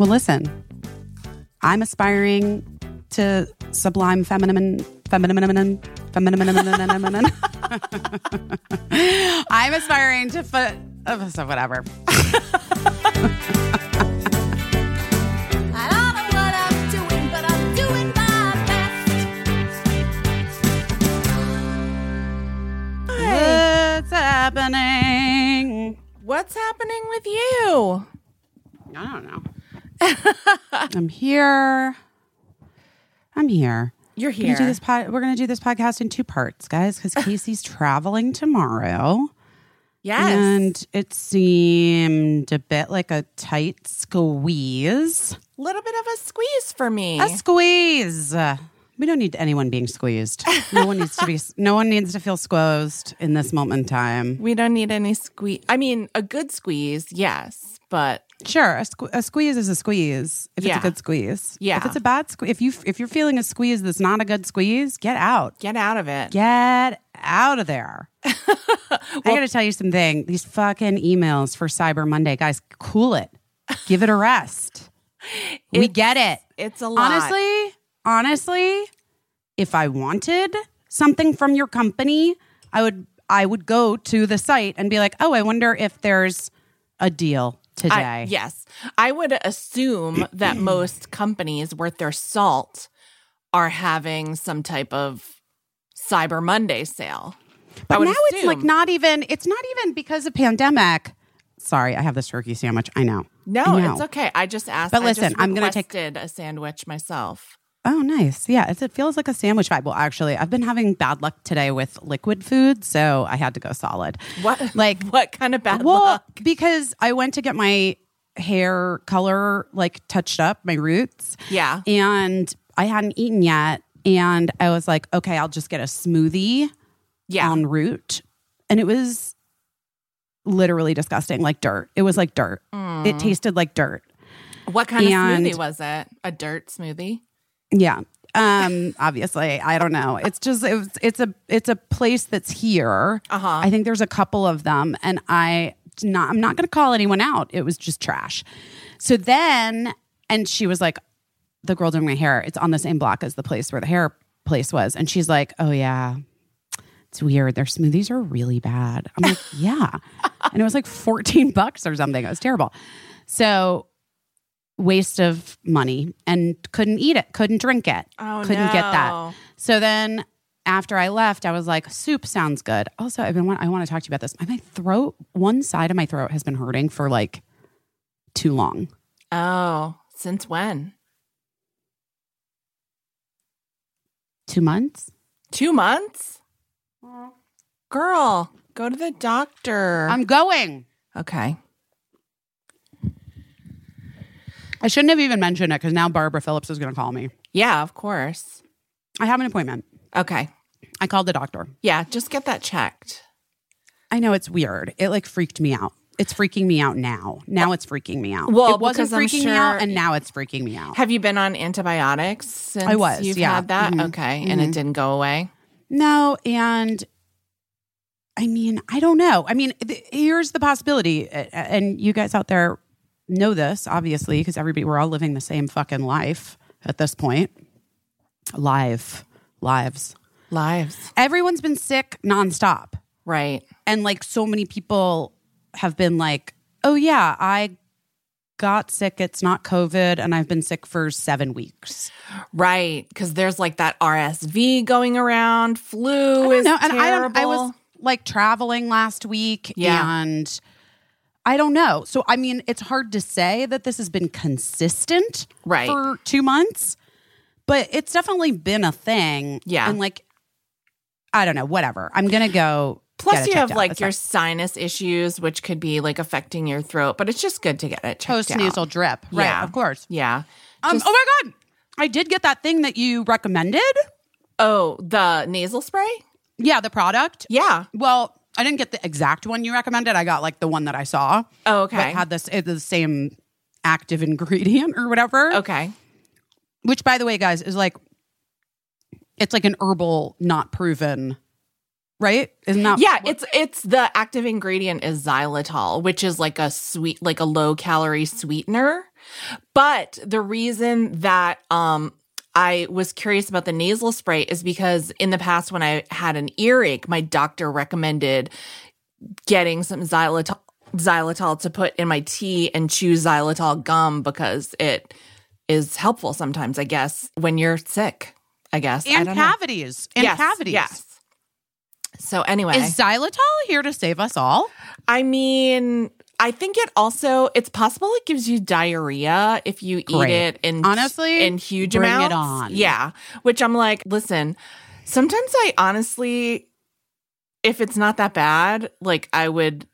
Well, listen, I'm aspiring to sublime feminine, feminine, feminine. I'm aspiring to foot. Oh, so whatever. I don't know what I'm doing, but I'm doing my best. What's happening? What's happening with you? I don't know. I'm here. I'm here. You're We're gonna here. do this pod, we're going to do this podcast in two parts, guys, because Casey's traveling tomorrow. yes. And it seemed a bit like a tight squeeze. A little bit of a squeeze for me. A squeeze. We don't need anyone being squeezed. No one needs to be. No one needs to feel squeezed in this moment in time. we don't need any squeeze. I mean, a good squeeze, yes, but Sure, a, sque- a squeeze is a squeeze if Yeah. it's a good squeeze. Yeah. If it's a bad squeeze, if you if you're feeling a squeeze that's not a good squeeze, get out. get out of it. Get out of there. I got to tell you something. These fucking emails for Cyber Monday, guys, cool it. Give it a rest. we get it. It's a lot. Honestly, honestly, if I wanted something from your company, I would I would go to the site and be like, "Oh, I wonder if there's a deal today." I, yes. I would assume that most companies worth their salt are having some type of Cyber Monday sale. But now it's like not even it's not even because of pandemic. Sorry, I have this turkey sandwich. I know. No, I know. it's okay. I just asked. But I just listen, I'm gonna take- a sandwich myself. Oh, nice. Yeah, it's, it feels like a sandwich vibe. Well, actually, I've been having bad luck today with liquid food, so I had to go solid. What? Like, what kind of bad luck? well, luck? because I went to get my hair color like touched up, my roots. Yeah. And I hadn't eaten yet. And I was like, okay, I'll just get a smoothie Yeah. on root. And it was literally disgusting, like dirt. It was like dirt. It mm. tasted like dirt. what kind of and- smoothie was it? A dirt smoothie? Yeah. Um obviously, I don't know. It's just it was, it's a it's a place that's here. Uh-huh. I think there's a couple of them and I not I'm not going to call anyone out. It was just trash. So then and she was like the girl doing my hair, it's on the same block as the place where the hair place was and she's like, "Oh yeah. It's weird. Their smoothies are really bad." I'm like, "Yeah." and it was like 14 bucks or something. It was terrible. So waste of money and couldn't eat it, couldn't drink it, Oh, couldn't get that. So then after I left, I was like, soup sounds good. Also, I've been I want to talk to you about this. My throat, one side of my throat has been hurting for like too long. Oh, since when? Two months. Two months? Girl, go to the doctor. I'm going. okay. I shouldn't have even mentioned it because now Barbara Philipps is going to call me. Yeah, of course. I have an appointment. Okay. I called the doctor. Yeah, just get that checked. I know it's weird. It like freaked me out. It's freaking me out now. Now it's freaking me out. Well, it wasn't because I'm freaking me out, sure- and now it's freaking me out. Have you been on antibiotics since I was, you've yeah. had that? Mhm. Okay. And it didn't go away? No, and I mean, I don't know. I mean, th- here's the possibility, a- and you guys out there know this, obviously, because everybody we're all living the same fucking life at this point. Live lives. Lives. Everyone's been sick nonstop, Right. and like so many people have been like, "Oh yeah, I." Got sick. It's not COVID, and I've been sick for seven weeks. Right. Because there's like that RSV going around. Flu is No, and I terrible. don't. I was like traveling last week, Yeah. and I don't know. So I mean, it's hard to say that this has been consistent, Right. for two months, but it's definitely been a thing. Yeah. and like, I don't know. Whatever. I'm gonna go. Plus, get it you have out. like That's your sinus issues, which could be like affecting your throat, but it's just good to get it checked post nasal drip, right? Yeah. Of course. Yeah. Um, Just- oh my god, I did get that thing that you recommended. oh, the nasal spray? Yeah, the product. Yeah. Well, I didn't get the exact one you recommended. I got like the one that I saw. Oh, okay. But had this it, the same active ingredient or whatever. okay. Which, by the way, guys, is like it's like an herbal, not proven, right? Isn't that? Yeah, it's it's the active ingredient is xylitol, which is like a sweet, like a low calorie sweetener. But the reason that um I was curious about the nasal spray is because in the past when I had an earache, my doctor recommended getting some xylitol xylitol to put in my tea and chew xylitol gum because it is helpful sometimes, I guess, when you're sick. I guess. I And don't know. cavities. And yes, cavities. Yes. So anyway, Is xylitol here to save us all? I mean, I think it also it's possible it gives you diarrhea if you eat Great. it in Honestly, in huge bring it amounts. on. Yeah, which I'm like, listen. Sometimes I honestly, if it's not that bad, like I would.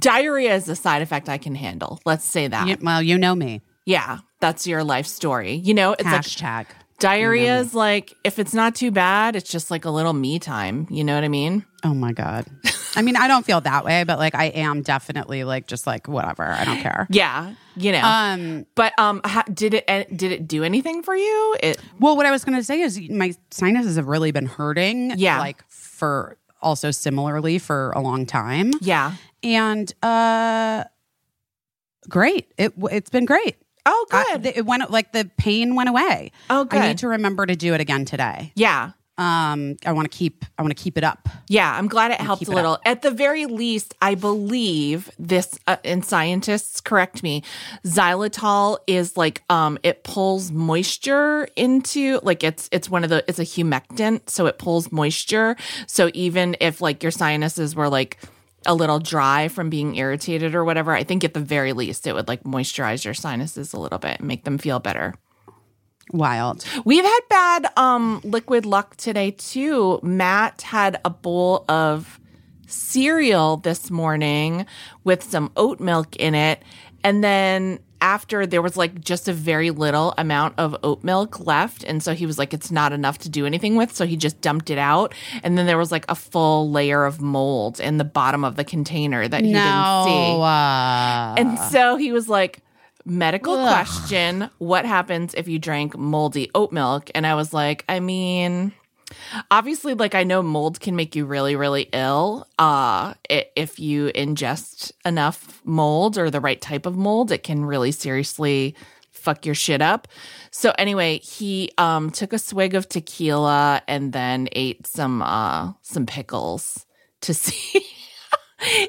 Diarrhea is a side effect I can handle. Let's say that. You- well, you know me. Yeah, that's your life story. You know, it's like Hashtag. Diarrhea is like if it's not too bad, it's just like a little me time. You know what I mean? Oh my God. I mean, I don't feel that way, but like I am definitely like just like whatever. I don't care. Yeah, you know. Um, But um, how, did it eh, did it do anything for you? It well, what I was going to say is my sinuses have really been hurting. Yeah. Like for also similarly for a long time. yeah. And uh great. It it's been great. Oh, I- good. it went like the pain went away. oh, good. I need to remember to do it again today. yeah, Um I want to keep I want to keep it up. yeah. I'm glad it helped a little. At the very least, I believe this. Uh, and scientists correct me. Xylitol is like um, it pulls moisture into like it's it's one of the it's a humectant, so it pulls moisture. So even if like your sinuses were like a little dry from being irritated or whatever, I think at the very least it would like moisturize your sinuses a little bit and make them feel better. Wild. We've had bad um liquid luck today too. Matt had a bowl of cereal this morning with some oat milk in it and then after there was like just a very little amount of oat milk left and so he was like it's not enough to do anything with so he just dumped it out and then there was like a full layer of mold in the bottom of the container that he didn't see No. Uh, and so he was like, medical Ugh. question, what happens if you drank moldy oat milk? And I was like, I mean, obviously like I know mold can make you really really ill. Uh if you ingest enough mold or the right type of mold, it can really seriously fuck your shit up. So anyway, he um took a swig of tequila and then ate some uh some pickles to see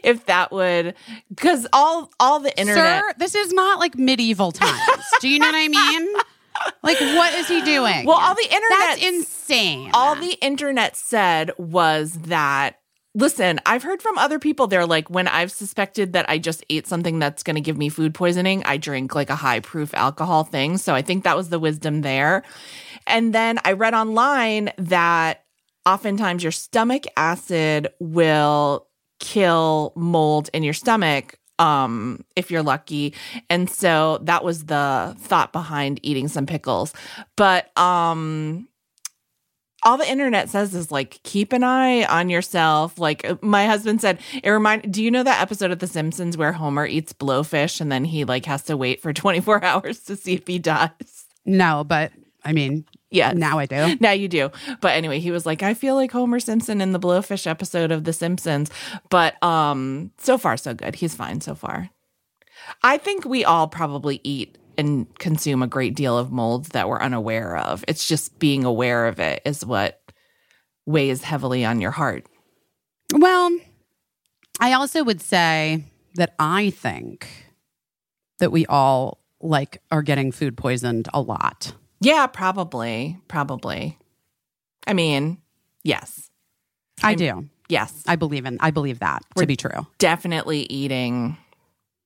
if that would cuz all all the internet Sir, this is not like medieval times. Do you know what I mean? Like, what is he doing? Well, all the internet That's insane. all the internet said was that listen i've heard from other people they're like when i've suspected that i just ate something that's going to give me food poisoning i drink like a high proof alcohol thing so i think that was the wisdom there and then i read online that oftentimes your stomach acid will kill mold in your stomach um if you're lucky. And so that was the thought behind eating some pickles. But um all the internet says is like keep an eye on yourself. Like my husband said it remind do you know that episode of the simpsons where homer eats blowfish and then he like has to wait for 24 hours to see if he dies no, but I mean, yeah now I do. now you do. But anyway, he was like, I feel like Homer Simpson in the Blowfish episode of The Simpsons. But um, so far so good. He's fine so far. I think we all probably eat and consume a great deal of molds that we're unaware of. It's just being aware of it is what weighs heavily on your heart. Well, I also would say that I think that we all like are getting food poisoned a lot. Yeah, probably. Probably. I mean, yes. I I'm- do. Yes. I believe in I believe that to We're- be true. Definitely eating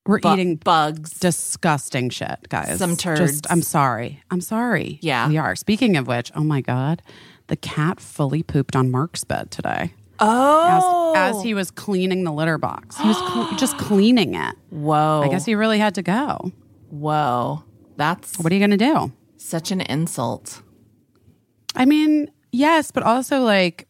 We're bu- eating bugs. disgusting shit, guys. Some Just turds. I'm sorry. I'm sorry. Yeah. We are. Speaking of which, oh my god, the cat fully pooped on Mark's bed today. oh. As, as he oh. was cleaning the litter box. He was cle- just cleaning it. Whoa. I guess he really had to go. Whoa. That's What are you going to do? Such an insult. I mean, yes, but also like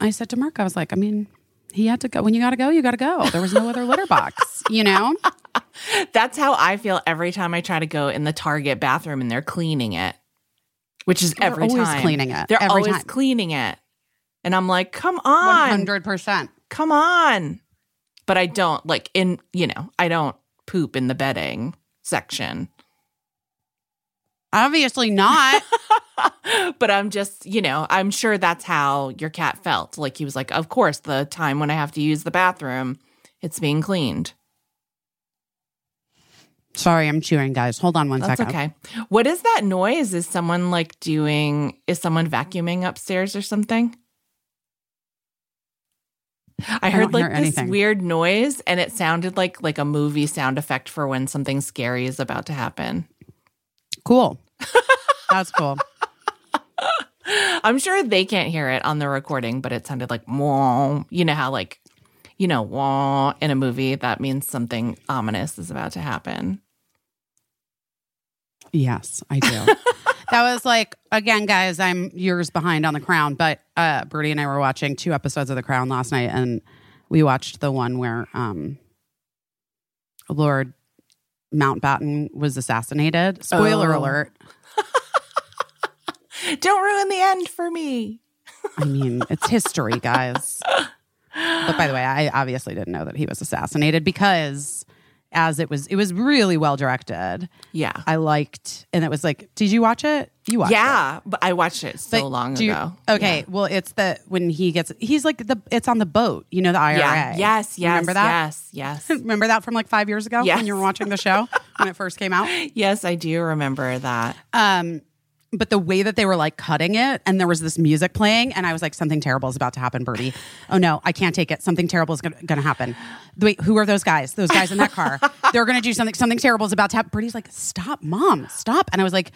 I said to Mark, I was like, I mean, he had to go. When you got to go, you got to go. There was no other litter box, you know? That's how I feel every time I try to go in the Target bathroom and they're cleaning it, which is They're every always time. cleaning it. They're Every always time. cleaning it. And I'm like, come on. 100%. Come on. But I don't like in, you know, I don't poop in the bedding section. Obviously not. but I'm just, you know, I'm sure that's how your cat felt. Like he was like, of course, the time when I have to use the bathroom, it's being cleaned. Sorry, I'm chewing, guys. Hold on one That's second. okay. What is that noise? Is someone like doing, is someone vacuuming upstairs or something? I heard don't hear like this anything. weird noise and it sounded like like a movie sound effect for when something scary is about to happen. Cool. That's cool. I'm sure they can't hear it on the recording, but it sounded like wah. You know how like you know wah in a movie that means something ominous is about to happen. Yes, I do. that was like again, guys. I'm years behind on The Crown, but uh, Birdie and I were watching two episodes of The Crown last night, and we watched the one where um, Lord Mountbatten was assassinated. Spoiler Oh. alert. Don't ruin the end for me. I mean, it's history, guys. But by the way, I obviously didn't know that he was assassinated because as it was, it was really well directed. Yeah. I liked, and it was like, did you watch it? You watched it. yeah, but I watched it so But long you- ago. Okay, Yeah. well, it's the when he gets he's like the it's on the boat, you know, the IRA. Yeah. Yes, yes. Remember that? Yes, yes. Remember that from like five years ago Yes. when you were watching the show when it first came out. yes, I do remember that. Um, but the way that they were like cutting it, and there was this music playing, and I was like, something terrible is about to happen, Birdie. Oh no, I can't take it. Something terrible is going to happen. Wait, who are those guys? Those guys in that car? They're going to do something. Something terrible is about to happen. Birdie's like, stop, mom, stop. And I was like.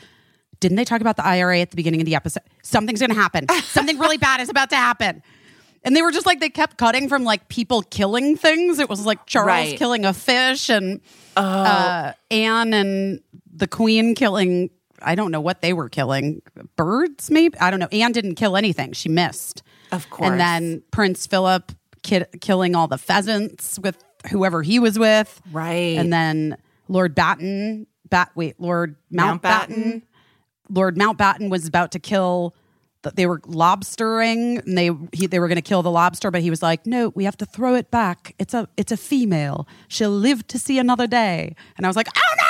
Didn't they talk about the IRA at the beginning of the episode? Something's going to happen. Something really bad is about to happen. And they were just like they kept cutting from like people killing things. It was like Charles Right. killing a fish and uh, Anne and the Queen killing. I don't know what they were killing. Birds, maybe. I don't know. Anne didn't kill anything. She missed. Of course. And then Prince Philip kid, killing all the pheasants with whoever he was with. Right. And then Lord Batten. Bat. Wait, Lord Mountbatten. Mountbatten. Lord Mountbatten was about to kill. They were lobstering, and they he, they were going to kill the lobster, but he was like, "No, we have to throw it back. It's a it's a female. She'll live to see another day." And I was like, "Oh no!"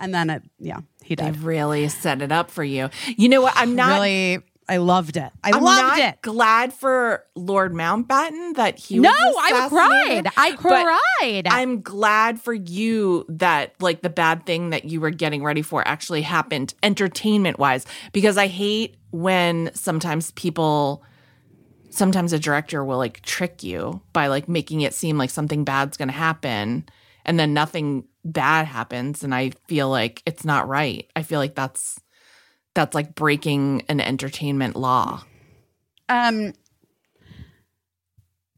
And then it, yeah, he they died. really set it up for you. You know what? I'm not really, I loved it. I I'm loved not it. glad for Lord Mountbatten that he No, I cried. I cried. I'm glad for you that like the bad thing that you were getting ready for actually happened entertainment wise because I hate when sometimes people sometimes a director will like trick you by like making it seem like something bad's going to happen and then nothing bad happens and I feel like it's not right. I feel like that's that's like breaking an entertainment law. Um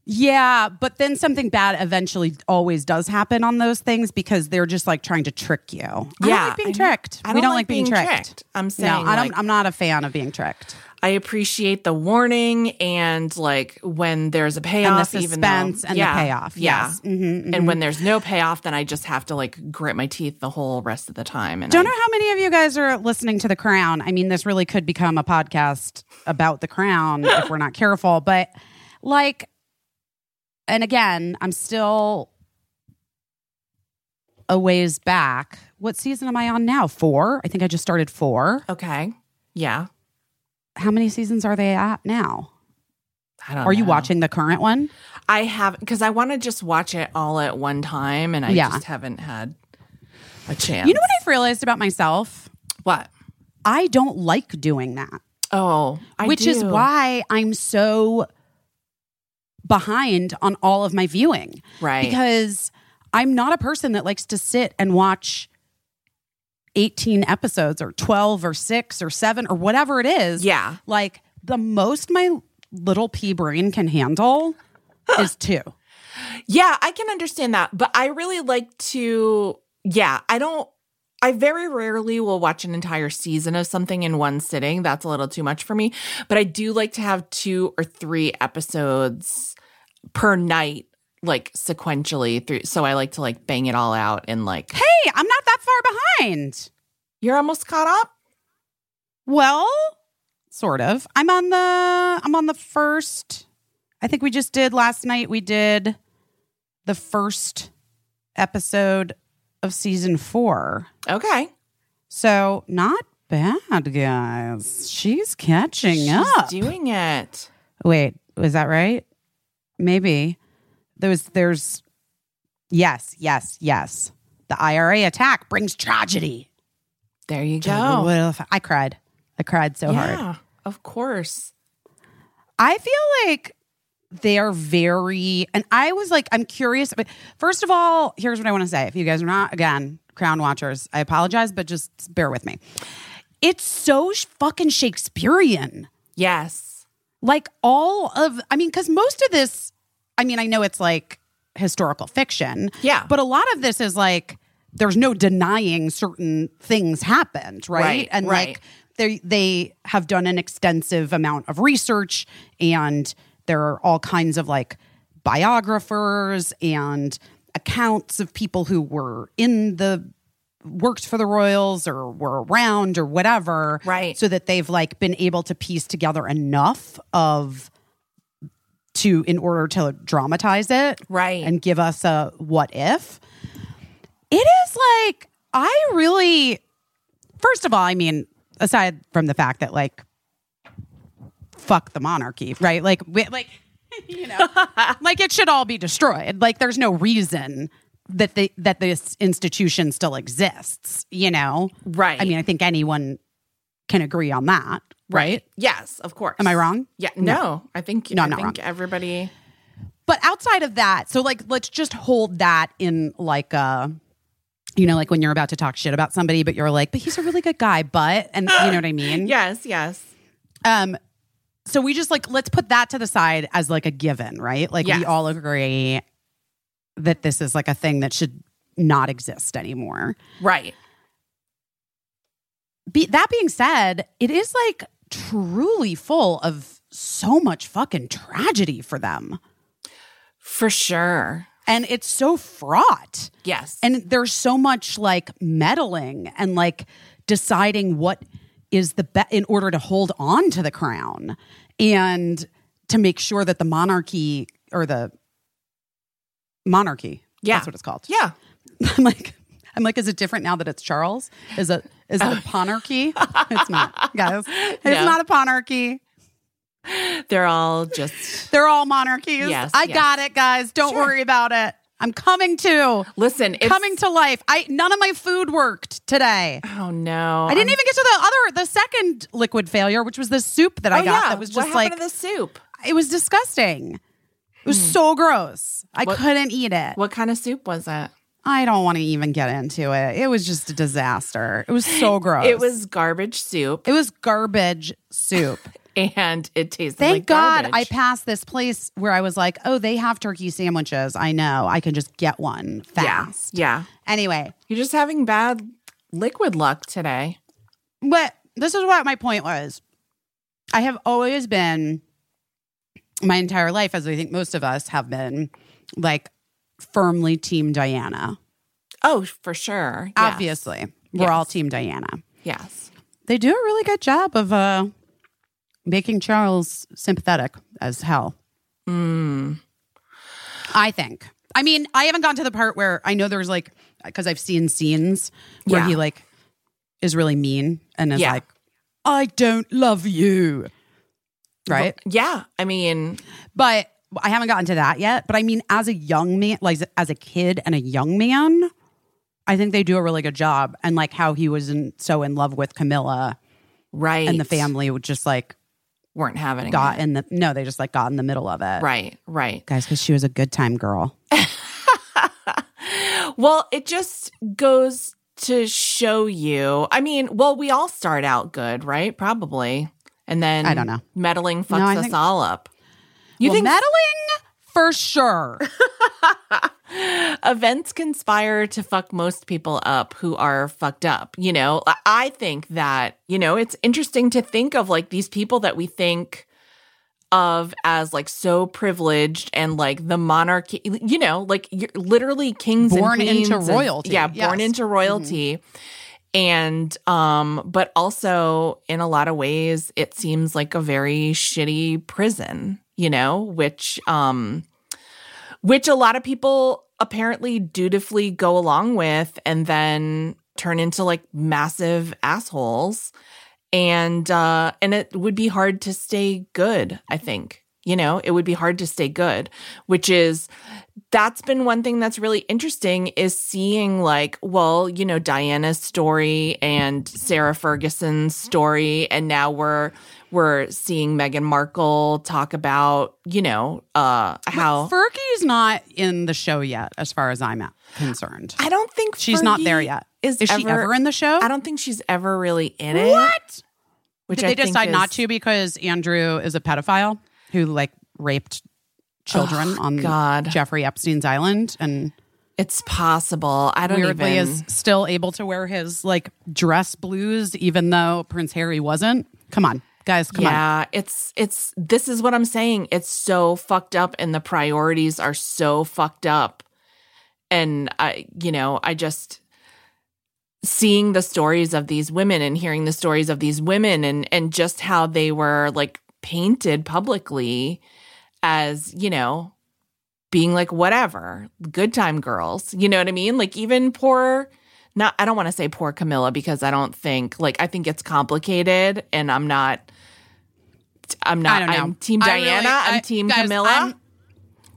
yeah, but then something bad eventually always does happen on those things because they're just like trying to trick you. I don't Yeah, like being I- tricked. I we don't don't like like being, being tricked. tricked. I'm no, saying, I don't. like- I'm not a fan of being tricked. I appreciate the warning and like when there's a payoff, even though suspense and the yeah, payoff. Yeah. Yes. Mhm, And when there's no payoff, then I just have to like grit my teeth the whole rest of the time. And Don't I, know how many of you guys are listening to The Crown. I mean, this really could become a podcast about The Crown if we're not careful. But like, and again, I'm still a ways back. What season am I on now? Four. I think I just started four. okay, yeah. How many seasons are they at now? I don't. Are you watching the current one? I have because I want to just watch it all at one time, and I Yeah. just haven't had a chance. You know what I've realized about myself? What? I don't like doing that. Oh, I which is why I'm so behind on all of my viewing. Right. Because I'm not a person that likes to sit and watch 18 episodes or 12 or 6 or 7 or whatever it is. Yeah. Like the most my little pea brain can handle is 2. Yeah, I can understand that. But I really like to, yeah, I don't, I very rarely will watch an entire season of something in one sitting. That's a little too much for me. But I do like to have two or three episodes per night, like sequentially through. So I like to like bang it all out and like, Hey, I'm not that far behind. you're almost caught up? Well, sort of. I'm on the I'm on the first I think we just did last night we did the first episode of season 4. Okay. So, not bad, guys. She's catching She's up. doing it. Wait, was that right? Maybe. There there's yes, yes, yes. The IRA attack brings tragedy. There you go. I cried. I cried so hard. Yeah, of course. I feel like they are very, and I was like, I'm curious. But first of all, here's what I want to say. If you guys are not, again, Crown Watchers, I apologize, but just bear with me. It's so sh- fucking Shakespearean. Yes. Like all of, I mean, because most of this, I mean, I know it's like historical fiction. Yeah. But a lot of this is like, there's no denying certain things happened, right? Right, and right. like, they they have done an extensive amount of research and there are all kinds of like biographers and accounts of people who were in the worked for the royals or were around or whatever Right. so that they've like been able to piece together enough of to in order to dramatize it Right. and give us a what if. It is like i really first of all i mean aside from the fact that like fuck the monarchy right? Like we, like you know like it should all be destroyed. Like there's no reason that the that this institution still exists you know? Right. i mean i think anyone can agree on that right, Yes, of course. am i wrong Yeah. No, I think No, I I'm not think wrong. everybody but outside of that so like let's just hold that in like uh you know like when you're about to talk shit about somebody but you're like but he's a really good guy but and you know what i mean Yes, yes. um so we just like let's put that to the side as like a given right like Yes. we all agree that this is like a thing that should not exist anymore Right. Be- that being said it is like truly full of so much fucking tragedy for them For sure. and it's so fraught Yes. and there's so much like meddling and like deciding what is the best in order to hold on to the crown and to make sure that the monarchy or the monarchy Yeah. that's what it's called yeah. i'm like i'm like is it different now that it's charles is it is it a ponarchy it's not guys it's No. not a ponarchy They're all just they're all monarchies Yes, i yes. got it guys don't Sure. worry about it i'm coming to listen. It's, coming to life. I none of my food worked today. Oh no! I didn't even get to the other the second liquid failure, which was the soup that I Oh, got yeah. that was just like to the soup? it was disgusting. It was so gross. I Hmm. What- couldn't eat it. What kind of soup was it? I don't want to even get into it. It was just a disaster. It was so gross. It was garbage soup, it was garbage soup. and it tasted. Thank like God I passed this place where I was like, oh, they have turkey sandwiches. I know. I can just get one Yeah. fast. Yeah. Anyway, You're just having bad liquid luck today. But this is what my point was. I have always been, my entire life, as I think most of us have been, like firmly Team Diana. Oh, for sure. Yes. Obviously, we're Yes. all Team Diana. Yes. They do a really good job of uh, making Charles sympathetic as hell. Mm. I think. I mean, I haven't gotten to the part where I know there's like because I've seen scenes where Yeah. he like is really mean and is Yeah. like, "I don't love you," right? Yeah. I mean, But I haven't gotten to that yet. But I mean, as a young man, like as a kid and a young man, I think they do a really good job. And like how he was in, so in love with Camilla right. and the family would just like weren't having got it. in the no, they just like got in the middle of it, Right. Right. Guys, because she was a good time girl. Well, it just goes to show you. I mean, well, we all start out good, right? Probably. And then I don't know. Meddling fucks No, us think- all up. You well, think meddling for sure. events conspire to fuck most people up who are fucked up. You know, I- think that, you know, it's interesting to think of like these people that we think of as like so privileged and like the monarchy, you know, like you're literally kings Born and into queens and- royalty, yeah, born yes. Mm-hmm. into royalty. And um but also in a lot of ways it seems like a very shitty prison, you know, which um which a lot of people apparently dutifully go along with and then turn into like massive assholes. And uh and it would be hard to stay good i think. You know it would be hard to stay good which is that's been one thing that's really interesting is seeing like well you know diana's story and sarah ferguson's story and now we're we're seeing Meghan Markle talk about, you know, uh how Fergie's not in the show yet, as far as I'm at- concerned. I don't think She's not there yet. Is, Is she ever in the show? I don't think she's ever really in it. What? Which Did I they decide not to because Andrew is a pedophile who like raped children on God. Jeffrey Epstein's island and It's possible. I don't weirdly even. is still able to wear his like dress blues even though Prince Harry wasn't? Come on, guys, come on. yeah, it's it's. This is what I'm saying. It's so fucked up, and the priorities are so fucked up. And I, you know, I just seeing the stories of these women and hearing the stories of these women and and just how they were like painted publicly as you know being like whatever good time girls you know what i mean like even poor not i don't want to say poor camilla because i don't think like i think it's complicated and i'm not i'm not I i'm team diana really- i'm I- team guys, camilla I'm-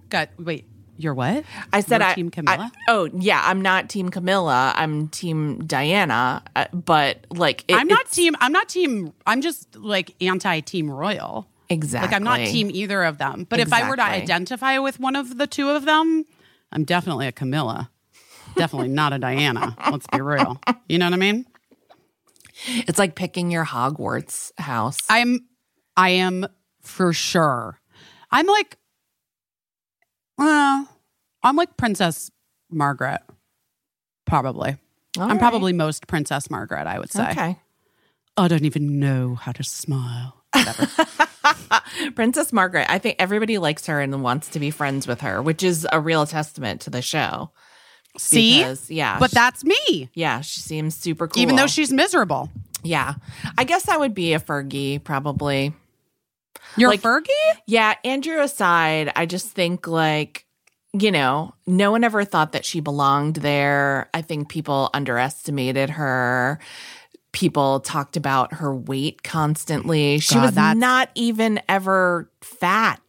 God, wait, you're what? I said You're I team Camilla. I- oh yeah, I'm not team Camilla. I'm team Diana. Uh, but like, it- I'm not team. I'm not team. I'm just like anti Team Royal. exactly. Like I'm not team either of them. But if I were to identify with one of the two of them, I'm definitely a Camilla. Definitely not a Diana. Let's be real. You know what I mean? It's like picking your Hogwarts house. I'm I am for sure. I'm like uh, I'm like Princess Margaret. Probably. All I'm right. probably most Princess Margaret, I would say. okay. I don't even know how to smile. Whatever. Princess Margaret. I think everybody likes her and wants to be friends with her, which is a real testament to the show. See? Because, yeah, But she- that's me. yeah, she seems super cool. Even though she's miserable. yeah, I guess I would be a Fergie probably. You're Like- Fergie? Yeah, Andrew aside, I just think like, you know, no one ever thought that she belonged there. I think people underestimated her. People talked about her weight constantly. She God, was not even ever fat.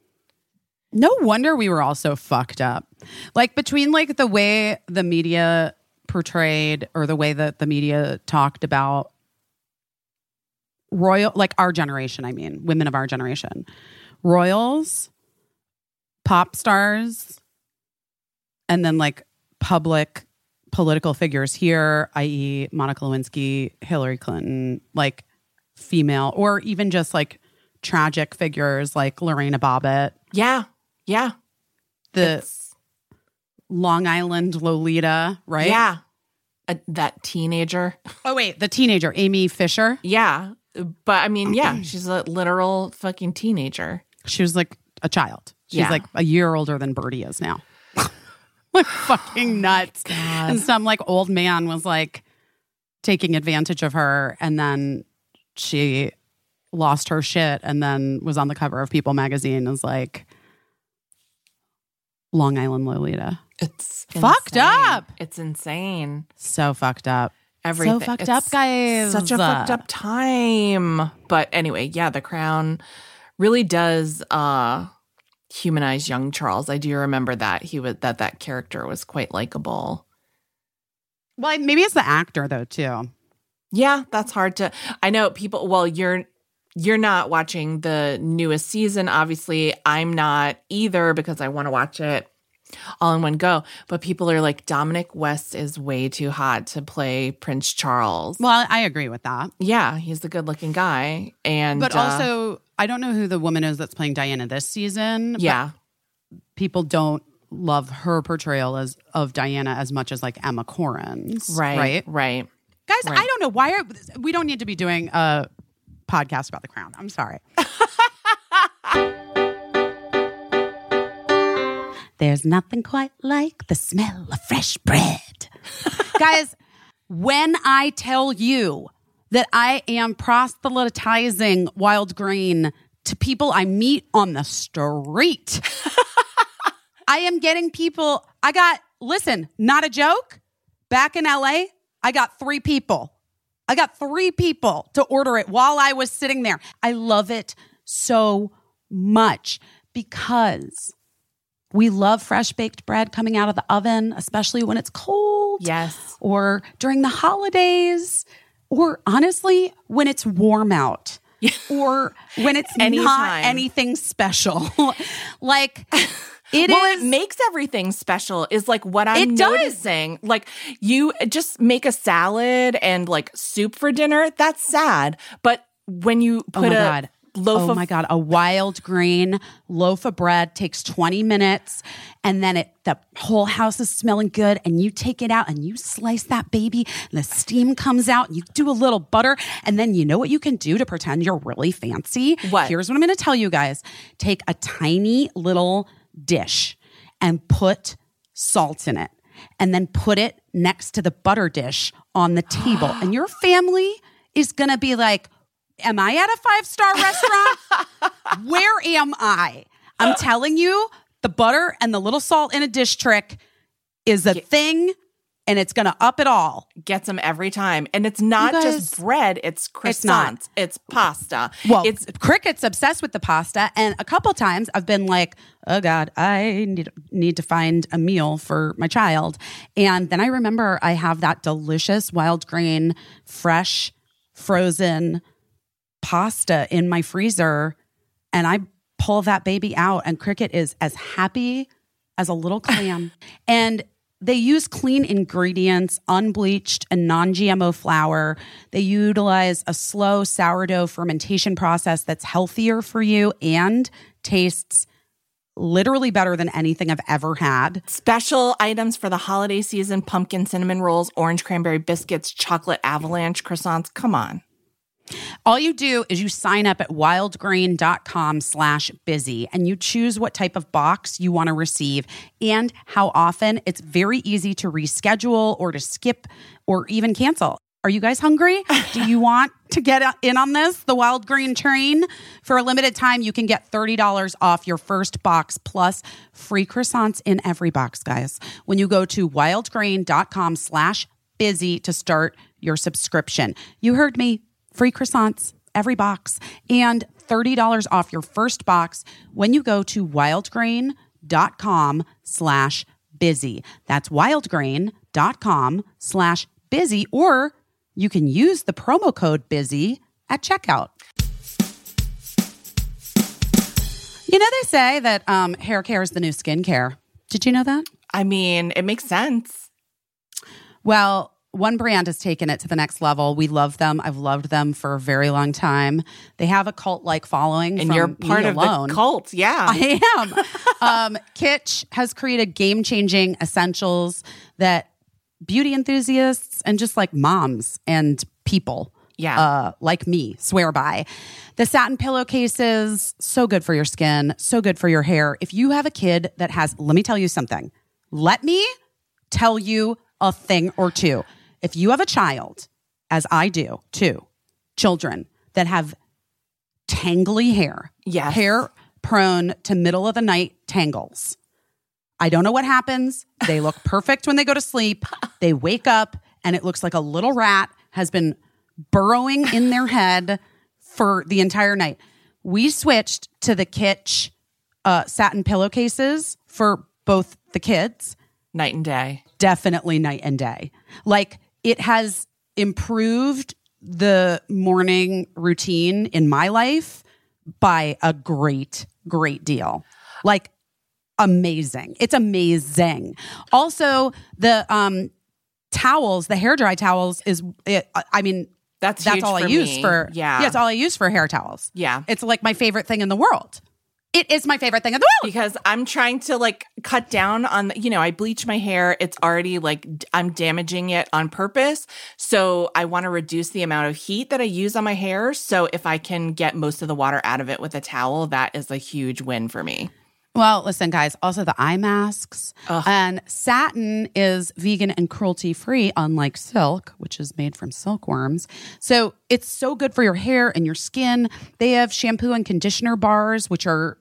No wonder we were all so fucked up. Like between like the way the media portrayed or the way that the media talked about royal like our generation, I mean, women of our generation. Royals, pop stars, and then like public political figures here, i.e. Monica Lewinsky, Hillary Clinton, like female or even just like tragic figures like Lorena Bobbitt Yeah. Yeah. the It's- Long Island Lolita, right? Yeah. Uh, that teenager. Oh wait, the teenager Amy Fisher. Yeah. But I mean, yeah, she's a literal fucking teenager. She was like a child. She's Yeah. like a year older than Birdie is now. like fucking nuts. And some like old man was like taking advantage of her, and then she lost her shit, and then was on the cover of People magazine as like Long Island Lolita. It's Fucked insane. up. It's insane. So fucked up. everything. So fucked It's up, guys. Such a fucked up time. But anyway, yeah, the crown really does uh humanize young Charles. I do remember that he was that that character was quite likable. Well, maybe it's the actor though too. Yeah, that's hard to I know people well you're you're not watching the newest season obviously. I'm not either because I want to watch it all in one go. But people are like Dominic West is way too hot to play Prince Charles. Well, I agree with that. Yeah, he's the good-looking guy and But uh, also, I don't know who the woman is that's playing Diana this season. yeah. people don't love her portrayal as of Diana as much as like Emma Corrin's. Right. Right. Right. Guys, Right. I don't know why are we don't need to be doing a podcast about the crown. I'm sorry. There's nothing quite like the smell of fresh bread. Guys, when I tell you that I am proselytizing Wild Grain to people I meet on the street, I am getting people. I got, listen, not a joke. Back in LA, I got three people. I got three people to order it while I was sitting there. I love it so much because we love fresh baked bread coming out of the oven, especially when it's cold. Yes. Or during the holidays, or honestly, when it's warm out. or when it's not anything special. like it well, is- it makes everything special. Is like what I'm It does. noticing. Like you just make a salad and like soup for dinner. That's sad, but when you Oh put my a god. loaf oh of my god, a Wild Grain loaf of bread takes 20 minutes and then it the whole house is smelling good and you take it out and you slice that baby and the steam comes out and you do a little butter and then you know what you can do to pretend you're really fancy? What? Here's what I'm going to tell you guys. Take a tiny little dish and put salt in it and then put it next to the butter dish on the table and your family is going to be like am I at a five star restaurant? Where am I? I'm telling you, the butter and the little salt in a dish trick is a thing and it's going to up it all. gets them every time, and it's not You just bread. It's It's croissants. It's, pasta. Well, it's it's Cricket's obsessed with the pasta, and a couple times I've been like, "Oh God, I need need to find a meal for my child." And then I remember I have that delicious wild grain, fresh, frozen pasta in my freezer, and I pull that baby out, and Cricket is as happy as a little clam. and they use clean ingredients, unbleached and non GMO flour. They utilize a slow sourdough fermentation process that's healthier for you and tastes literally better than anything I've ever had. special items for the holiday season: pumpkin cinnamon rolls, orange cranberry biscuits, chocolate avalanche croissants. Come on. All you do is you sign up at wildgrain.com slash busy and you choose what type of box you want to receive and how often. It's very easy to reschedule or to skip or even cancel. Are you guys hungry? Do you want to get in on this, the Wild Grain train? For a limited time, you can get $30 off your first box plus free croissants in every box, guys. When you go to wildgrain.com slash busy to start your subscription. You heard me free croissants, every box, and $30 off your first box when you go to wildgrain.com slash busy. That's wildgrain.com slash busy, or you can use the promo code busy at checkout. You know, they say that um, hair care is the new skincare. Did you know that? I mean, it makes sense. Well, one brand has taken it to the next level. We love them. I've loved them for a very long time. They have a cult like following. And you're part of alone. the cult. Yeah. I am. um, Kitsch has created game changing essentials that beauty enthusiasts and just like moms and people. Yeah. Uh, like me, swear by. The satin pillowcases, so good for your skin, so good for your hair. If you have a kid that has, let me tell you something. Let me tell you a thing or two. If you have a child, as I do too, children that have tangly hair, Yes. hair prone to middle of the night tangles. I don't know what happens. They look perfect when they go to sleep. They wake up and it looks like a little rat has been burrowing in their head for the entire night. We switched to the Kitsch uh, satin pillowcases for both the kids Night and day. definitely night and day. Like it has improved the morning routine in my life by a great, great deal. Like amazing. It's amazing. Also, the um towels, the hair dry towels is it, I mean That's that's all I for use for Yeah. Yeah, it's all I use for hair towels. Yeah. It's like my favorite thing in the world. It is my favorite thing in the world. because I'm trying to like cut down on, you know, I bleach my hair. It's already like I'm damaging it on purpose. So I want to reduce the amount of heat that I use on my hair. So if I can get most of the water out of it with a towel, that is a huge win for me. Well, listen, guys, also the eye masks. And satin is vegan and cruelty free, unlike silk, which is made from silkworms. So it's so good for your hair and your skin. They have shampoo and conditioner bars, which are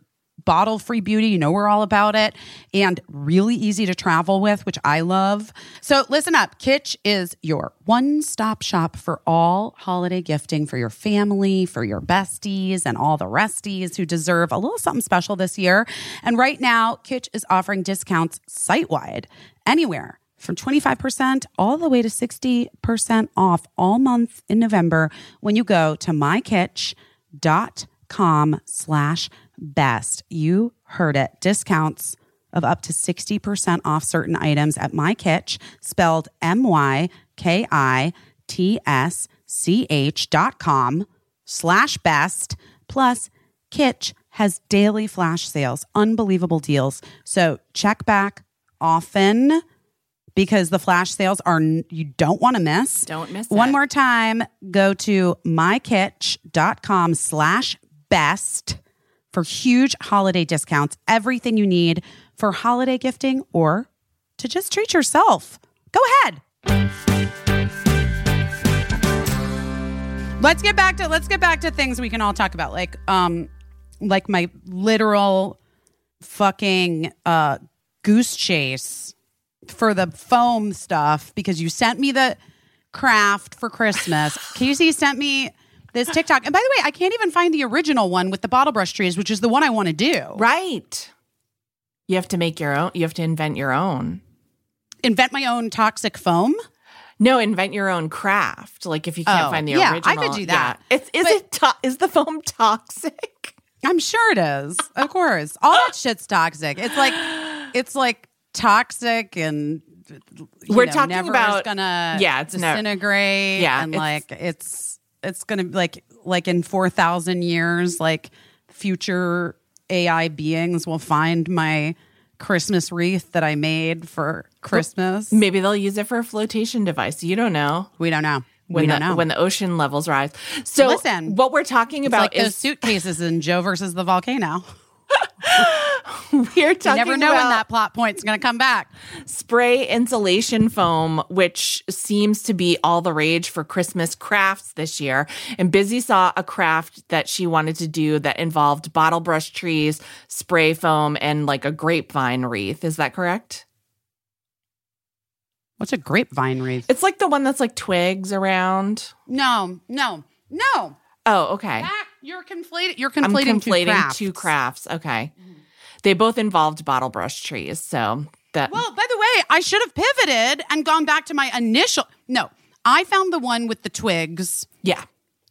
bottle free beauty. You know, we're all about it. And really easy to travel with, which I love. So listen up Kitsch is your one stop shop for all holiday gifting for your family, for your besties, and all the resties who deserve a little something special this year. And right now, Kitsch is offering discounts site wide anywhere from 25% all the way to 60% off all month in November when you go to mykitsch.com slash best. You heard it. Discounts of up to 60% off certain items at MyKitsch, spelled M-Y-K-I-T-S-C-H dot com slash best. Plus, Kitsch has daily flash sales, unbelievable deals. So check back often because the flash sales are you don't want to miss. Don't miss One it. more time, go to mykitsch.com slash best for huge holiday discounts. Everything you need for holiday gifting or to just treat yourself. Go ahead. Let's get back to let's get back to things we can all talk about. Like um like my literal fucking uh goose chase for the foam stuff because you sent me the craft for Christmas. Casey sent me this TikTok. And by the way, I can't even find the original one with the bottle brush trees, which is the one I want to do. Right. You have to make your own. You have to invent your own. Invent my own toxic foam. No, invent your own craft. Like if you can't Oh, find the original. yeah, I could do that. Yeah. It's, is it to- is the foam toxic? I'm sure it is. Of course. All that shit's toxic. It's like it's like toxic and We're know, talking never about- gonna yeah, it's never- disintegrate. Yeah, and it's- like it's it's gonna be like like in four thousand years, like future AI beings will find my Christmas wreath that I made for Christmas. Maybe they'll use it for a flotation device. You don't know. We don't know. When we the, don't know. when the ocean levels rise. So Listen, what we're talking about like is suitcases in Joe versus the volcano. we're talking You never know when that plot point's going to come back. spray insulation foam, which seems to be all the rage for Christmas crafts this year. And Busy saw a craft that she wanted to do that involved bottle brush trees, spray foam, and like a grapevine wreath. Is that correct? What's a grapevine wreath? It's like the one that's like twigs around. No, no, no. Oh, okay. That, you're conflating. You're I'm conflating, two crafts. two crafts. Okay. They both involved bottle brush trees. So that Well, by the way, I should have pivoted and gone back to my initial. No, I found the one with the twigs yeah.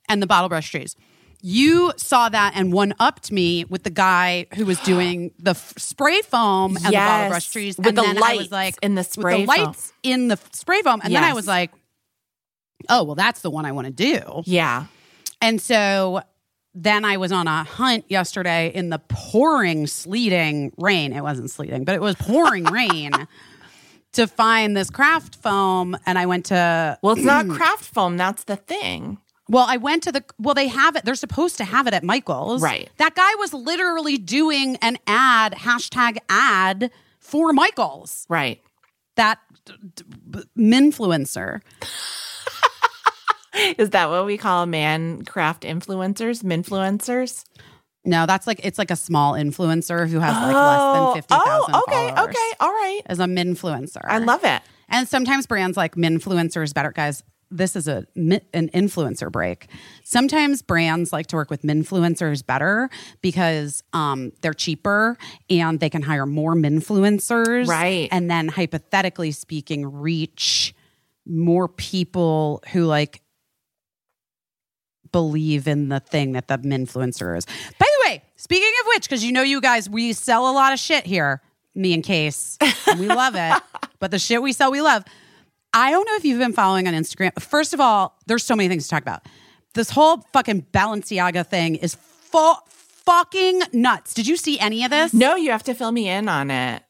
and the bottle brush trees. You saw that and one upped me with the guy who was doing the f- spray foam and the bottle brush trees. with and the then I was lights like, in the with spray the foam. lights in the spray foam, and then I was like, oh well, that's the one I want to do. Yeah. And so then I was on a hunt yesterday in the pouring, sleeting rain. It wasn't sleeting, but it was pouring rain to find this craft foam. And I went to, Well, it's not craft foam. That's the thing. well, I went to the, well, they have it. They're supposed to have it at Michael's. Right. That guy was literally doing an ad, hashtag ad for Michael's. Right. That d- d- minfluencer. Is that what we call man craft influencers? Minfluencers? No, that's like, it's like a small influencer who has like less than 50,000 Oh, okay, followers. okay, all right. As a minfluencer. I love it. And sometimes brands like minfluencers better guys. This is a an influencer break. Sometimes brands like to work with minfluencers better because um, they're cheaper and they can hire more minfluencers, Right. And then hypothetically speaking, reach more people who like believe in the thing that the minfluencer is. By the way, speaking of which, because you know you guys, we sell a lot of shit here, me and Case. And we love it. but the shit we sell, we love. I don't know if you've been following on Instagram. First of all, there's so many things to talk about. This whole fucking Balenciaga thing is fu- fucking nuts. Did you see any of this? No, you have to fill me in on it.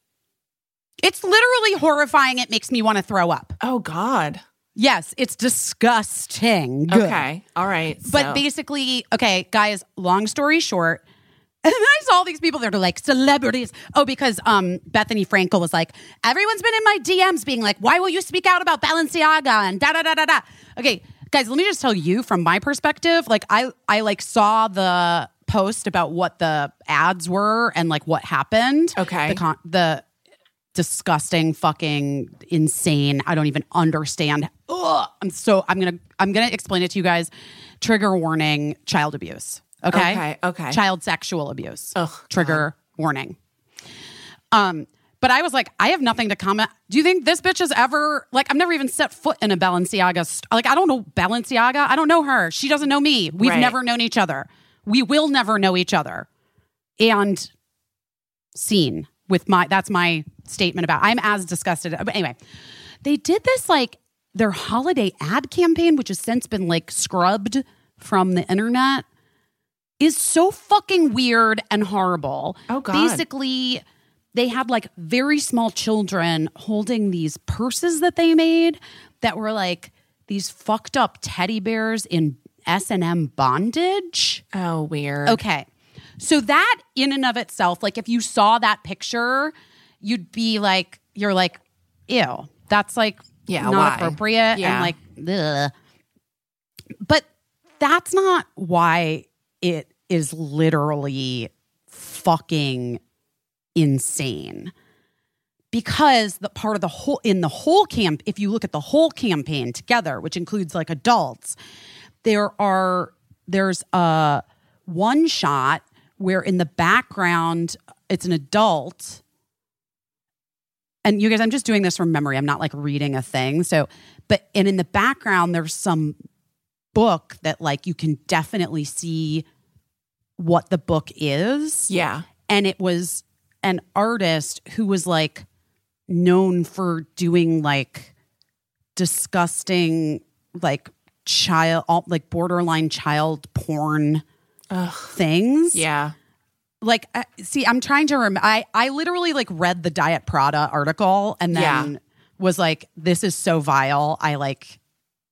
It's literally horrifying. It makes me want to throw up. Oh God. Yes, it's disgusting. Okay. All right. But basically, okay, guys, long story short, and then I saw all these people that are like celebrities. Oh, because um Bethenny Frankel was like, everyone's been in my DMs being like, why will you speak out about Balenciaga and da da da da da. Okay, guys, let me just tell you from my perspective, like I I like saw the post about what the ads were and like what happened. Okay. The con- the disgusting fucking insane. I don't even understand. Ugh, I'm so I'm to I'm to explain it to you guys. Trigger warning child abuse. Okay? Okay, okay. Child sexual abuse. Ugh, Trigger warning. Um but I was like, I have nothing to comment. Do you think this bitch has ever like I've never even set foot in a Balenciaga st- like I don't know Balenciaga. I don't know her. She doesn't know me. We've Right. never known each other. We will never know each other. And seen with my that's my statement about I'm as disgusted. But anyway, they did this like their holiday ad campaign, which has since been like scrubbed from the internet, is so fucking weird and horrible. Oh, God. Basically, they had like very small children holding these purses that they made that were like these fucked up teddy bears in S&M bondage. Oh, weird. Okay. So that in and of itself, like if you saw that picture, you'd be like, you're like, ew, that's like Yeah, not why? appropriate. Yeah. And like, ugh. But that's not why it is literally fucking insane. Because the part of the whole in the whole camp, if you look at the whole campaign together, which includes like adults, there are there's a one shot where in the background it's an adult and you guys i'm just doing this from memory. I'm not like reading a thing. So but and in the background there's some book that like you can definitely see what the book is. Yeah. and it was an artist who was like known for doing like disgusting like child all- like borderline child porn things. Yeah. Like uh, see i'm trying to remember i i literally like read the diet prada article and then Yeah. was like this is so vile i like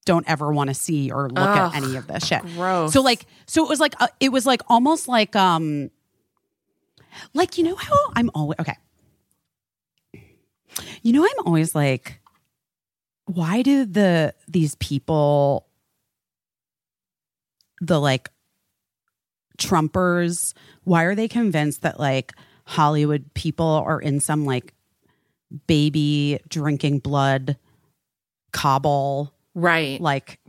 don't ever want to see or look Ugh, at any of this shit gross. so like so it was like uh, it was like almost like um like you know how i'm always okay you know i'm always like why do the these people the like Trumpers, why are they convinced that like Hollywood people are in some like baby drinking blood cabal Right. like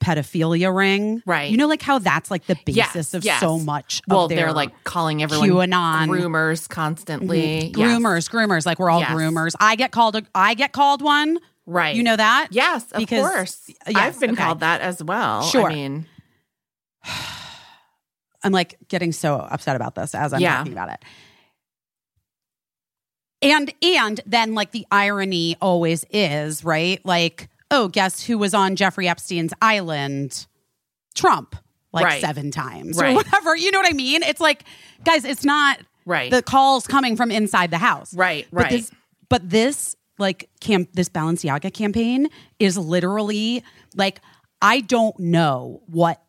pedophilia ring? Right. You know, like how that's like the Yes, basis of yes. so much. well, of they're like calling everyone QAnon. groomers constantly. Mm-hmm. Yes. groomers, groomers. Like we're all Yes. groomers. I get called. A, I get called one. Right. You know that? Yes, of Because- course. yes, I've been okay. called that as well. Sure. I mean, I'm like getting so upset about this as I'm Yeah. talking about it. And and then like the irony always is, right? Like, oh, guess who was on Jeffrey Epstein's island? Trump. Like Right. seven times or whatever. You know what I mean? It's like, guys, it's not Right. the calls coming from inside the house. Right, But right. this but this like camp this Balenciaga campaign is literally like I don't know what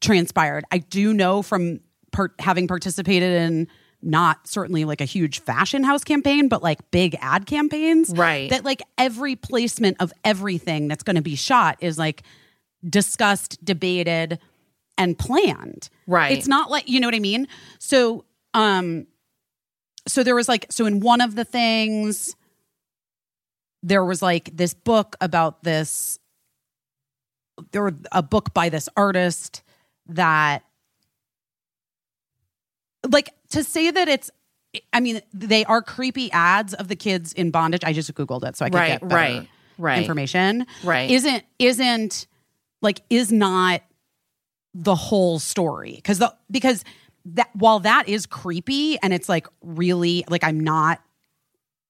transpired. I do know from per- having participated in not certainly like a huge fashion house campaign, but like big ad campaigns. Right. That like every placement of everything that's going to be shot is like discussed, debated, and planned. Right. It's not like, you know what I mean? So, um, so there was like, so in one of the things, there was like this book about this there were a book by this artist that like to say that it's I mean they are creepy ads of the kids in bondage. I just googled it so I could Right, get better right, right. information. Right. Isn't isn't like is not the whole story because the because that while that is creepy and it's like really like I'm not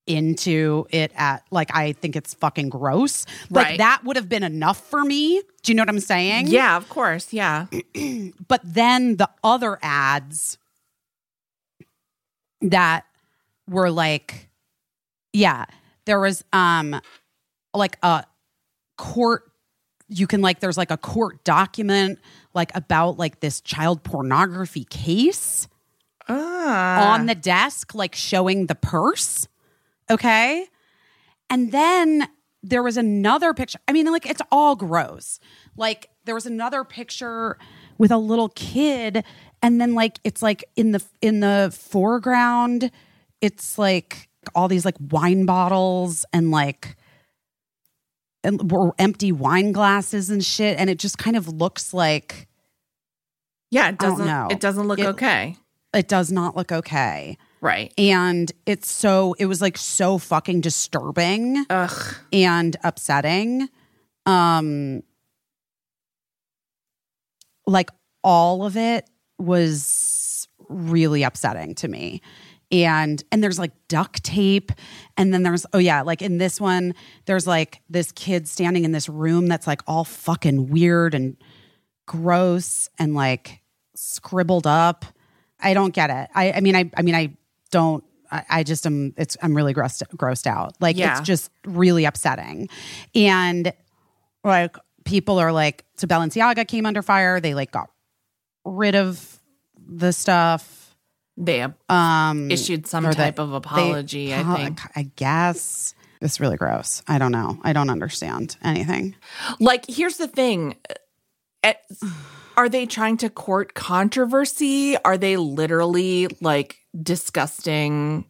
into it at like I think it's fucking gross. Like Right. that would have been enough for me. Do you know what I'm saying? yeah, of course. Yeah. But then the other ads that were like yeah, there was um like a court you can like there's like a court document like about like this child pornography case Ah. on the desk, like showing the purse. Okay. And then there was another picture. I mean, like, it's all gross. Like, there was another picture with a little kid, and then like it's like in the in the foreground it's like all these like wine bottles and like and or empty wine glasses and shit and it just kind of looks like Yeah, it doesn't know. it doesn't look It- okay. it does not look okay Right. and it's so it was like so fucking disturbing Ugh. and upsetting. Um like all of it was really upsetting to me. And and there's like duct tape. And then there's oh yeah like in this one there's like this kid standing in this room that's like all fucking weird and gross and like scribbled up. I don't get it. I i mean i i mean i don't I, I just am it's i'm really grossed grossed out. Like Yeah. it's just really upsetting. And like people are like so balenciaga came under fire. They like got rid of the stuff. They um issued some type of they- apology, I uh, think. i guess. It's really gross. I don't know. I don't understand anything. Like, here's the thing. Eh, Are they trying to court controversy? Are they literally like disgusting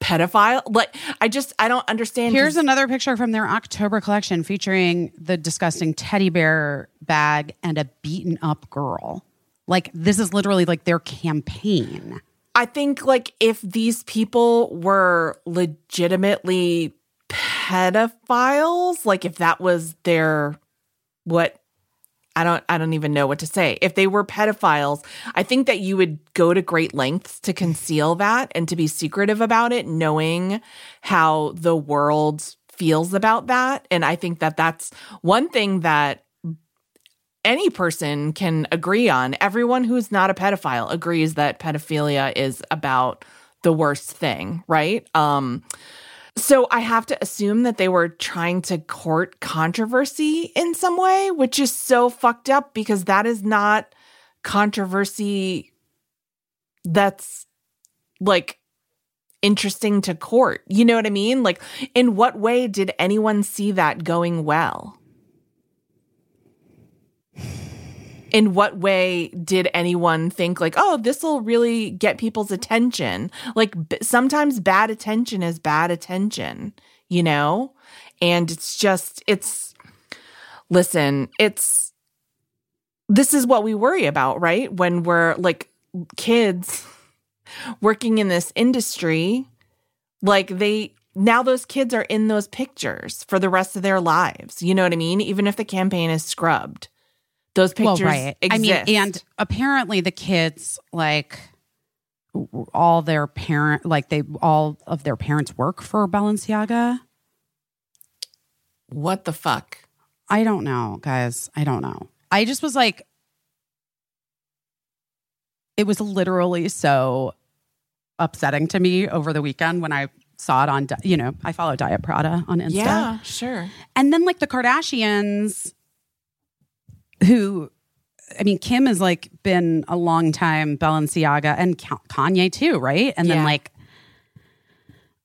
pedophile? Like, I just, I don't understand. Here's 'cause- another picture from their October collection featuring the disgusting teddy bear bag and a beaten up girl. Like this is literally like their campaign. I think like if these people were legitimately pedophiles, like if that was their what I don't I don't even know what to say. If they were pedophiles, I think that you would go to great lengths to conceal that and to be secretive about it knowing how the world feels about that and I think that that's one thing that any person can agree on. Everyone who's not a pedophile agrees that pedophilia is about the worst thing, right? Um so I have to assume that they were trying to court controversy in some way, which is so fucked up because that is not controversy that's like interesting to court. You know what I mean? Like in what way did anyone see that going well? In what way did anyone think like oh this will really get people's attention? Like b- sometimes bad attention is bad attention you know? And it's just it's listen it's this is what we worry about right? When we're like kids working in this industry like they now those kids are in those pictures for the rest of their lives you know what i mean? Even if the campaign is scrubbed those pictures exist. I mean, and apparently the kids like all their parent like they all of their parents work for Balenciaga. what the fuck? I don't know, guys. I don't know. I just was like, it was literally so upsetting to me over the weekend when I saw it on, you know, I follow Diet Prada on Insta. Yeah, sure. And then like the Kardashians, who, I mean, Kim has like been a long time Balenciaga and Kanye too, right? And then like,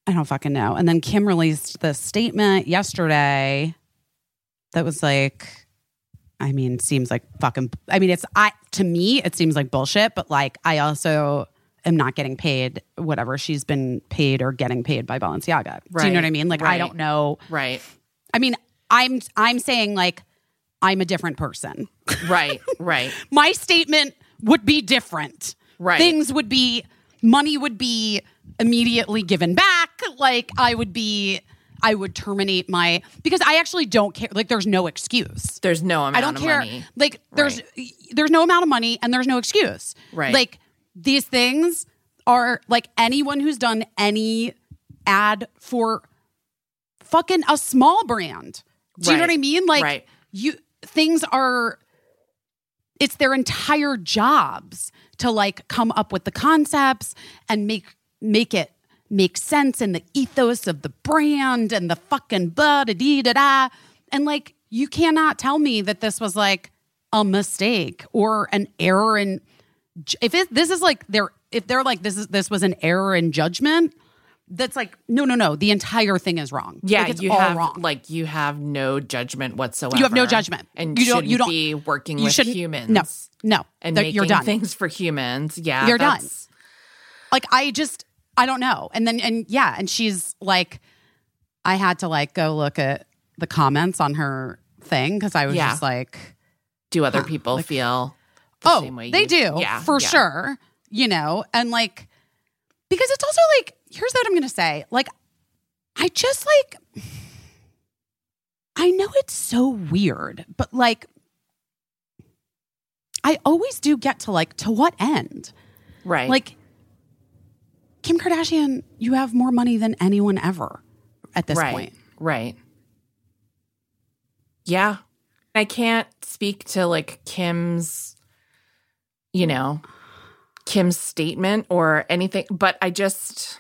I don't fucking know. And then Kim released the statement yesterday that was like, I mean, seems like fucking. I mean, it's I to me it seems like bullshit, but like I also am not getting paid whatever she's been paid or getting paid by Balenciaga. Do you know what I mean? Like I don't know. Right. I mean, I'm I'm saying like I'm a different person. Right. Right. My statement would be different. Right. Things would be money would be immediately given back. Like I would be I would terminate my because I actually don't care. Like there's no excuse. There's no amount I don't care. money. Like there's there's no amount of money and there's no excuse. Right. Like these things are like anyone who's done any ad for fucking a small brand. Do you know what I mean? Like Right. you things are it's their entire jobs to like come up with the concepts and make make it make sense in the ethos of the brand and the fucking blah da dee da da. And like you cannot tell me that this was like a mistake or an error in if it, this is like they're if they're like this is this was an error in judgment that's like no no no the entire thing is wrong Yeah, like, it's you all have wrong like you have no judgment whatsoever. You have no judgment. and You don't- you don't- be working you with humans. no no and you're done things for humans. Yeah, You're done. like i just i don't know and then and yeah and she's like i had to like go look at the comments on her thing because i was Yeah. just like Do other Huh, people like- feel? The oh same way they you- do Yeah, for yeah. sure you know and like because it's also like here's what i'm gonna say like i just like i know it's so weird but like i always do get to like to what end Right. like kim kardashian you have more money than anyone ever at this right. point Right. Yeah. I can't speak to like Kim's, you know, Kim's statement or anything, but I just,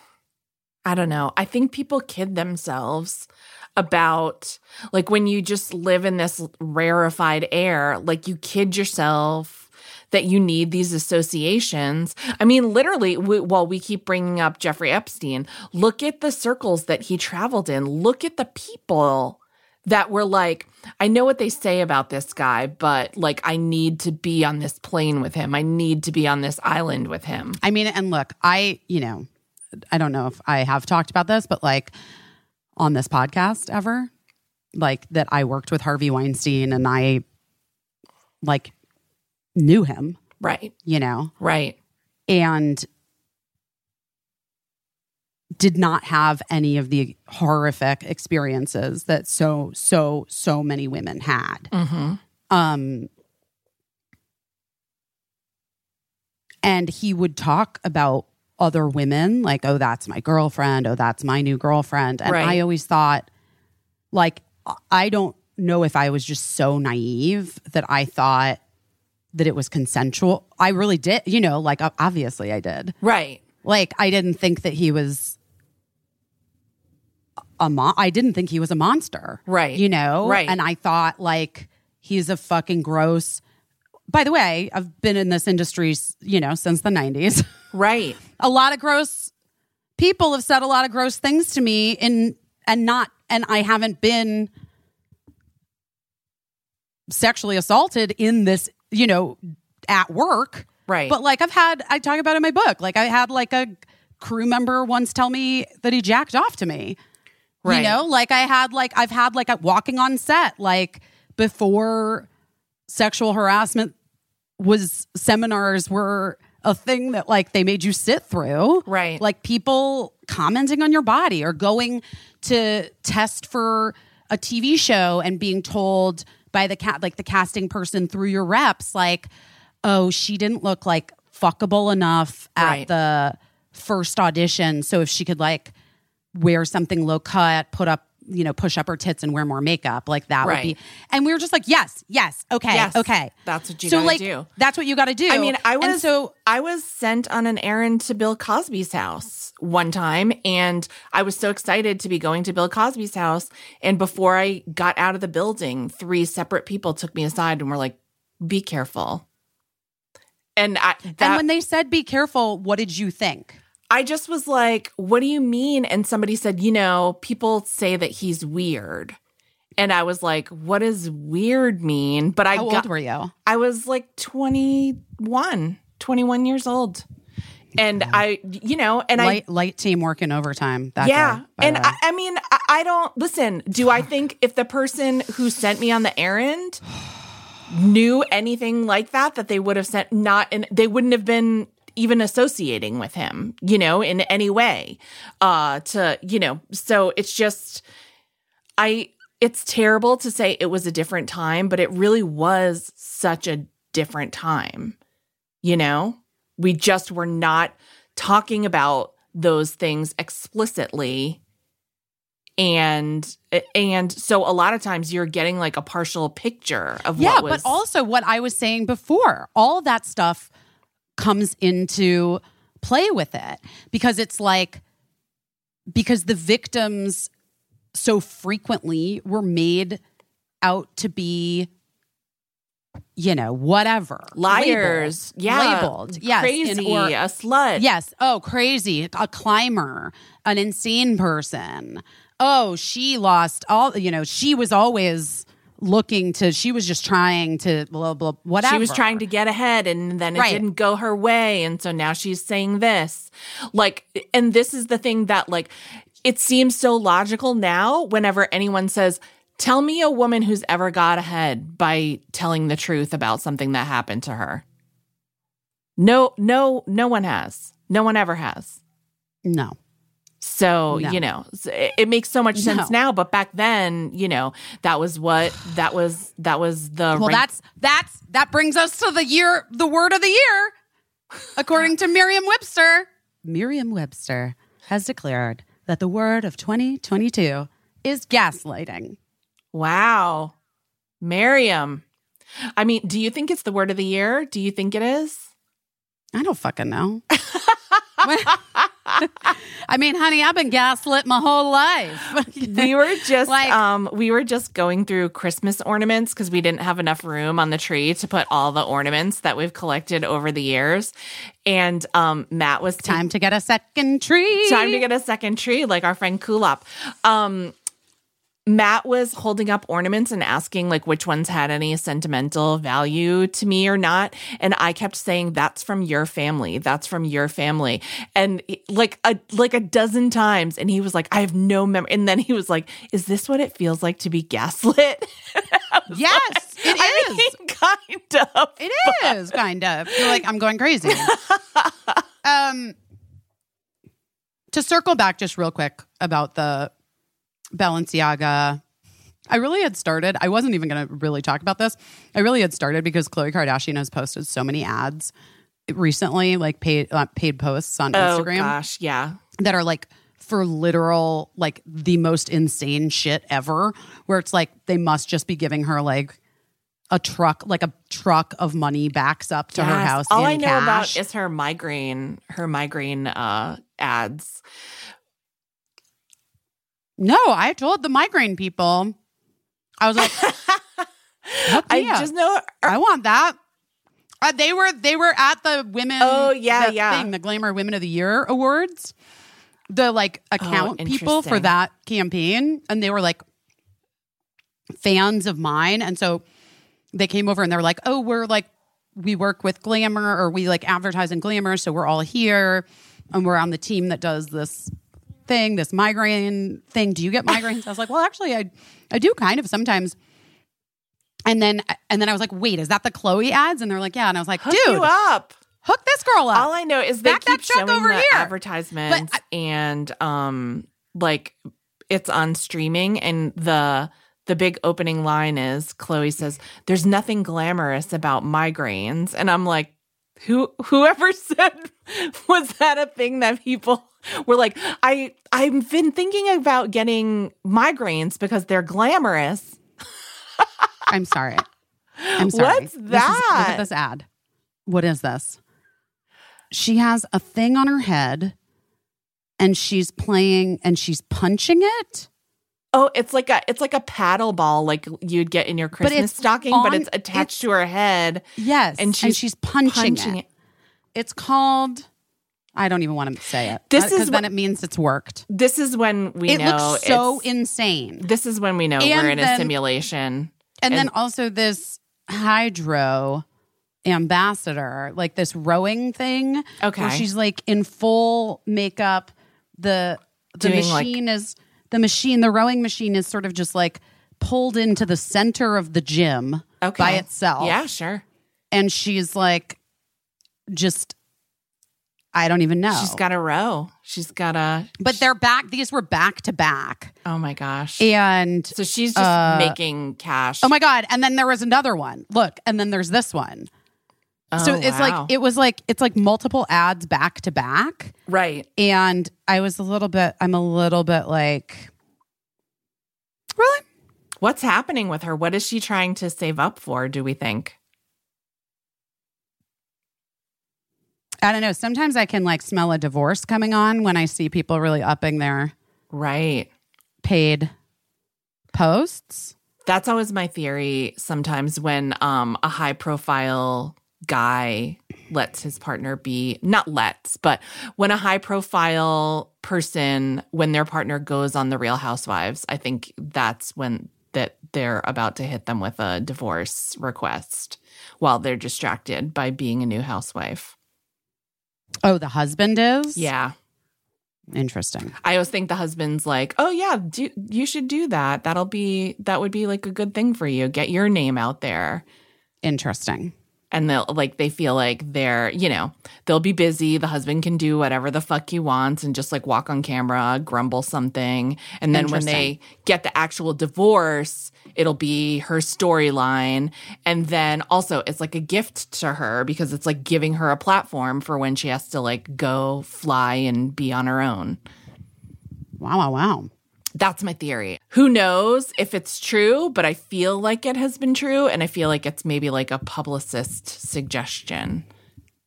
I don't know. I think people kid themselves about like when you just live in this rarefied air, like you kid yourself that you need these associations. I mean, literally, we, while we keep bringing up Jeffrey Epstein, look at the circles that he traveled in. Look at the people that were like, I know what they say about this guy, but like, I need to be on this plane with him. I need to be on this island with him. I mean, and look, I, you know, I don't know if I have talked about this, but like on this podcast ever, like that I worked with Harvey Weinstein and I like knew him, Right. you know, Right. and did not have any of the horrific experiences that so, so, so many women had. Mm-hmm. Um, and he would talk about other women, like, oh, that's my girlfriend. Oh, that's my new girlfriend. And Right. I always thought, like, I don't know if I was just so naive that I thought that it was consensual. I really did, you know, like, obviously I did. Right. Like, I didn't think that he was a mon- I didn't think he was a monster. Right. You know? Right. And I thought, like, he's a fucking gross. By the way, I've been in this industry, you know, since the 90s. Right. a lot of gross people have said a lot of gross things to me in and not and I haven't been sexually assaulted in this, you know, at work. Right. But like I've had I talk about it in my book. Like I had like a crew member once tell me that he jacked off to me. Right. You know, like I had like I've had like a walking on set like before sexual harassment was seminars were a thing that like they made you sit through. Right. Like people commenting on your body or going to test for a TV show and being told by the cat like the casting person through your reps like, "Oh, she didn't look like fuckable enough at Right. the first audition, so if she could like wear something low cut, put up, you know, push up her tits and wear more makeup, like that would be." And we were just like, "Yes, yes, okay, Yes, okay." that's what you so gotta like, do. That's what you got to do. I mean, I was And so I was sent on an errand to Bill Cosby's house one time and I was so excited to be going to Bill Cosby's house and before I got out of the building, three separate people took me aside and were like, "Be careful." And I that, and when they said be careful, what did you think? I just was like, "What do you mean?" And somebody said, "You know, people say that he's weird." And I was like, "What does weird mean?" But I How got old were you? I was like 21, 21 years old. And I, you know, and light light team working overtime. That yeah. day, and. I, I mean, I, I don't, listen, do I think if the person who sent me on the errand knew anything like that, that they would have sent not, and they wouldn't have been even associating with him, you know, in any way, uh, to, you know, so it's just, I, it's terrible to say it was a different time, but it really was such a different time. You know, we just were not talking about those things explicitly. And and so a lot of times you're getting like a partial picture of yeah, what was but also what I was saying before, all that stuff comes into play with it because it's like because the victims so frequently were made out to be you know, whatever. Liars. Labeled. Yeah. Labeled. Yes. Crazy. or- a slut. Yes. Oh, crazy. A climber, an insane person. Oh, she lost all, you know, she was always looking to, she was just trying to blah, blah, whatever. She was trying to get ahead and then it Right. didn't go her way. And so now she's saying this. Like, and this is the thing that, like, it seems so logical now whenever anyone says, Tell me a woman who's ever got ahead by telling the truth about something that happened to her. No, no, no one has. No one ever has. No. So, No. you know, it, it makes so much sense No. now, but back then, you know, that was what that was that was the Well, rank- that's, that's, that brings us to the year, the word of the year, according to Merriam Webster. Merriam Webster has declared that the word of 2022 is gaslighting. Wow. Miriam. I mean, do you think it's the word of the year? Do you think it is? I don't fucking know. I mean, honey, I've been gaslit my whole life. We were just Like- um we were just going through Christmas ornaments because we didn't have enough room on the tree to put all the ornaments that we've collected over the years. And um Matt was ta- Time to get a second tree. time to get a second tree, like our friend Kulop. Um, Matt was holding up ornaments and asking like which ones had any sentimental value to me or not, and I kept saying that's from your family, that's from your family, and like a like a dozen times, and he was like, I have no memory, and then he was like, Is this what it feels like to be gaslit? Yes, it is. I mean, kind of. It is kind of. You're like, I'm going crazy. um, to circle back just real quick about the Balenciaga. I really had started. I wasn't even going to really talk about this. I really had started because Khloe Kardashian has posted so many ads recently, like paid uh, paid posts on Instagram. Oh Instagram gosh, yeah. that are like for literal like the most insane shit ever where it's like they must just be giving her like a truck like a truck of money backs up to her house All I know cash. about is her migraine, her migraine uh ads. No i told the migraine people. I was like I just know I want that. Uh, they were they were at the women Oh, yeah, the yeah. thing, the glamour women of the year awards. The like account people for Oh, that campaign and they were like fans of mine. And so they came over and they were like oh we're like we work with glamour or we like advertise in glamour so we're all here and we're on the team that does this thing this migraine thing do you get migraines i was like well actually i i do kind of sometimes and then and then i was like wait is that the Khloe ads and they're like yeah and i was like hook dude you up. hook this girl up All I know is they Back that keep showing over the here. advertisements But and um like it's on streaming and the the big opening line is Khloe says, There's nothing glamorous about migraines. And I'm like, who whoever said was that a thing that people were like, I I've been thinking about getting migraines because they're glamorous. i'm sorry i'm sorry What's This is- look that? at this ad what is this she has a thing on her head and she's playing and she's punching it Oh, it's like a it's like a paddle ball like you'd get in your Christmas it's stocking, but it's attached to her head. yes And she's punching, punching it. it. it's called i don't even want to say it This because is then what- it means it's worked This is when we it know looks so insane This is when we know And we're in a simulation. And, then also this hydro ambassador, like this rowing thing. Okay. Where she's like in full makeup. The the Doing, like- machine is the machine, the rowing machine is sort of just like pulled into the center of the gym Okay. by itself. Yeah, sure. And she's like just I don't even know. She's got a row. She's got a. but they're back these were back to back. Oh my gosh. And so she's just uh, making cash. Oh my god! And then there was another one. Look, and then there's this one. so Oh, it's wow. like it was like it's like multiple ads back to back, right. and I was a little bit. I'm a little bit like, really? What's happening with her? What is she trying to save up for? Do we think? I don't know. Sometimes I can like smell a divorce coming on when I see people really upping their Right. paid posts. That's always my theory sometimes when um a high profile guy lets his partner be not lets, but when a high profile person when their partner goes on the Real Housewives, I think that's when that they're about to hit them with a divorce request while they're distracted by being a new housewife. Oh, the husband is? Yeah. Interesting. I always think the husband's like, "Oh yeah, do, you should do that. That'll be that would be like a good thing for you. Get your name out there." Interesting. And they'll like they feel like they're, you know, they'll be busy. The husband can do whatever the fuck he wants and just like walk on camera, grumble something. And then when they get the actual divorce, it'll be her storyline. And then also it's like a gift to her because it's like giving her a platform for when she has to like go fly and be on her own. Wow, wow, wow. That's my theory. Who knows if it's true, but I feel like it has been true. And I feel like it's maybe like a publicist suggestion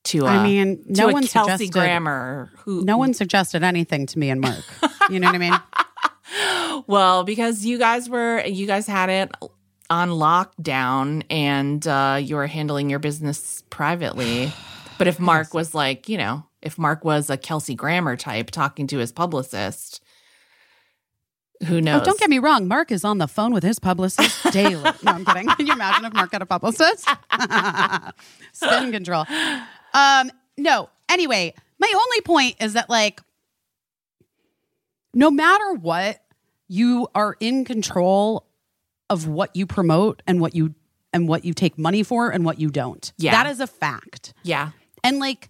to, I uh, mean, to no a one Kelsey suggested- Grammer. Who, No one suggested anything to me and Mark. You know what I mean? well, because you guys were, you guys had it on lockdown and uh, you were handling your business privately. But if Mark was like, you know, if Mark was a Kelsey Grammer type talking to his publicist, who knows? Oh, don't get me wrong. Mark is on the phone with his publicist daily. No, I'm kidding. Can you imagine if Mark had a publicist? Spin control. Um, no. Anyway, my only point is that like, no matter what, you are in control of what you promote and what you and what you take money for and what you don't. Yeah. That is a fact. Yeah. And like,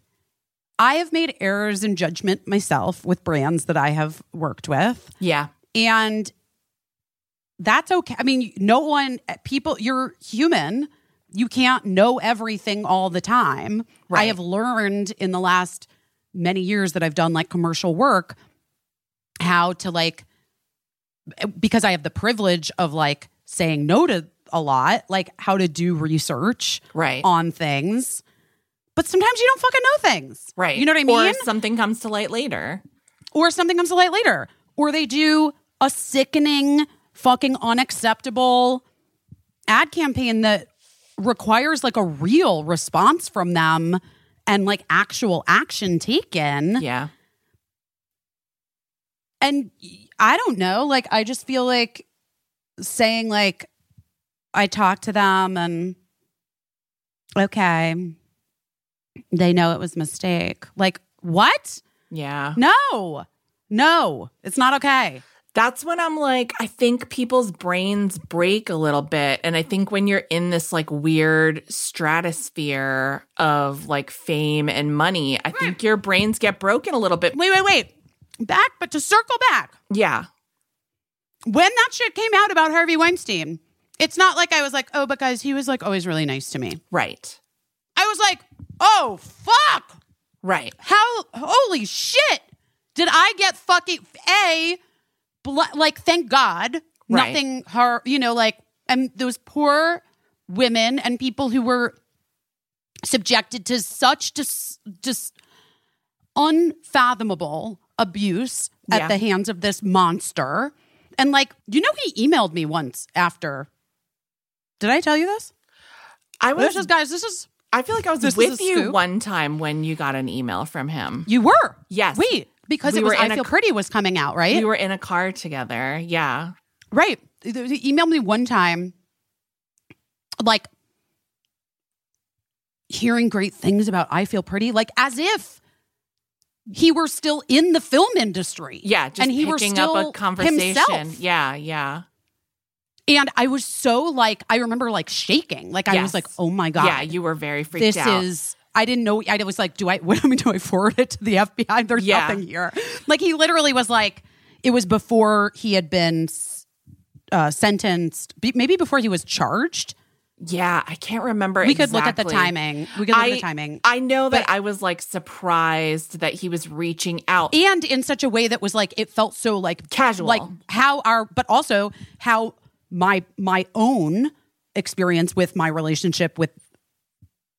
I have made errors in judgment myself with brands that I have worked with. Yeah. And that's okay. I mean, no one, people, you're human. You can't know everything all the time. I have learned in the last many years that I've done like commercial work how to like, because I have the privilege of like saying no to a lot, like how to do research Right. on things. But sometimes you don't fucking know things. Right. You know what I mean? Or something comes to light later. or something comes to light later, or they do a sickening, fucking unacceptable ad campaign that requires like a real response from them and like actual action taken. Yeah. And I don't know, like I just feel like saying like I talked to them and okay, they know it was a mistake. Like what? Yeah. No, no, it's not okay. That's when I'm like, I think people's brains break a little bit. And I think when you're in this like weird stratosphere of like fame and money, I think your brains get broken a little bit. Wait, wait, wait. Back, but to circle back, Yeah. when that shit came out about Harvey Weinstein, it's not like I was like, oh, because he was like always really nice to me. Right. I was like, oh, fuck. Right. How, holy shit. Did I get fucking, A, like, thank God, Right. nothing, her, you know, like, and those poor women and people who were subjected to such just, just unfathomable abuse at Yeah. the hands of this monster. And like, you know, he emailed me once after. Did I tell you this? I was This is, guys, this is, I feel like I was this with you one time when you got an email from him. you were. Yes. Wait, because We it was I I a- Feel Pretty was coming out, right? We were in a car together. Yeah. Right. He emailed me one time, like hearing great things about I Feel Pretty, like as if he were still in the film industry. Yeah. Just and he were still up a conversation. himself. Yeah. Yeah. And I was so like, I remember like shaking. Like I was like, oh my God. Yeah. You were very freaked this out. is I didn't know I was like, do I what I mean, do I forward it to the FBI? There's Yeah. nothing here. Like he literally was like, it was before he had been uh, sentenced, maybe before he was charged. yeah. I can't remember. We could look at the timing. We could look I, at the timing. I know that But- I was like surprised that he was reaching out. and in such a way that was like it felt so like Casual. like how our but also how my my own experience with my relationship with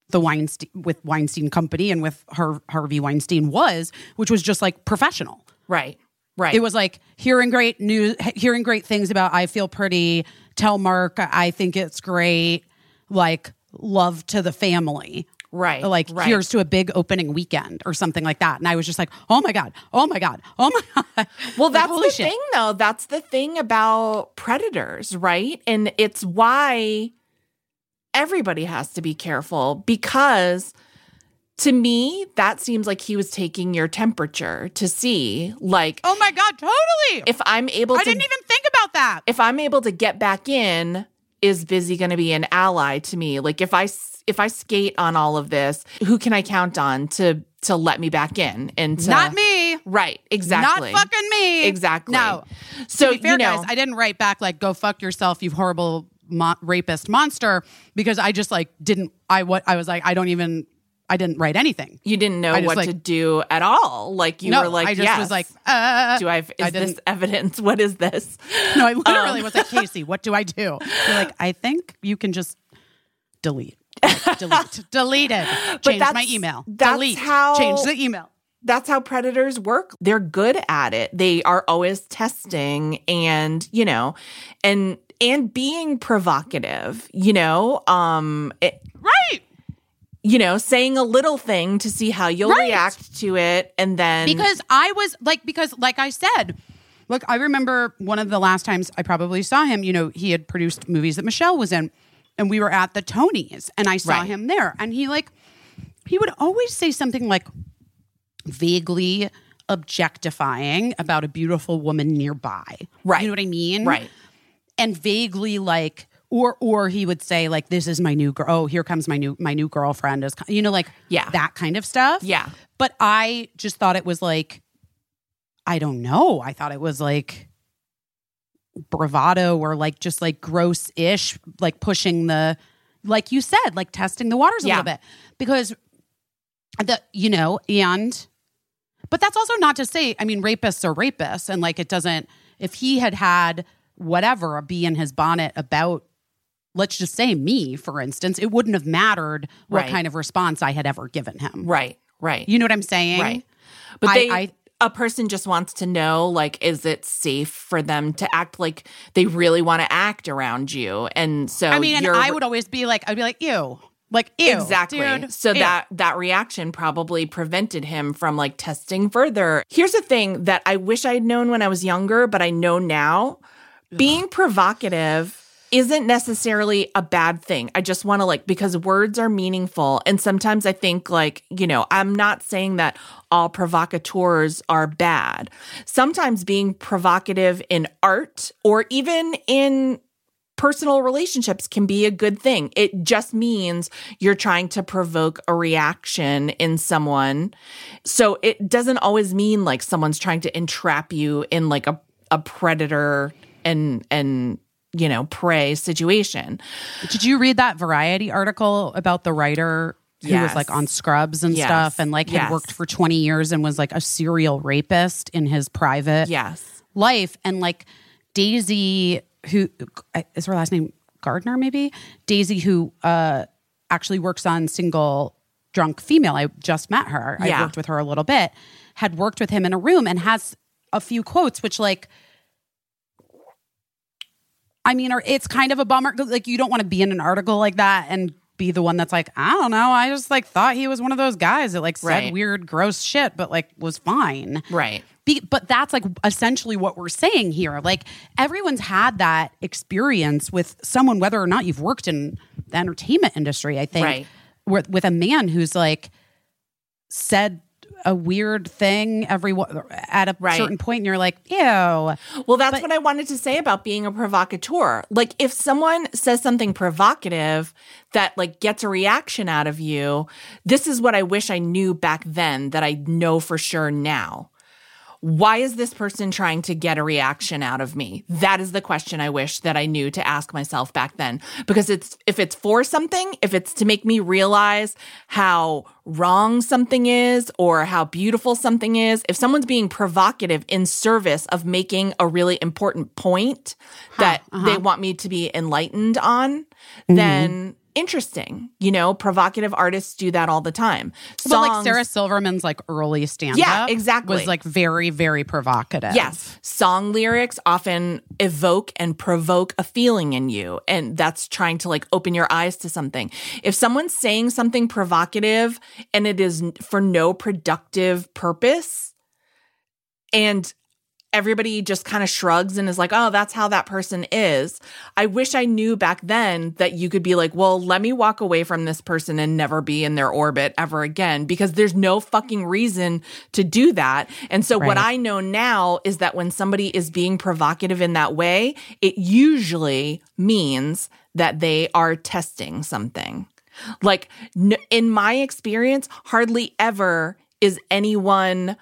the Weinstein with Weinstein Company and with her Harvey Weinstein was, which was just like professional. right. Right. It was like hearing great news, hearing great things about I Feel Pretty, tell Mark I think it's great. Like love to the family. Right, Like right. here's to a big opening weekend or something like that. And I was just like, oh my God, oh my God, oh my God. Well, that's the shit. thing, though. That's the thing about predators, right? And it's why everybody has to be careful because to me, that seems like he was taking your temperature to see, like, Oh my God, totally. if I'm able I to, didn't even think about that. if I'm able to get back in, is Busy going to be an ally to me? Like, if I if I skate on all of this, who can I count on to to let me back in? And to, Not me. right? Exactly. Not fucking me. Exactly. No. So to be fair, you know, guys, I didn't write back like "Go fuck yourself, you horrible mo- rapist monster" because I just like didn't. I what I was like, I don't even. I didn't write anything. you didn't know what like- to do at all. Like you no, were like, I just yes. was like, uh, do I have, I is this evidence? What is this? no, I literally Um. was like, Casey, what do I do? You're like, I think you can just delete, Like, delete, deleted, change my email, that's delete, how- change the email. That's how predators work. They're good at it. They are always testing and, you know, and and being provocative, you know, um it, Right. you know, saying a little thing to see how you'll Right. react to it and then because I was like, because like I said, look, I remember one of the last times I probably saw him. You know, he had produced movies that Michelle was in, and we were at the Tonys, and I saw Right. him there, and he like, he would always say something like vaguely objectifying about a beautiful woman nearby. Right. You know what I mean? right. And vaguely like or or he would say like this is my new girl oh here comes my new my new girlfriend is co-" you know like Yeah. that kind of stuff Yeah. but i just thought it was like i don't know i thought it was like bravado or like just like gross ish like pushing the like you said like testing the waters a Yeah. little bit because the you know and but that's also not to say i mean rapists are rapists and like it doesn't if he had had whatever a bee in his bonnet about let's just say me for instance it wouldn't have mattered what Right. kind of response i had ever given him Right. Right. you know what i'm saying Right. But I- they, I- a person just wants to know, like, is it safe for them to act like they really want to act around you? And so, i mean and i would always be like i'd be like ew like ew exactly. dude, so ew." that that reaction probably prevented him from like testing further. Here's the thing that I wish I'd known when I was younger, but I know now. Being provocative isn't necessarily a bad thing. I just want to like because words are meaningful and sometimes I think like, you know, I'm not saying that all provocateurs are bad. Sometimes being provocative in art or even in personal relationships can be a good thing. It just means you're trying to provoke a reaction in someone. So it doesn't always mean like someone's trying to entrap you in like a, a predator and and you know prey situation. Did you read that Variety article about the writer who Yes. was like on Scrubs and Yes. stuff and like had Yes. worked for 20 years and was like a serial rapist in his private Yes. life and like Daisy who is her last name Gardner maybe Daisy who uh actually works on single drunk female I just met her I worked with her a little bit had worked with him in a room and has a few quotes which like I mean, or it's kind of a bummer. Like, you don't want to be in an article like that and be the one that's like, I don't know. I just like thought he was one of those guys that like said Right. weird, gross shit, but like was fine. Right. Be, but that's like essentially what we're saying here. Like everyone's had that experience with someone, whether or not you've worked in the entertainment industry. I think Right. with, with a man who's like said a weird thing every at a Right. certain point, and you're like, ew. Well, that's what I wanted to say about being a provocateur. Like if someone says something provocative that like gets a reaction out of you, this is what I wish I knew back then that I know for sure now. Why is this person trying to get a reaction out of me? That is the question I wish that I knew to ask myself back then. Because it's if it's for something, if it's to make me realize how wrong something is or how beautiful something is, if someone's being provocative in service of making a really important point that they uh-huh. want me to be enlightened on, mm-hmm. then interesting. You know, provocative artists do that all the time. But like Sarah Silverman's like early stand Yeah, exactly. was like very, very provocative. Yes. Song lyrics often evoke and provoke a feeling in you. And that's trying to like open your eyes to something. If someone's saying something provocative and it is for no productive purpose, and everybody just kind of shrugs and is like, oh, that's how that person is. I wish I knew back then that you could be like, well, let me walk away from this person and never be in their orbit ever again because there's no fucking reason to do that. And so what I know now is that when somebody is being provocative in that way, it usually means that they are testing something. Like in my experience, hardly ever is anyone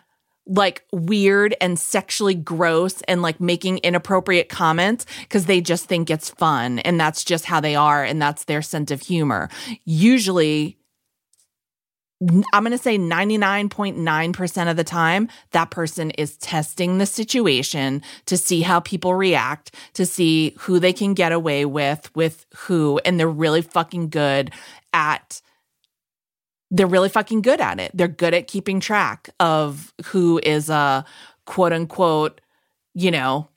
like weird and sexually gross and like making inappropriate comments because they just think it's fun and that's just how they are and that's their sense of humor. Usually, I'm going to say 99.9% of the time, that person is testing the situation to see how people react, to see who they can get away with, with who. And they're really fucking good at they're really fucking good at it. They're good at keeping track of who is a quote unquote, you know,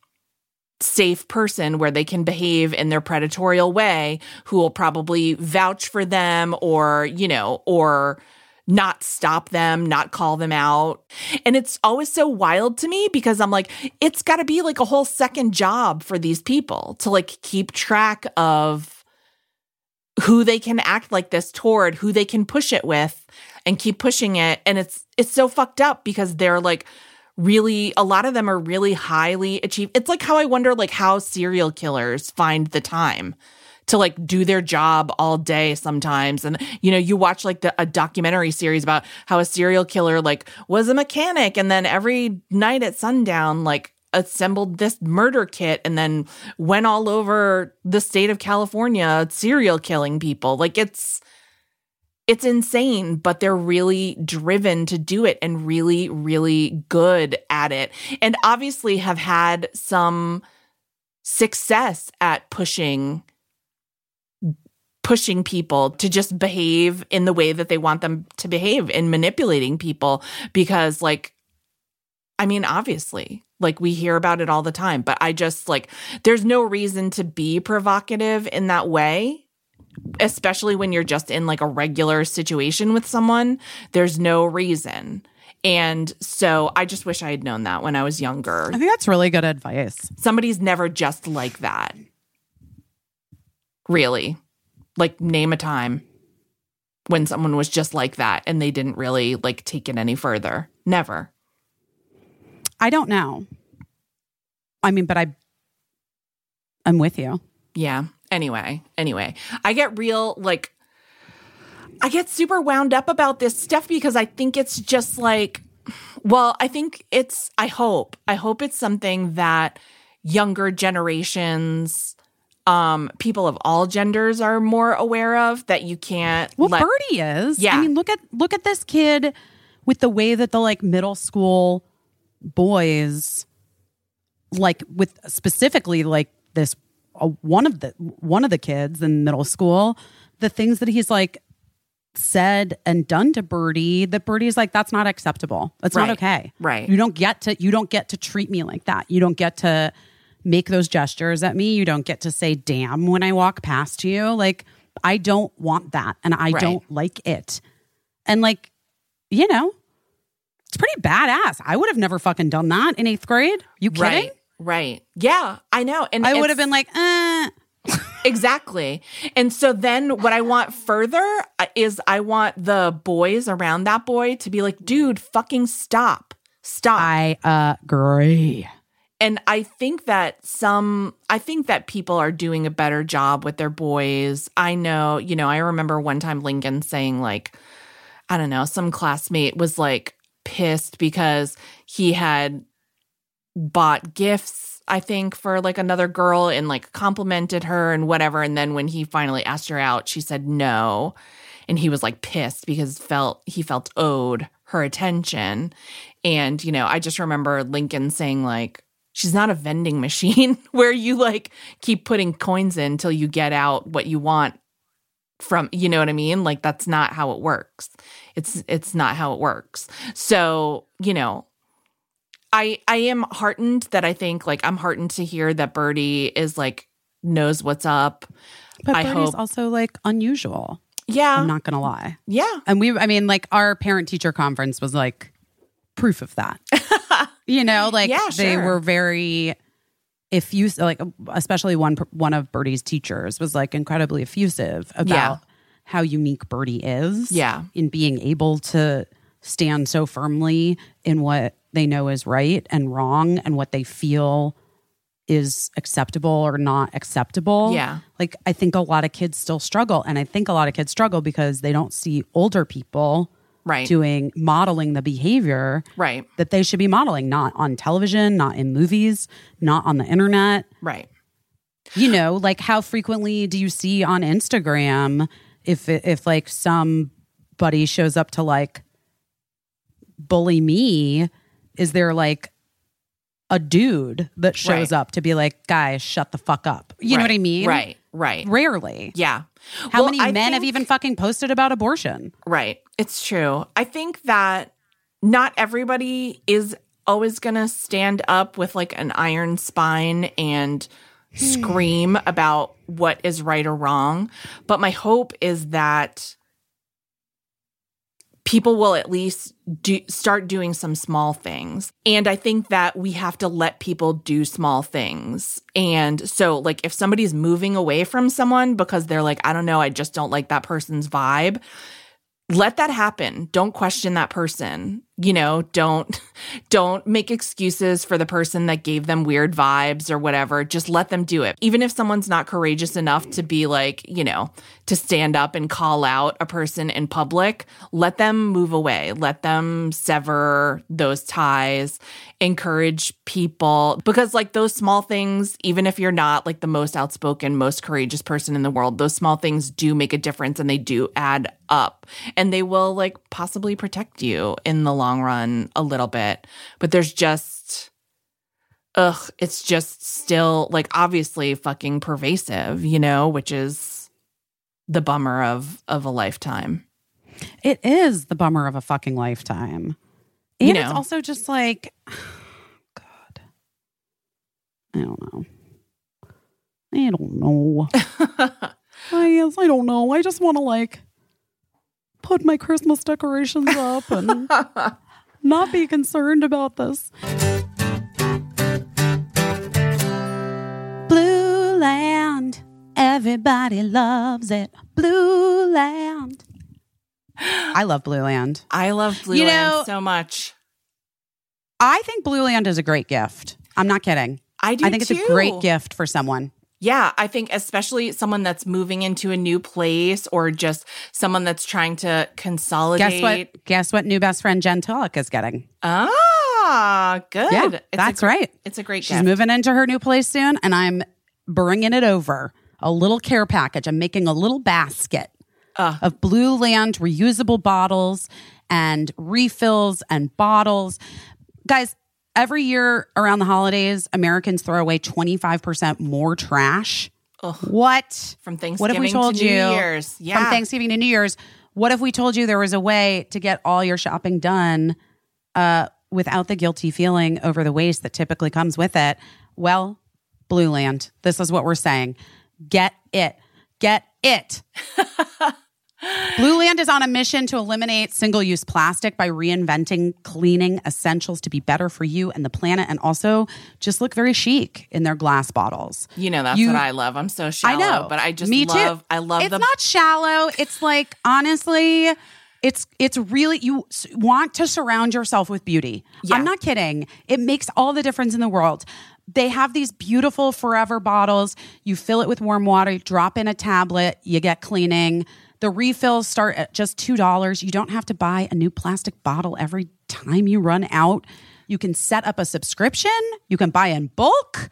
safe person where they can behave in their predatorial way, who will probably vouch for them or, you know, or not stop them, not call them out. And it's always so wild to me because I'm like, it's got to be like a whole second job for these people to like keep track of who they can act like this toward, who they can push it with and keep pushing it. And it's it's so fucked up because they're like really a lot of them are really highly achieved. It's like how I wonder like how serial killers find the time to like do their job all day sometimes and you know you watch like the, a documentary series about how a serial killer like was a mechanic and then every night at sundown like assembled this murder kit and then went all over the state of California serial killing people. Like it's it's insane, but they're really driven to do it and really really good at it. And obviously have had some success at pushing pushing people to just behave in the way that they want them to behave and manipulating people because like I mean, obviously, like we hear about it all the time, but I just like, there's no reason to be provocative in that way, especially when you're just in like a regular situation with someone. There's no reason. And so I just wish I had known that when I was younger. I think that's really good advice. Somebody's never just like that. Really. Like, name a time when someone was just like that and they didn't really like take it any further. Never. I don't know. I mean, but I I'm with you. Yeah. Anyway, anyway, I get real like I get super wound up about this stuff because I think it's just like well, I think it's I hope. I hope it's something that younger generations um people of all genders are more aware of that you can't Well, let Birdie is. Yeah. I mean, look at look at this kid with the way that the like middle school boys like with specifically like this uh, one of the one of the kids in middle school the things that he's like said and done to Birdie that Birdie's like that's not acceptable. That's not okay. Right. You don't get to you don't get to treat me like that. You don't get to make those gestures at me. You don't get to say damn when I walk past you. Like I don't want that and I Right. don't like it. And like you know, it's pretty badass. I would have never fucking done that in 8th grade. You kidding? right. Right. Yeah, I know. And I would have been like, "Uh, Exactly. And so then what I want further uh, is I want the boys around that boy to be like, dude, fucking stop. Stop. I agree." and I think that some, I think that people are doing a better job with their boys. I know, you know, I remember one time Lincoln saying, like, I don't know, some classmate was like pissed because he had bought gifts, I think, for like another girl and like complimented her and whatever. And then when he finally asked her out, she said no. And he was like pissed because felt he felt owed her attention. And, you know, I just remember Lincoln saying, like, she's not a vending machine where you like keep putting coins in till you get out what you want from you know what I mean? Like that's not how it works. It's it's not how it works. So, you know, I I am heartened that I think like I'm heartened to hear that Birdie is like knows what's up. But I Birdie's hope- also like unusual. Yeah. I'm not gonna lie. yeah. And we, I mean, like our parent teacher conference was like proof of that. you know, like Yeah, they sure. were very effusive, like especially one one of Birdie's teachers was like incredibly effusive about Yeah. How unique Birdie is. Yeah. in being able to stand so firmly in what they know is right and wrong, and what they feel is acceptable or not acceptable. Yeah. Like I think a lot of kids still struggle and I think a lot of kids struggle because they don't see older people Right. doing modeling the behavior right. that they should be modeling not on television, not in movies, not on the internet. Right. You know, like how frequently do you see on Instagram if if like somebody shows up to like bully me, is there like a dude that shows Right. up to be like, guys, shut the fuck up. You know what I mean? Right. Right. Rarely. Yeah. How Well, many I men have even fucking posted about abortion? Right. It's true. I think that not everybody is always going to stand up with like an iron spine and scream about what is right or wrong. But my hope is that people will at least do start doing some small things. And I think that we have to let people do small things. And so like if somebody's moving away from someone because they're like I don't know, I just don't like that person's vibe, let that happen. Don't question that person. You know, don't don't make excuses for the person that gave them weird vibes or whatever. Just let them do it. Even if someone's not courageous enough to be like, you know, to stand up and call out a person in public, let them move away. Let them sever those ties. Encourage people because like those small things, even if you're not like the most outspoken, most courageous person in the world, those small things do make a difference and they do add up and they will like possibly protect you in the long run a little bit. But there's just ugh, it's just still like obviously fucking pervasive, you know, which is the bummer of of a lifetime. It is the bummer of a fucking lifetime. And You it's know. also just like, God, I don't know. I don't know. I guess I don't know. I just want to like put my Christmas decorations up and not be concerned about this. Blueland, everybody loves it. Blueland. I love Blueland. I love Blue You Land know- so much. I think Blueland is a great gift. I'm not kidding. I do I think too. it's a great gift for someone. Yeah, I think especially someone that's moving into a new place or just someone that's trying to consolidate. Guess what? Guess what? New best friend Jen Tullock is getting. Ah, good. Yeah, It's that's right. It's a great She's gift. moving into her new place soon, and I'm bringing it over. A little care package. I'm making a little basket Ugh. of Blueland reusable bottles and refills and bottles. Guys, every year around the holidays, Americans throw away 25% more trash. What? From What if Thanksgiving we told to New you Year's. Yeah. from Thanksgiving to New Year's? What if we told you there was a way to get all your shopping done uh, without the guilty feeling over the waste that typically comes with it? Well, Blueland, this is what we're saying. Get it. Get it. Blueland is on a mission to eliminate single use plastic by reinventing cleaning essentials to be better for you and the planet and also just look very chic in their glass bottles. You know, that's You- what I love. I'm so shallow, I know, but I just Me love too. I love It's the not shallow. It's like honestly, it's it's really you want to surround yourself with beauty. Yeah. I'm not kidding. It makes all the difference in the world. They have these beautiful forever bottles. You fill it with warm water, you drop in a tablet, you get cleaning. The refills start at just $2. You don't have to buy a new plastic bottle every time you run out. You can set up a subscription, you can buy in bulk.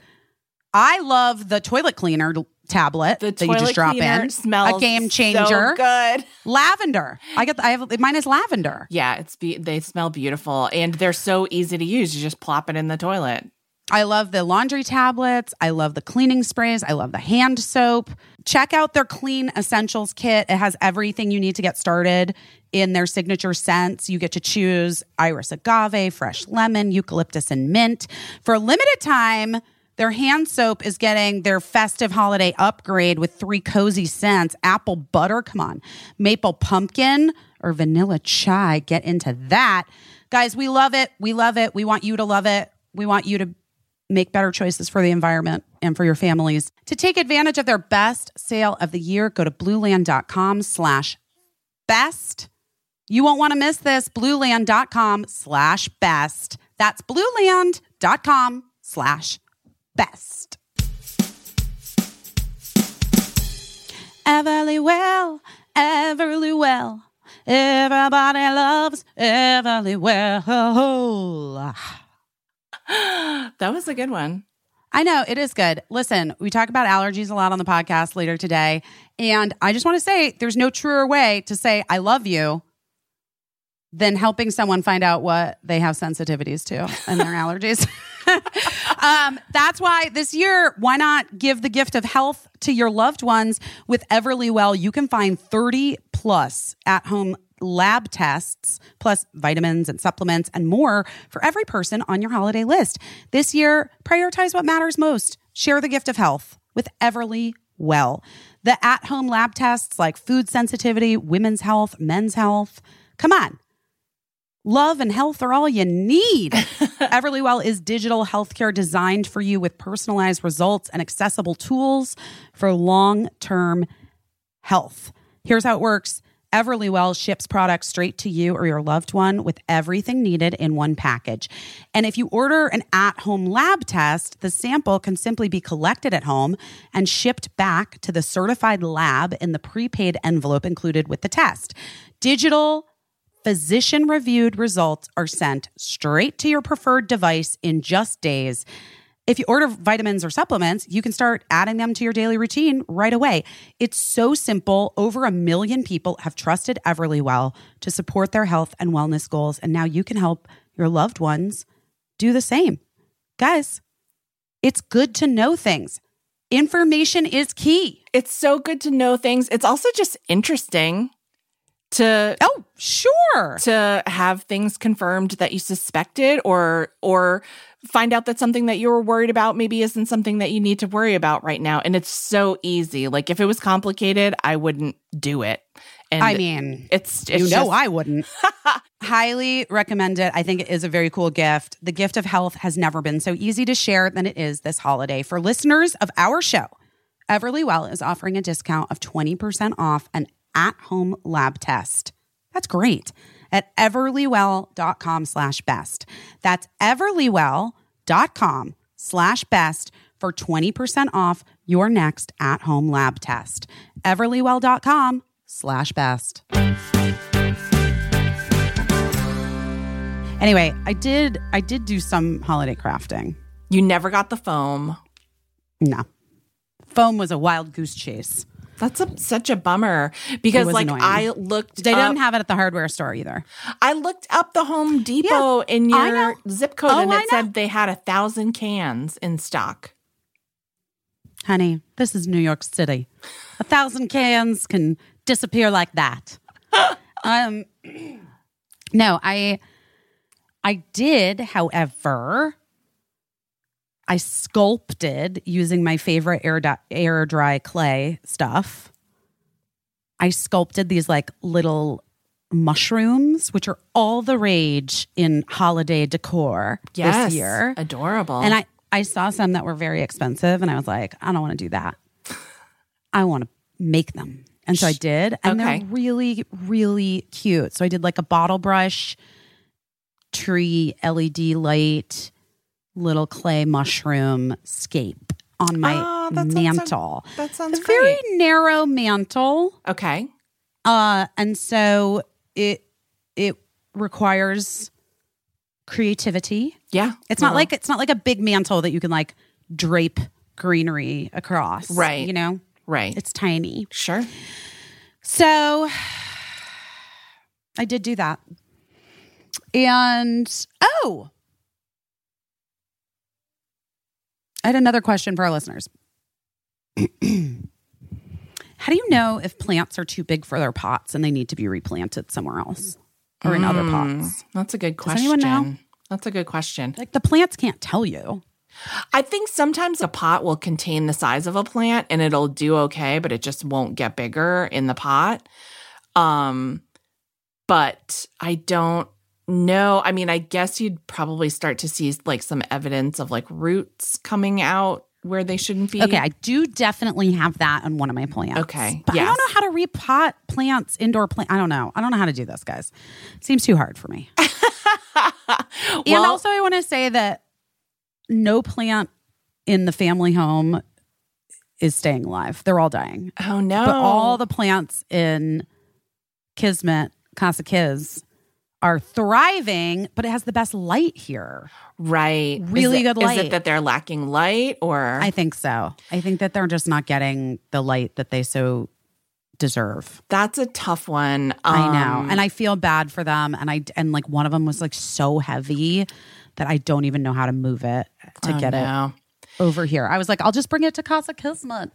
I love the toilet cleaner tablet the that you just drop in. smells a game so changer. good. Lavender. I get. I have. Mine is lavender. Yeah, it's be- they smell beautiful and they're so easy to use. You just plop it in the toilet. I love the laundry tablets. I love the cleaning sprays. I love the hand soap. Check out their Clean Essentials kit. It has everything you need to get started in their signature scents. You get to choose iris agave, fresh lemon, eucalyptus, and mint. For a limited time, their hand soap is getting their festive holiday upgrade with three cozy scents apple butter, come on, maple pumpkin, or vanilla chai. Get into that. Guys, we love it. We love it. We want you to love it. We want you to make better choices for the environment and for your families. To take advantage of their best sale of the year, go to blueland.com slash best. You won't want to miss this. Blueland.com slash best. That's blueland.com slash best. Everlywell, Everly well. Everybody loves Everlywell. That was a good one. I know it is good. Listen, we talk about allergies a lot on the podcast later today. And I just want to say there's no truer way to say I love you than helping someone find out what they have sensitivities to and their allergies. um, that's why this year, why not give the gift of health to your loved ones with Everlywell? You can find 30 plus at home lab tests, plus vitamins and supplements and more for every person on your holiday list. This year, prioritize what matters most. Share the gift of health with Everly Well. The at home lab tests like food sensitivity, women's health, men's health. Come on. Love and health are all you need. Everlywell is digital healthcare designed for you with personalized results and accessible tools for long term health. Here's how it works Everlywell ships products straight to you or your loved one with everything needed in one package. And if you order an at home lab test, the sample can simply be collected at home and shipped back to the certified lab in the prepaid envelope included with the test. Digital physician reviewed results are sent straight to your preferred device in just days. If you order vitamins or supplements, you can start adding them to your daily routine right away. It's so simple. Over a million people have trusted Everlywell to support their health and wellness goals, and now you can help your loved ones do the same. Guys, it's good to know things. Information is key. It's so good to know things. It's also just interesting to Oh, sure. to have things confirmed that you suspected or or find out that something that you were worried about maybe isn't something that you need to worry about right now and it's so easy like if it was complicated i wouldn't do it and I mean, it's, it's you know I wouldn't. Highly recommend it. I think it is a very cool gift. The gift of health has never been so easy to share than it is this holiday. For listeners of our show, Everlywell is offering a discount of 20% off an at-home lab test. That's great. At everlywell.com slash best. That's everlywell.com slash best for 20% off your next at-home lab test. everlywell.com slash best. Anyway, I did I did do some holiday crafting. you never got the foam No. Foam was a wild goose chase. That's a, such a bummer because like annoying. i looked They up, didn't have it at the hardware store either. i looked up the home depot in your zip code Oh, and it said they had a thousand cans in stock Honey, this is New York City. A thousand cans can disappear like that. um No, I I did, however, I sculpted using my favorite air di- air dry clay stuff. I sculpted these like little mushrooms, which are all the rage in holiday decor yes this year. adorable And I, I saw some that were very expensive, and I was like, I don't want to do that. I want to make them. And so I did. And Okay. they're really, really cute. So I did like a bottle brush, tree LED light, little clay mushroom scape on my Oh, that sounds so- mantle. that sounds a very narrow mantle. okay Uh, and so it it requires creativity. yeah It's not Well, like it's not like a big mantle that you can like drape greenery across. Right. You know? right It's tiny. sure So I did do that. And oh, I had another question for our listeners. How do you know if plants are too big for their pots and they need to be replanted somewhere else or in other pots? That's a good question. Does anyone know? That's a good question. Like the plants can't tell you. I think sometimes a pot will contain the size of a plant and it'll do okay, but it just won't get bigger in the pot. Um, but I don't know. I mean, I guess you'd probably start to see like some evidence of like roots coming out where they shouldn't be. Okay, I do definitely have that on one of my plants. Okay, But I don't know how to repot plants, indoor plant. I don't know. I don't know how to do this, guys. Seems too hard for me. and also, I want to say that no plant in the family home is staying alive. They're all dying. Oh no. But all the plants in Kismet, Casa Kiz, are thriving, but it has the best light here. right. really it, good Is light. it that they're lacking light or I think so. I think that they're just not getting the light that they so deserve. that's a tough one. I know. Um, And I feel bad for them. And I, and like one of them was like so heavy that I don't even know how to move it to oh, get no. it over here. I was like, I'll just bring it to Casa Kismet.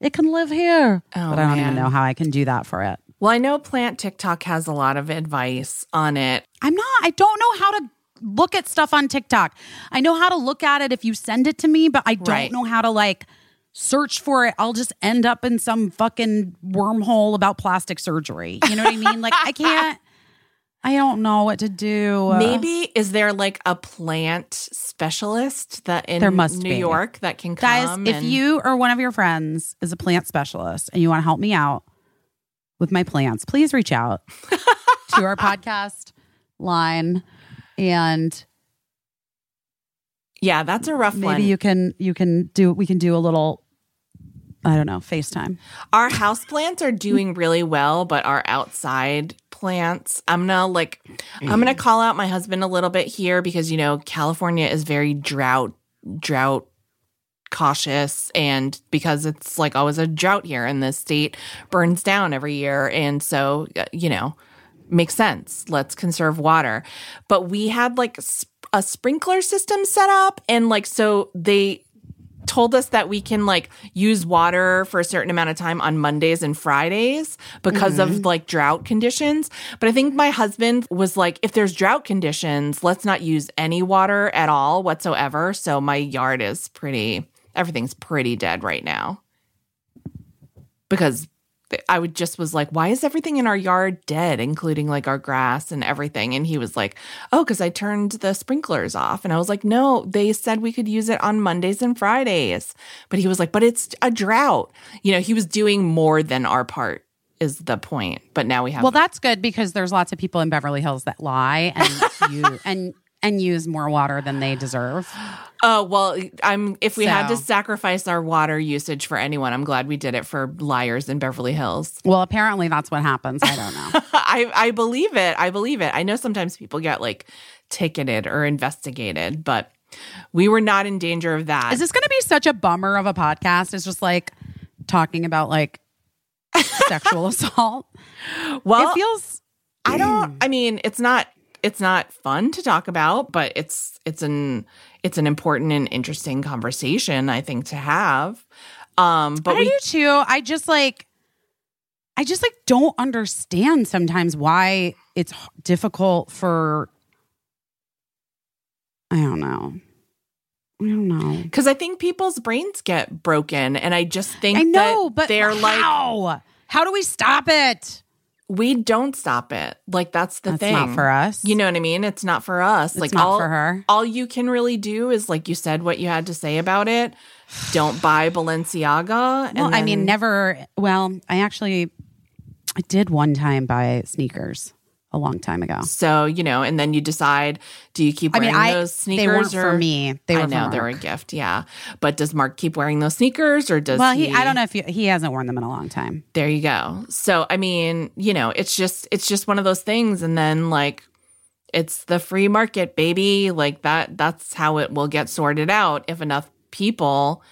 It can live here. Oh, but I don't man. even know how I can do that for it. Well, I know Plant TikTok has a lot of advice on it. I'm not, I don't know how to look at stuff on TikTok. I know how to look at it if you send it to me, but I don't Right. know how to like search for it. I'll just end up in some fucking wormhole about plastic surgery. You know what I mean? Like I can't, I don't know what to do. Maybe is there like a plant specialist that in There must New be. York that can Guys, come? if you or one of your friends is a plant specialist and you want to help me out with my plants, please reach out to our podcast line and yeah, that's a rough maybe one. you can you can do we can do a little I don't know, FaceTime. our house plants are doing really well, but our outside plants, I'm gonna like, I'm gonna call out my husband a little bit here because you know California is very drought drought cautious and because it's like always a drought here and the state burns down every year and so you know makes sense let's conserve water but we had like a sprinkler system set up and like so they told us that we can like use water for a certain amount of time on Mondays and Fridays because of mm-hmm. like drought conditions. But I think my husband was like, if there's drought conditions, let's not use any water at all whatsoever. So my yard is pretty, everything's pretty dead right now. Because I would just was like, why is everything in our yard dead, including like our grass and everything? And he was like, oh, because I turned the sprinklers off. And I was like, no, they said we could use it on Mondays and Fridays. But he was like, but it's a drought. You know, he was doing more than our part, is the point. But now we have. Well, that's good because there's lots of people in Beverly Hills that lie and you and and use more water than they deserve. oh, well, I'm, if we had to sacrifice our water usage for anyone, I'm glad we did it for liars in Beverly Hills. Well, apparently that's what happens. I don't know. I, I believe it. I believe it. I know sometimes people get like ticketed or investigated, but we were not in danger of that. Is this going to be such a bummer of a podcast? It's just like talking about like sexual assault. well, it feels I don't I mean, it's not it's not fun to talk about, but it's it's an it's an important and interesting conversation I think to have. Um but I we do too. I just like I just like don't understand sometimes why it's difficult for I don't know. I don't know. because I think people's brains get broken and I just think I know, that but they're like how? How do we stop it? We don't stop it. Like that's the That's thing. not for us. You know what I mean? It's not for us. It's like not all, for her. All you can really do is like you said what you had to say about it. Don't buy Balenciaga. Well, and I mean, never. Well, I actually, I did one time buy sneakers a long time ago. So you know, and then you decide: do you keep I wearing mean, I those sneakers? they weren't or, for me. They were I know they were a gift, yeah. But does Mark keep wearing those sneakers, or does Well, he? he, I don't know if he, he hasn't worn them in a long time. There you go. So I mean, you know, it's just it's just one of those things, and then like it's the free market, baby. Like that. That's how it will get sorted out if enough people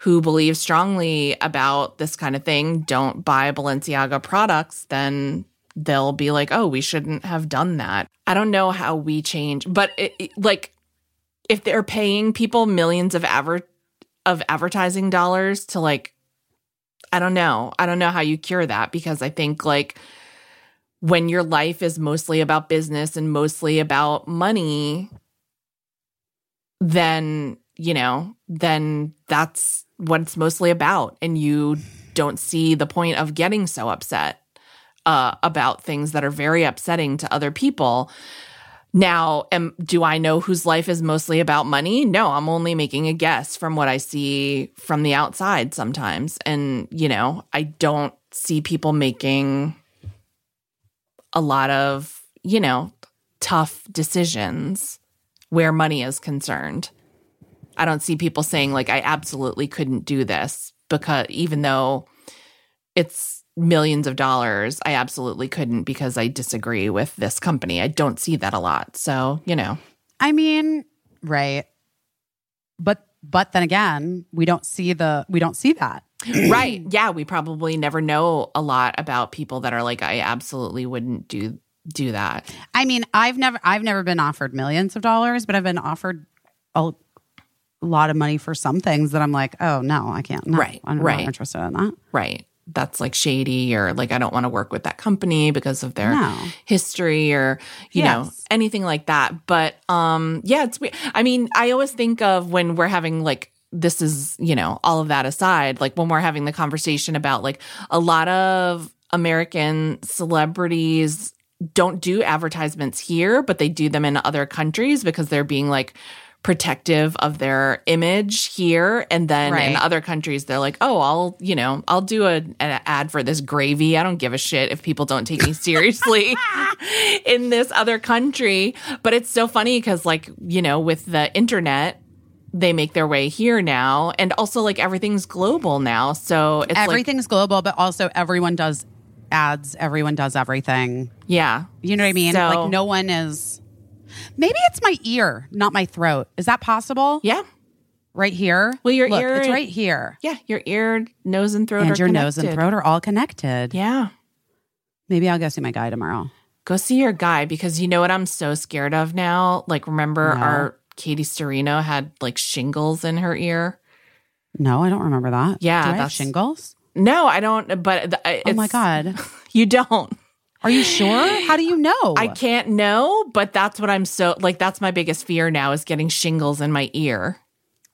who believe strongly about this kind of thing don't buy Balenciaga products, then they'll be like, oh, we shouldn't have done that. I don't know how we change, but it, it- like if they're paying people millions of adver- of advertising dollars to like I don't know. I don't know how you cure that because I think like when your life is mostly about business and mostly about money, then, you know, then that's what it's mostly about. And you don't see the point of getting so upset uh, about things that are very upsetting to other people. Now, am, do I know whose life is mostly about money? No, I'm only making a guess from what I see from the outside sometimes. And, you know, I don't see people making a lot of, you know, tough decisions where money is concerned. I don't see people saying, like, I absolutely couldn't do this because even though it's millions of dollars, I absolutely couldn't because I disagree with this company. I don't see that a lot. So, you know, I mean, right. But but then again, we don't see the we don't see that. right. Yeah, we probably never know a lot about people that are like, I absolutely wouldn't do do that. I mean, I've never I've never been offered millions of dollars, but I've been offered a lot of money for some things that I'm like, oh no, I can't. No, Right, I'm right. not interested in that. Right. That's like shady or like I don't want to work with that company because of their No. history or you know anything like that. But um yeah, it's weird. I mean, I always think of when we're having like this is, you know, all of that aside, like when we're having the conversation about like a lot of American celebrities don't do advertisements here, but they do them in other countries because they're being like protective of their image here and then in other countries they're like oh i'll you know i'll do a, an ad for this gravy i don't give a shit if people don't take me seriously in this other country but it's so funny because like you know with the internet they make their way here now and also like everything's global now so it's like Everything's global, but also everyone does ads. Everyone does everything. yeah You know what I mean? So- like no one is. Maybe it's my ear, not my throat. Is that possible? yeah Right here. Well, your Look, ear- It's right here, yeah your ear nose and throat and your nose and throat are all connected. yeah Maybe I'll go see my guy tomorrow. Go see your guy because you know what I'm so scared of now? Like, remember No. our Katie Storino had like shingles in her ear? No, I don't remember that. Yeah, Do I have that's- shingles. No, I don't. But th- Oh my god, you don't. Are you sure? How do you know? I can't know, but that's what I'm so like. That's my biggest fear now is getting shingles in my ear.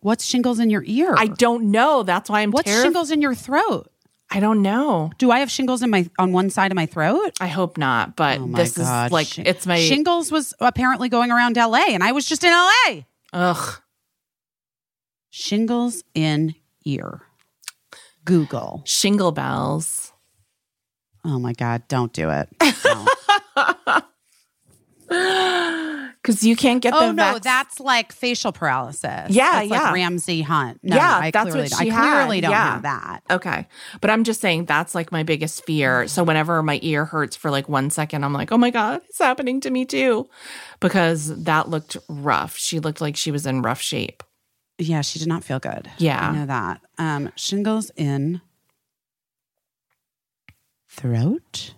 What's shingles in your ear? I don't know. That's why I'm What's terrified. shingles in your throat? I don't know. Do I have shingles in my on one side of my throat? I hope not. But Oh this god! is like it's my shingles was apparently going around LA, and I was just in LA. ugh. Shingles in ear. Google. Shingle bells. Oh my god! Don't do it. Because you can't get the oh no, vac- that's like facial paralysis. Yeah, That's yeah. Like Ramsay Hunt. No, Yeah, I that's clearly, what she I clearly don't Yeah. have that. Okay. But I'm just saying that's like my biggest fear. So whenever my ear hurts for like one second, I'm like, oh my God, it's happening to me too. Because that looked rough. She looked like she was in rough shape. Yeah, she did not feel good. Yeah. I know that. Um, shingles in throat?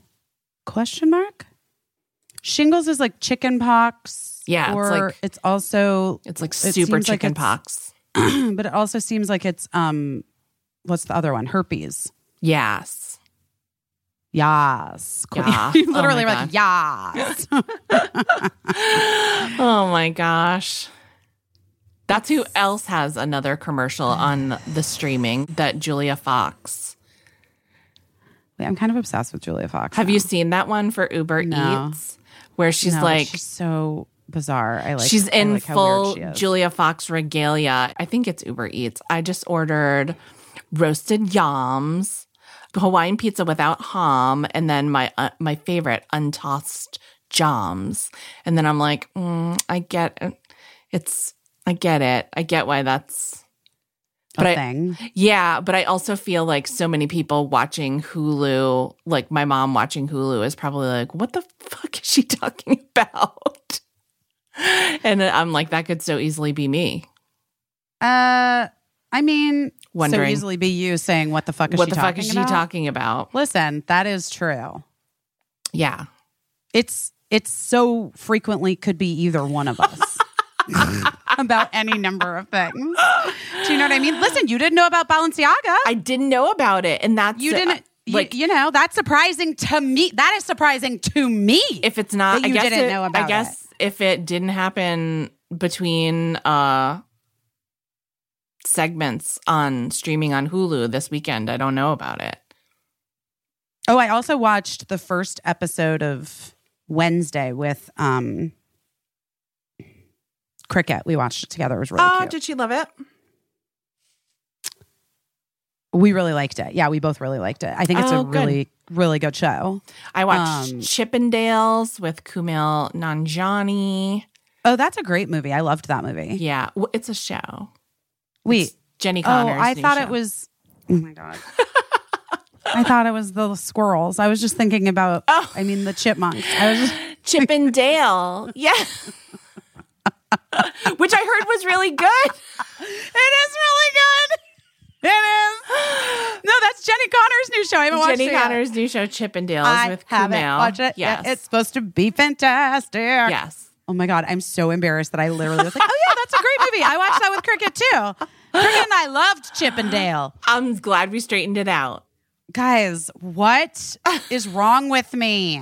Question mark. Shingles is like chicken pox. Yeah, it's or like- it's also, It's like super like chicken it's- pox. but it also seems like it's um, what's the other one? Herpes. Yes. Yes. Yeah. you Oh literally my were like, yes. Oh my gosh. That's who else has another commercial on the streaming that Julia Fox. I'm kind of obsessed with Julia Fox. Have now. you seen that one for Uber No. Eats? Where she's No, like she's so bizarre. I like. She's I in like full she. Julia Fox regalia. I think it's Uber Eats. I just ordered roasted yams, Hawaiian pizza without ham, and then my uh, my favorite untossed jams. And then I'm like, mm, I get it. It's I get it. I get why that's A but I- thing. yeah, but I also feel like so many people watching Hulu, like my mom watching Hulu, is probably like, what the fuck is she talking about? And I'm like, that could so easily be me. Uh, I mean, Wondering. so easily be you saying, "What the fuck is what she the fuck is she about?" talking about? Listen, that is true. Yeah. It's it's so frequently could be either one of us. about any number of things. Do you know what I mean? Listen, you didn't know about Balenciaga. I didn't know about it, and that's you didn't. you- like you, know that's surprising to me. That is surprising to me. if it's not. you I guess didn't it- know about I guess if it didn't happen between uh segments on streaming on Hulu this weekend, I don't know about it. oh, I also watched the first episode of Wednesday with um Cricket. We watched it together. It was really Oh, cute. did she love it? we really liked it. Yeah, we both really liked it. I think it's Oh, a good. really, really good show. I watched Um, Chippendales with Kumail Nanjiani. Oh, that's a great movie. I loved that movie. Yeah, well, it's a show. Wait, Jenny oh, I thought show. it was. Oh my god. I thought it was the squirrels. I was just thinking about. Oh. I mean, the chipmunks. I was just. Chippendale. yeah. Which I heard was really good. It is really good. It is. No, that's Jenny Connor's new show. I haven't watched Jenny it yet. Connors' new show, Chippendales, I with haven't Kumail. watched it. Yes. yet. It's supposed to be fantastic. yes. Oh my god, I'm so embarrassed that I literally was like, "Oh yeah, that's a great movie. I watched that with Cricket too." Cricket and I loved Chippendale. I'm glad we straightened it out. Guys, what is wrong with me?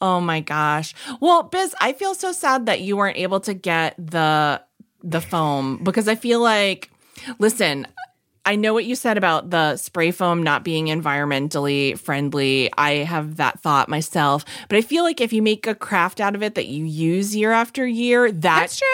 Oh my gosh. Well, Biz, I feel so sad that you weren't able to get the the foam because I feel like listen, I know what you said about the spray foam not being environmentally friendly. I have that thought myself, but I feel like if you make a craft out of it that you use year after year, that That's true.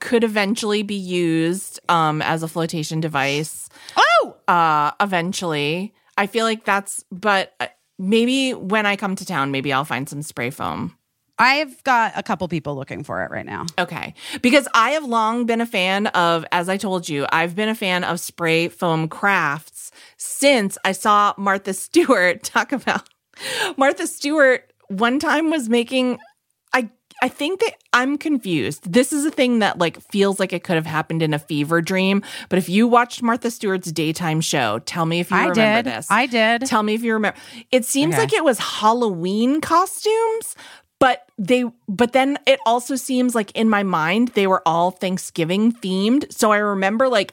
could eventually be used um, as a flotation device. Oh, Uh, eventually, I feel like that's. But uh, maybe when I come to town, maybe I'll find some spray foam. I've got a couple people looking for it right now. Okay. Because I have long been a fan of, as I told you, I've been a fan of spray foam crafts since I saw Martha Stewart talk about. Martha Stewart one time was making. I think that I'm confused. This is a thing that like feels like it could have happened in a fever dream. But if you watched Martha Stewart's daytime show, tell me if you I remember did. this. I did. Tell me if you remember. It seems Okay. like it was Halloween costumes, but they but then it also seems like in my mind they were all Thanksgiving themed. So I remember like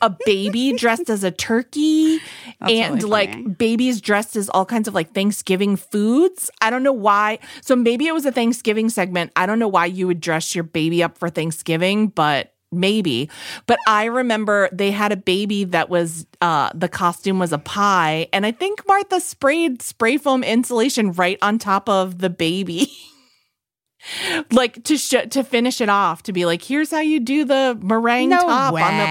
a baby dressed as a turkey That's and really like babies dressed as all kinds of like Thanksgiving foods. I don't know why. So maybe it was a Thanksgiving segment. I don't know why you would dress your baby up for Thanksgiving, but maybe. But I remember they had a baby that was uh the costume was a pie and I think Martha sprayed spray foam insulation right on top of the baby. like to sh- to finish it off to be like here's how you do the meringue no top way. on the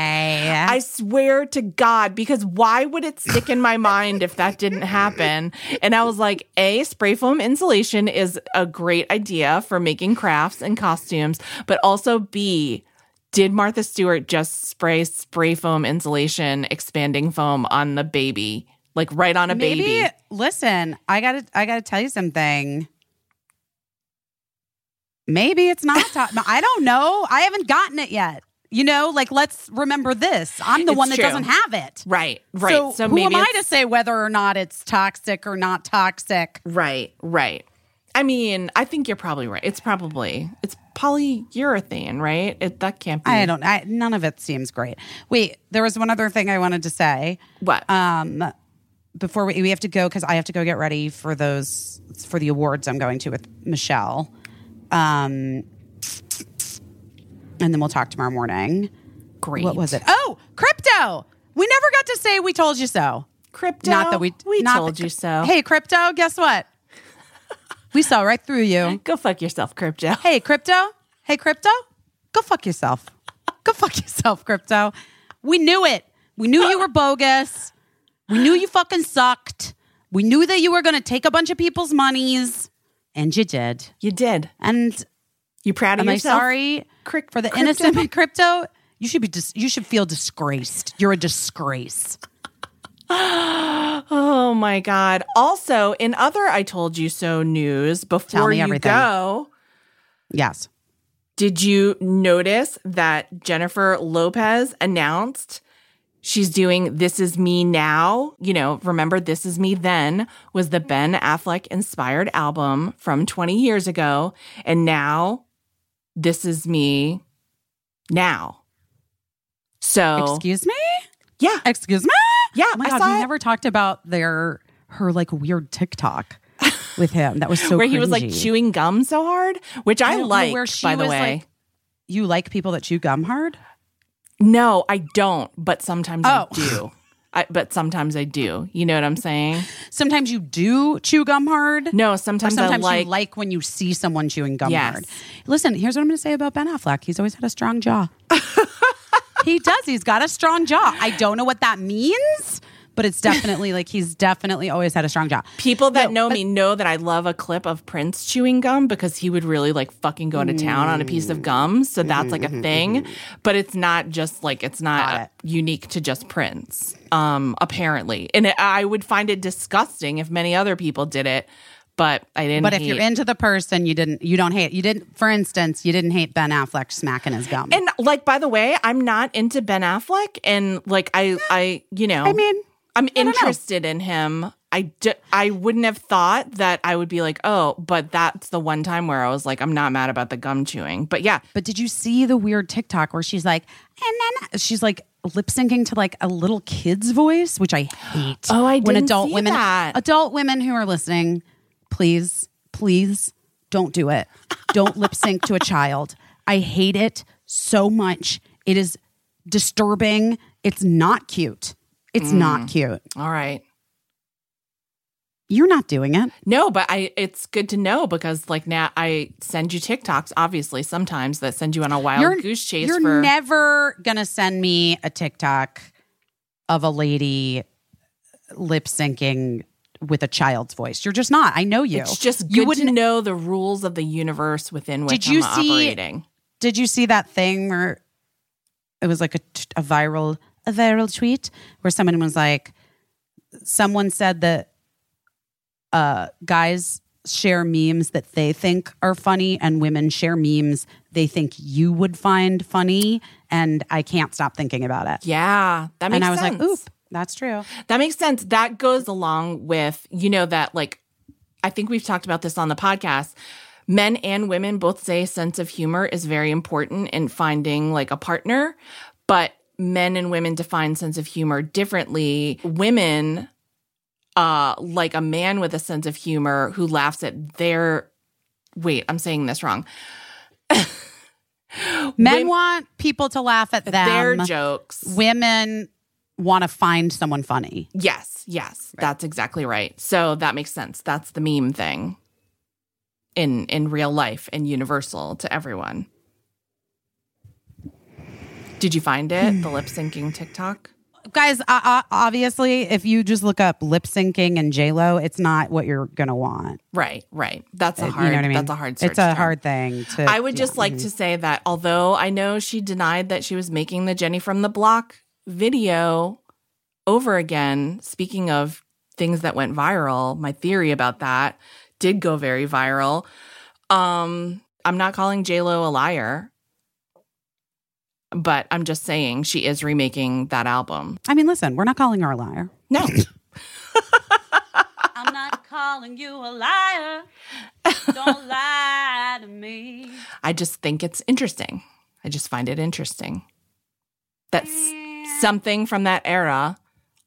I swear to God, because why would it stick in my mind if that didn't happen? And I was like, A, spray foam insulation is a great idea for making crafts and costumes, but also B, did Martha Stewart just spray spray foam insulation expanding foam on the baby? Like right on a Maybe baby. listen, I gotta I gotta tell you something. Maybe it's not top. I don't know. I haven't gotten it yet. You know, like let's remember this. I'm the It's one that true. doesn't have it. Right, right. So, So, who maybe am I to say whether or not it's toxic or not toxic? Right, right. I mean, I think you're probably right. It's probably it's polyurethane, right? It, that can't be. I don't. I, none of it seems great. Wait, there was one other thing I wanted to say. What? Um, before we we have to go because I have to go get ready for those for the awards I'm going to with Michelle. Um, and then we'll talk tomorrow morning. Great. What was it? Oh, crypto. We never got to say we told you so. Crypto. Not that we we not told that- you so. Hey, crypto. Guess what? we saw right through you. go fuck yourself, crypto. Hey, crypto. Hey, crypto. Go fuck yourself. Go fuck yourself, crypto. We knew it. We knew you were bogus. We knew you fucking sucked. We knew that you were going to take a bunch of people's monies, and you did. You did. And You proud of am I yourself? sorry Cryp- for the crypto? innocent crypto? You should be. Dis- you should feel disgraced. You're a disgrace. Oh my god. Also, in other I told you so news before you everything. go, Yes. did you notice that Jennifer Lopez announced she's doing This Is Me Now? You know, remember This Is Me Then was the Ben Affleck inspired album from 20 years ago. And now This Is Me now. So Excuse me? yeah, Excuse me? yeah, Oh my I god, saw we it never talked about their her like weird TikTok with him. That was so where he was like chewing gum so hard, which I, don't like. where she by the was, way, like- You like people that chew gum hard? No, I don't, but sometimes Oh. I do. I, but sometimes I do. You know what I'm saying? Sometimes you do chew gum hard. No, sometimes, sometimes I like. you like when you see someone chewing gum Yes. hard. Listen, here's what I'm going to say about Ben Affleck. He's always had a strong jaw. he does. He's got a strong jaw. I don't know what that means, but it's definitely like he's definitely always had a strong jaw. People that No, know me know that I love a clip of Prince chewing gum because he would really like fucking go to town on a piece of gum. So that's like a thing. But it's not just like it's Mm-hmm, not it. unique to just Prince. Um, apparently. And it, I would find it disgusting if many other people did it, but I didn't But if hate- you're into the person, you didn't. You don't hate. You didn't. For instance, you didn't hate Ben Affleck smacking his gum. and like by the way, I'm not into Ben Affleck and like I I you know I mean, I'm know. interested in him. I, d- I wouldn't have thought that I would be like, oh, but that's the one time where I was like, I'm not mad about the gum chewing. But yeah, But did you see the weird TikTok where she's like, and then she's like lip syncing to like a little kid's voice, which I hate. Oh, I when didn't adult see women, that. adult women who are listening, please, please don't do it. Don't lip sync to a child. I hate it so much. It is disturbing. It's not cute. It's Mm. not cute. all right. You're not doing it. No, but I it's good to know because like now I send you TikToks, obviously, sometimes that send you on a wild you're goose chase You're for never gonna send me a TikTok of a lady lip syncing with a child's voice. You're just not. I know you. it's just you wouldn't. to know the rules of the universe within which Did you I'm see- operating. Did you see that thing where it was like a viral a viral tweet where someone was like, someone said that uh, guys share memes that they think are funny and women share memes they think you would find funny and I can't stop thinking about it. Yeah, that makes and I was sense. like, oop, that's true. That makes sense. That goes along with, you know, that like, I think we've talked about this on the podcast. Men and women both say sense of humor is very important in finding like a partner, but men and women define sense of humor differently. Women, uh, like a man with a sense of humor who laughs at their, wait, I'm saying this wrong. Men want people to laugh at them. their jokes. Women want to find someone funny. Yes, yes, that's exactly right. So that makes sense. That's the meme thing in in real life and universal to everyone. Did you find it? The lip syncing TikTok? Guys, uh, uh, obviously, if you just look up lip syncing and J Lo, it's not what you're gonna want. Right, right. That's a hard. you know what I mean? That's a hard. It's a term. hard thing to. I would just yeah. like to say that although I know she denied that she was making the Jenny from the Block video over again, speaking of things that went viral, my theory about that did go very viral. Um, I'm not calling JLo a liar, but I'm just saying she is remaking that album. I mean, listen, we're not calling her a liar. No. I'm not calling you a liar. Don't lie to me. I just think it's interesting. I just find it interesting. That's something from that era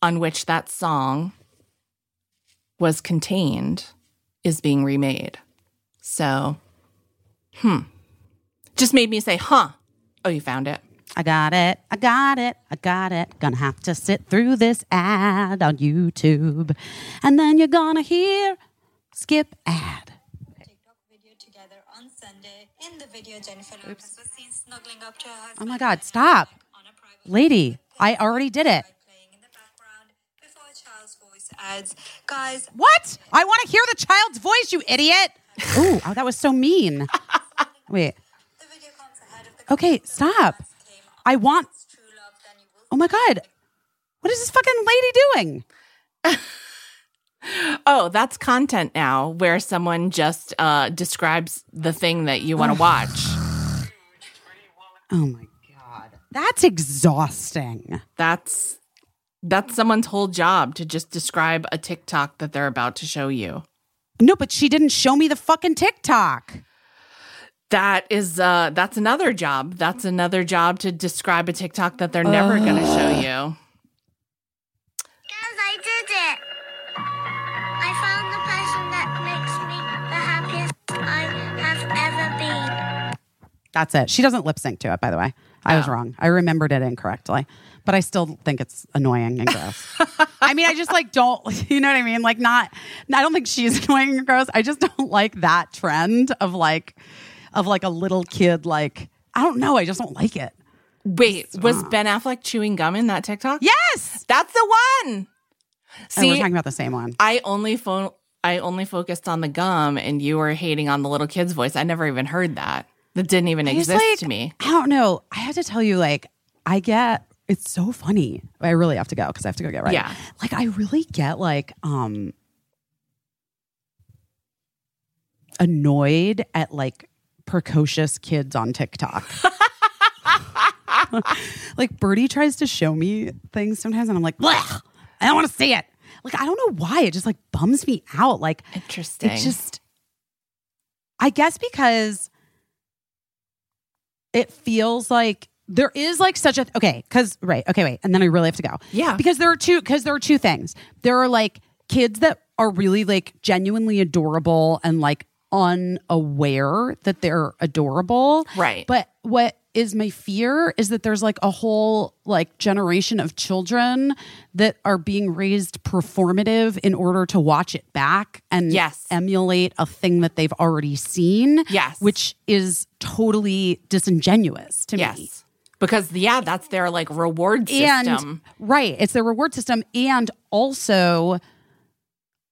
on which that song was contained is being remade. So, hmm. Just made me say, huh. Oh, you found it. I got it. I got it. I got it. Gonna have to sit through this ad on YouTube. And then you're gonna hear skip ad. TikTok video together on Sunday. In the video, Jennifer Lopez was seen snuggling up to her husband. Oh my God, stop. On a private Lady, I already did it. playing in the background before a child's voice adds, guys, What? I want to hear the child's voice, you idiot. Ooh, oh, that was so mean. Wait. the video comes ahead of the Okay, stop. Came on I want. true love, then you will Oh my God. What is this fucking lady doing? Oh, that's content now where someone just uh, describes the thing that you want to watch. Oh my God. That's exhausting. That's that's someone's whole job to just describe a TikTok that they're about to show you. No, but she didn't show me the fucking TikTok. That is uh that's another job. That's another job to describe a TikTok that they're never going to show you. Guys, I did it. I found the person that makes me the happiest I have ever been. That's it. She doesn't lip sync to it, by the way. I was Oh. wrong. I remembered it incorrectly, but I still think it's annoying and gross. I mean, I just like don't, you know what I mean? Like, not, I don't think she's annoying and gross. I just don't like that trend of like, of like a little kid, like, I don't know. I just don't like it. Wait, was Ben Affleck chewing gum in that TikTok? Yes. That's the one. And we're talking about the same one. I only fo- I only focused on the gum and you were hating on the little kid's voice. I never even heard that. That didn't even I exist like, to me. I don't know. I have to tell you, like, I get it's so funny. I really have to go because I have to go get ready. Yeah. Like, I really get like um annoyed at like precocious kids on TikTok. like Birdie tries to show me things sometimes, and I'm like, Blech, I don't want to see it. Like, I don't know why. It just like bums me out. Like, Interesting. it just, I guess because it feels like there is like such a okay. Because right, okay, wait, and then I really have to go. Yeah. because there are two. Because there are two things. There are like kids that are really like genuinely adorable and like unaware that they're adorable. Right. But what is my fear is that there's like a whole like generation of children that are being raised performative in order to watch it back and Yes. emulate a thing that they've already seen. Yes. Which is totally disingenuous to me. yes. Because yeah, that's their like reward And system. right, it's their reward system and also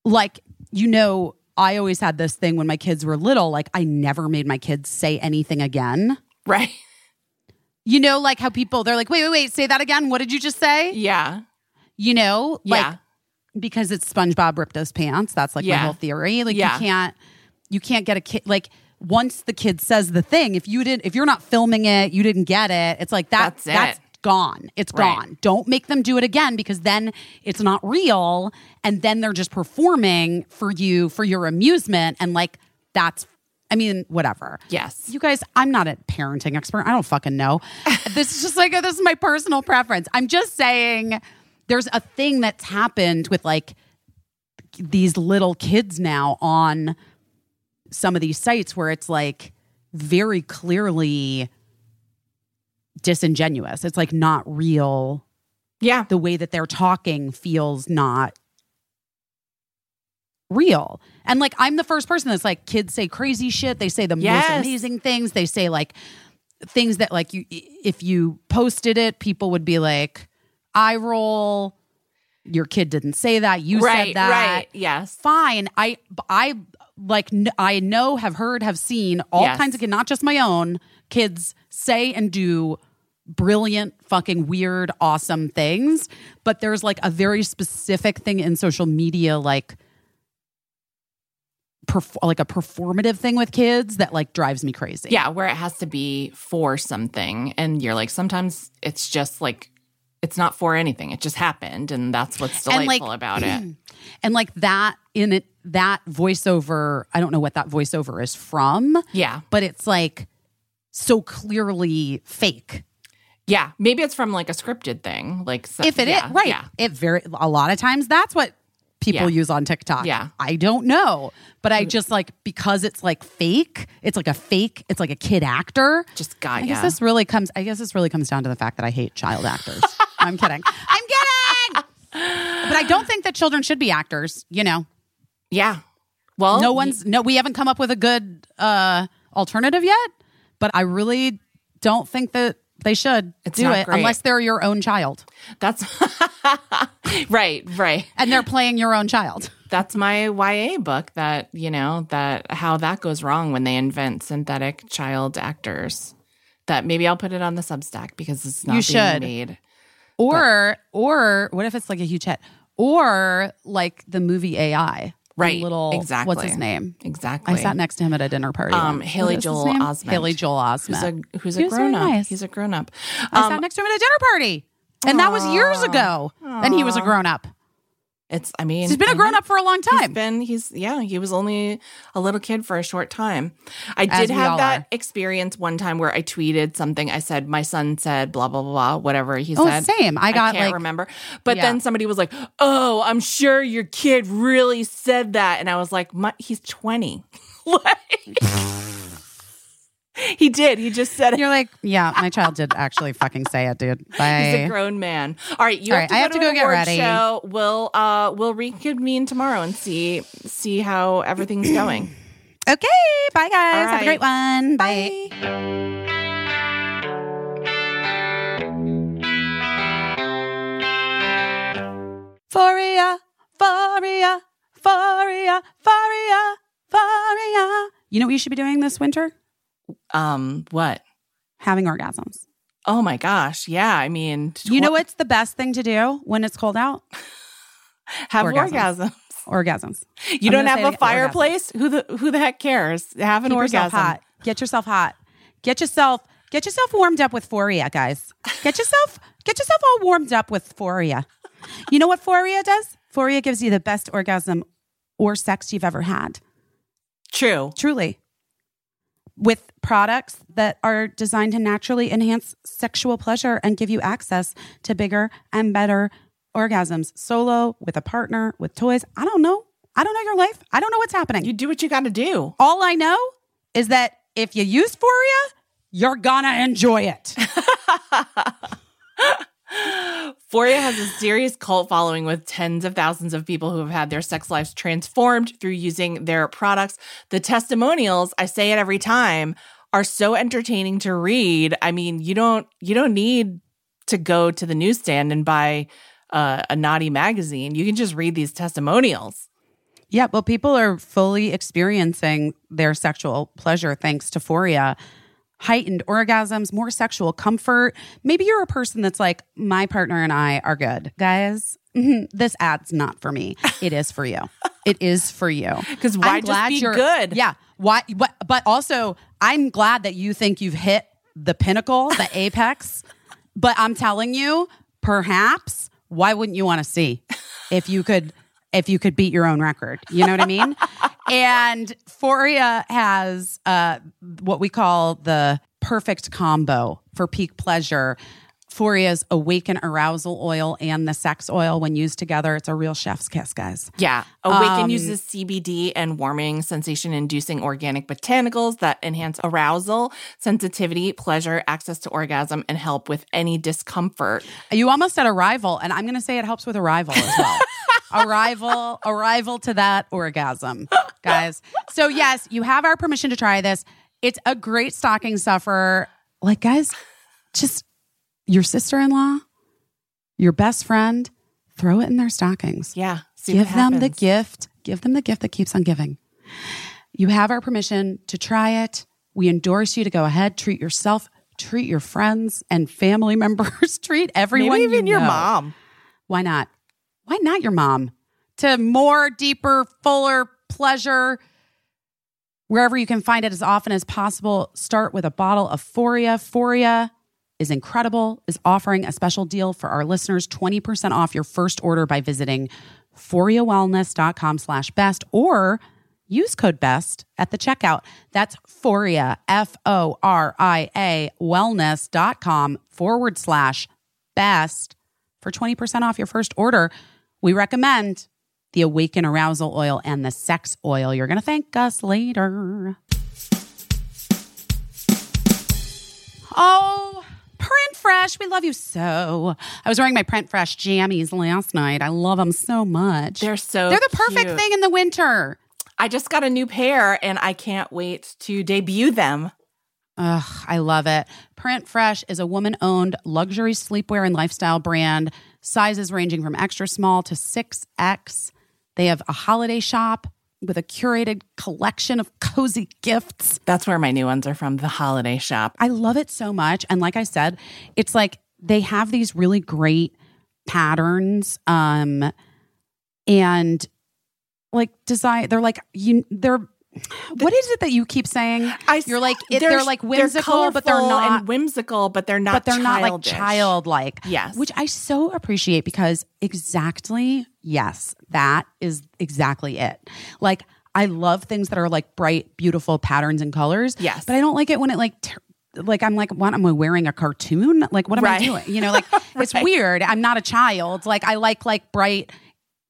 like you know I always had this thing when my kids were little like I never made my kids say anything again. right. You know, like how people they're like, wait, wait, wait, say that again. What did you just say? Yeah. You know, Yeah. like because it's SpongeBob ripped those pants. That's like my whole theory. Like Yeah. you can't, you can't get a kid. Like once the kid says the thing, if you didn't, if you're not filming it, you didn't get it. It's like that. That's That's, it. Gone. It's Right. gone. Don't make them do it again because then it's not real, and then they're just performing for you for your amusement, and like that's. I mean, whatever. Yes. You guys, I'm not a parenting expert. I don't fucking know. this is just like this is my personal preference. I'm just saying there's a thing that's happened with like these little kids now on some of these sites where it's like very clearly disingenuous. It's like not real. Yeah. The way that they're talking feels not real. And like I'm the first person that's like kids say crazy shit. They say the Yes. most amazing things. They say like things that like you if you posted it, people would be like, I roll. Your kid didn't say that. You right. said that Right. Yes. fine. I I like I know, have heard, have seen all Yes. kinds of kids, not just my own kids say and do brilliant, fucking weird, awesome things. But there's like a very specific thing in social media, like. Perf- like a performative thing with kids that like drives me crazy. Yeah, where it has to be for something. And you're like, sometimes it's just like, it's not for anything. It just happened. And that's what's delightful like, about it. And like that in it, that voiceover, I don't know what that voiceover is from, Yeah. but it's like so clearly fake. Yeah. Maybe it's from like a scripted thing. Like, so, if it is yeah, right Yeah. it very a lot of times that's what people Yeah. use on tiktok Yeah. i don't know but i just like because it's like fake it's like a fake it's like a kid actor Just got i guess this really comes i guess this really comes down to the fact that i hate child actors i'm kidding i'm kidding but i don't think that children should be actors you know Yeah. Well, no one's no we haven't come up with a good uh alternative yet but i really don't think that they should It's do it great. unless they're your own child That's right. Right. and they're playing your own child That's my YA book that, you know, that how that goes wrong when they invent synthetic child actors. That maybe I'll put it on the Substack because it's not You being should. made. Or or what if it's like a huge hit? Or like the movie AI. The Right, Little exactly. what's his name? Exactly. I sat next to him at a dinner party. Um. Haley What is his Joel? Osment. Haley Joel Osment. who's a who's a grown up. nice. He's a grown up. I Um, sat next to him at a dinner party. And that was years ago. And he was a grown up. It's, I mean, He's been a grown up for a long He's time. been, he's, yeah, he was only a little kid for a short time. I As did we have that are. experience one time where I tweeted something. I said, my son said, blah, blah, blah, blah, whatever he Oh, said. same. I got, can't like- remember. But Yeah. then somebody was like, oh, I'm sure your kid really said that. And I was like, my, he's 20. like, he did. He just said it. You're like, yeah, my child did actually fucking say it, dude. Bye. He's a grown man. All right, you All have right, to I go have to, to go get ready. Show. We'll uh we'll reconvene tomorrow and see see how everything's going. Okay, bye guys. All Have a great right. one. Bye. Foria, Foria, Foria, Foria, Foria. You know what you should be doing this winter? Um, what? Having orgasms. Oh my gosh, yeah. I mean, You know what's the best thing to do when it's cold out? Have orgasms. orgasm. Orgasms. You I'm don't have a it- orgasms. fireplace? Who the who the heck cares? Have an Keep orgasm. yourself hot. Get yourself hot. Get yourself get yourself warmed up with Foria, guys. Get yourself get yourself all warmed up with Foria. You know what Foria does? Foria gives you the best orgasm or sex you've ever had. True. Truly. With products that are designed to naturally enhance sexual pleasure and give you access to bigger and better orgasms, solo, with a partner, with toys. I don't know. I don't know your life. I don't know what's happening. You do what you got to do. All I know is that if you use Foria, you're gonna enjoy it. Foria has a serious cult following with tens of thousands of people who have had their sex lives transformed through using their products. The testimonials, I say it every time, are so entertaining to read. I mean, you don't you don't need to go to the newsstand and buy uh, a naughty magazine. You can just read these testimonials. yeah, well, people are fully experiencing their sexual pleasure thanks to Foria. Heightened orgasms, more sexual comfort. Maybe you're a person that's like, my partner and I are good. Guys, this ad's not for me. It is for you. It is for you. 'Cause why I'm just glad be you're- good? Yeah. Why? But, but also, I'm glad that you think you've hit the pinnacle, the apex. But I'm telling you, perhaps, why wouldn't you want to see if you could if you could beat your own record? You know what I mean? And Foria has uh, what we call the perfect combo for peak pleasure. Foria's awaken arousal oil and the sex oil, when used together, it's a real chef's kiss, guys. Yeah. Awaken Um, uses CBD and warming, sensation inducing organic botanicals that enhance arousal, sensitivity, pleasure, access to orgasm, and help with any discomfort. You almost said arrival, and I'm going to say it helps with arrival as well. arrival, arrival to that orgasm, guys. So yes, you have our permission to try this. It's a great stocking stuffer. Like, guys, just your sister-in-law, your best friend, throw it in their stockings. Yeah. See Give them the gift. Give them the gift that keeps on giving. You have our permission to try it. We endorse you to go ahead, treat yourself, treat your friends and family members, treat everyone. Maybe even you your mom. Why not? Why not your mom? To more, deeper, fuller pleasure, wherever you can find it as often as possible. Start with a bottle of Foria. Foria is incredible, is offering a special deal for our listeners 20% off your first order by visiting foriawellness.com slash best or use code best at the checkout. That's Foria, F O R I A, wellness.com forward slash best for 20% off your first order. We recommend the Awaken Arousal Oil and the Sex Oil. You're going to thank us later. Oh, Print Fresh, we love you so. I was wearing my Print Fresh jammies last night. I love them so much. They're so They're the perfect cute. thing in the winter. I just got a new pair and I can't wait to debut them. Ugh, I love it. Print Fresh is a woman owned luxury sleepwear and lifestyle brand, sizes ranging from extra small to 6X. They have a holiday shop with a curated collection of cozy gifts. That's where my new ones are from, the holiday shop. I love it so much. And like I said, it's like they have these really great patterns. Um, and like design, they're like, you, they're what is it that you keep saying? I, You're like it, they're like whimsical, but they're not. and whimsical, but they're not. but they're not like childlike. Yes. Which I so appreciate because exactly, yes, that is exactly it. Like, I love things that are like bright, beautiful patterns and colors. Yes. But I don't like it when it like, ter- like I'm like, what am I wearing a cartoon? Like, what am Right. I doing? You know, like it's weird. I'm not a child. Like, I like like bright,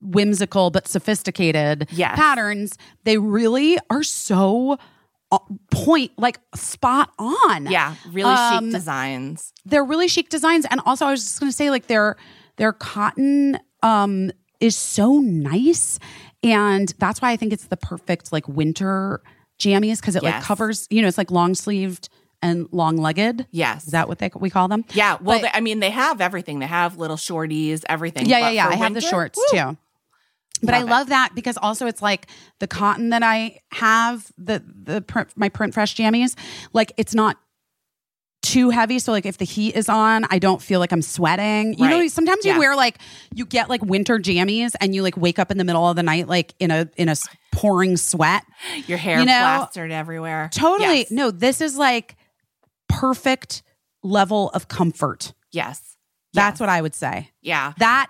whimsical but sophisticated Yes. patterns. They really are so uh, point, like spot on. Yeah, really Um, chic designs. they're really chic designs and also i was just going to say like their their cotton um is so nice and that's why i think it's the perfect like winter jammies because it like covers you know it's like long sleeved and long legged Yes. is that what they we call them Yeah, well, But- they, I mean, they have everything. They have little shorties, everything. yeah yeah yeah i have the shorts woo, too but I Love it. that because also it's like the cotton that I have the the print, my print fresh jammies like it's not too heavy so like if the heat is on I don't feel like I'm sweating. You know Right. sometimes you Yeah. wear like you get like winter jammies and you like wake up in the middle of the night like in a in a pouring sweat. Your hair You know, plastered everywhere. Totally. Yes. No, this is like perfect level of comfort. Yes. That's what I would say. Yeah. That